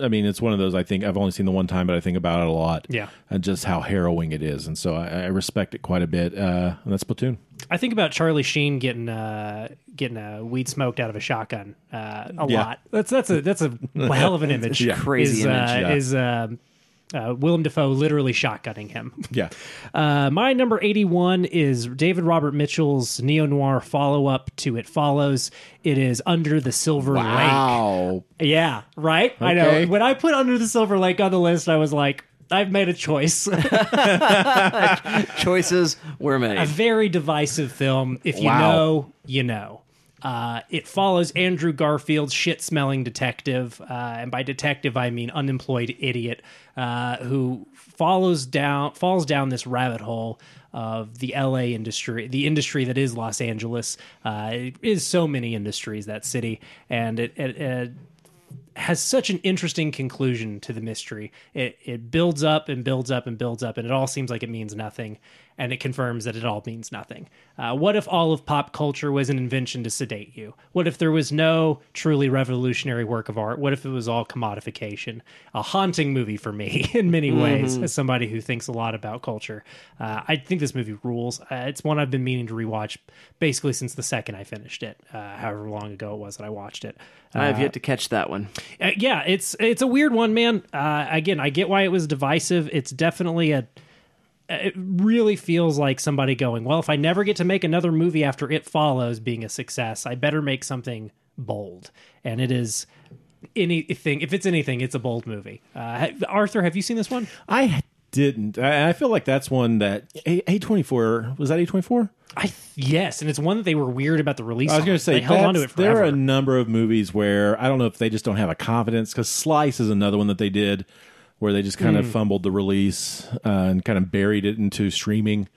I mean, it's one of those. I think I've only seen the one time, but I think about it a lot. Yeah. and just how harrowing it is, and so I, I respect it quite a bit. Uh, and that's Platoon. I think about Charlie Sheen getting uh, getting a weed smoked out of a shotgun uh, a Yeah. lot. That's that's a that's a hell of an image. Yeah. Crazy is, image, uh, yeah. is um uh, Willem Dafoe literally shotgunning him. Yeah, Uh, my number 81 is David Robert Mitchell's neo noir follow up to It Follows. It is Under the Silver Lake. wow. Yeah, right? I know. When I put Under the Silver Lake on the list, I was like, I've made a choice. Choices were made. a very divisive film. If you Wow. know, you know. Uh, it follows Andrew Garfield's shit-smelling detective, uh, and by detective I mean unemployed idiot, uh, who follows down falls down this rabbit hole of the LA industry, the industry that is Los Angeles. Uh, it is so many industries that city, and it, it, it has such an interesting conclusion to the mystery. It it builds up and builds up and builds up, and it all seems like it means nothing, and it confirms that it all means nothing. Uh, what if all of pop culture was an invention to sedate you? What if there was no truly revolutionary work of art? What if it was all commodification? A haunting movie for me in many ways, as somebody who thinks a lot about culture. Uh, I think this movie rules. Uh, it's one I've been meaning to rewatch basically since the second I finished it, uh, however long ago it was that I watched it. I have yet to catch that one. Uh, yeah, it's it's a weird one, man. Uh, again, I get why it was divisive. It's definitely a. It really feels like somebody going, well, if I never get to make another movie after It Follows being a success, I better make something bold. And it is anything. If it's anything, it's a bold movie. Uh, Arthur, have you seen this one? I didn't. I, I feel like that's one that A twenty four was that A twenty four. I yes, and it's one that they were weird about the release. I was going to say they held on to it that's- there are a number of movies where I don't know if they just don't have a confidence because Slice is another one that they did where they just kind Hmm. of fumbled the release uh, and kind of buried it into streaming.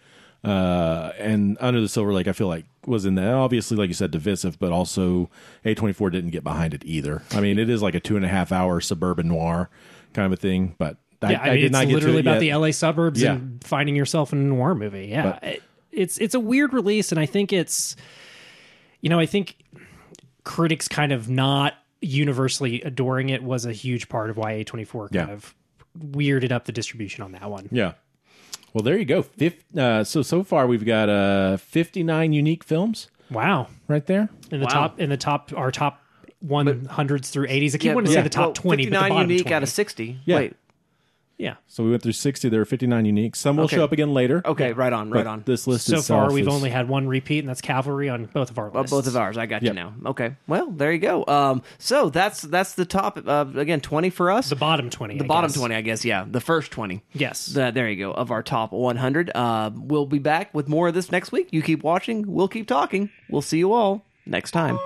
Uh, and Under the Silver Lake, I feel like was in that obviously, like you said, divisive, but also A twenty four didn't get behind it either. I mean, it is like a two and a half hour suburban noir kind of a thing, but I, yeah, I, I mean, did it's not get literally about yet. the LA suburbs Yeah. and finding yourself in a noir movie. Yeah, But- It- it's it's a weird release, and I think it's, you know, I think critics kind of not universally adoring it was a huge part of why A twenty four kind Yeah. of weirded up the distribution on that one. Yeah. Well, there you go. Fif- uh, so so far we've got uh, fifty nine unique films Wow, right there. in the Wow. top in the top our top one hundreds through eighties. I keep Yeah, wanting to yeah. say the top Well, twenty, but the 59 unique 20. out of 60. Yeah. Wait. Yeah. So we went through 60. There are 59 unique. Some will Okay. show up again later. Okay, right on, But right on. This list So itself far, we've is- only had one repeat, and that's Calvary on both of our Well, lists. both of ours. I got Yep. you now. Okay. Well, there you go. Um, so that's that's the top. Uh, again, twenty for us. the bottom twenty. The I bottom guess. twenty, I guess. Yeah, the first twenty. Yes. The- there you go. Of our top one hundred. Uh, we'll be back with more of this next week. You keep watching. We'll keep talking. We'll see you all next time.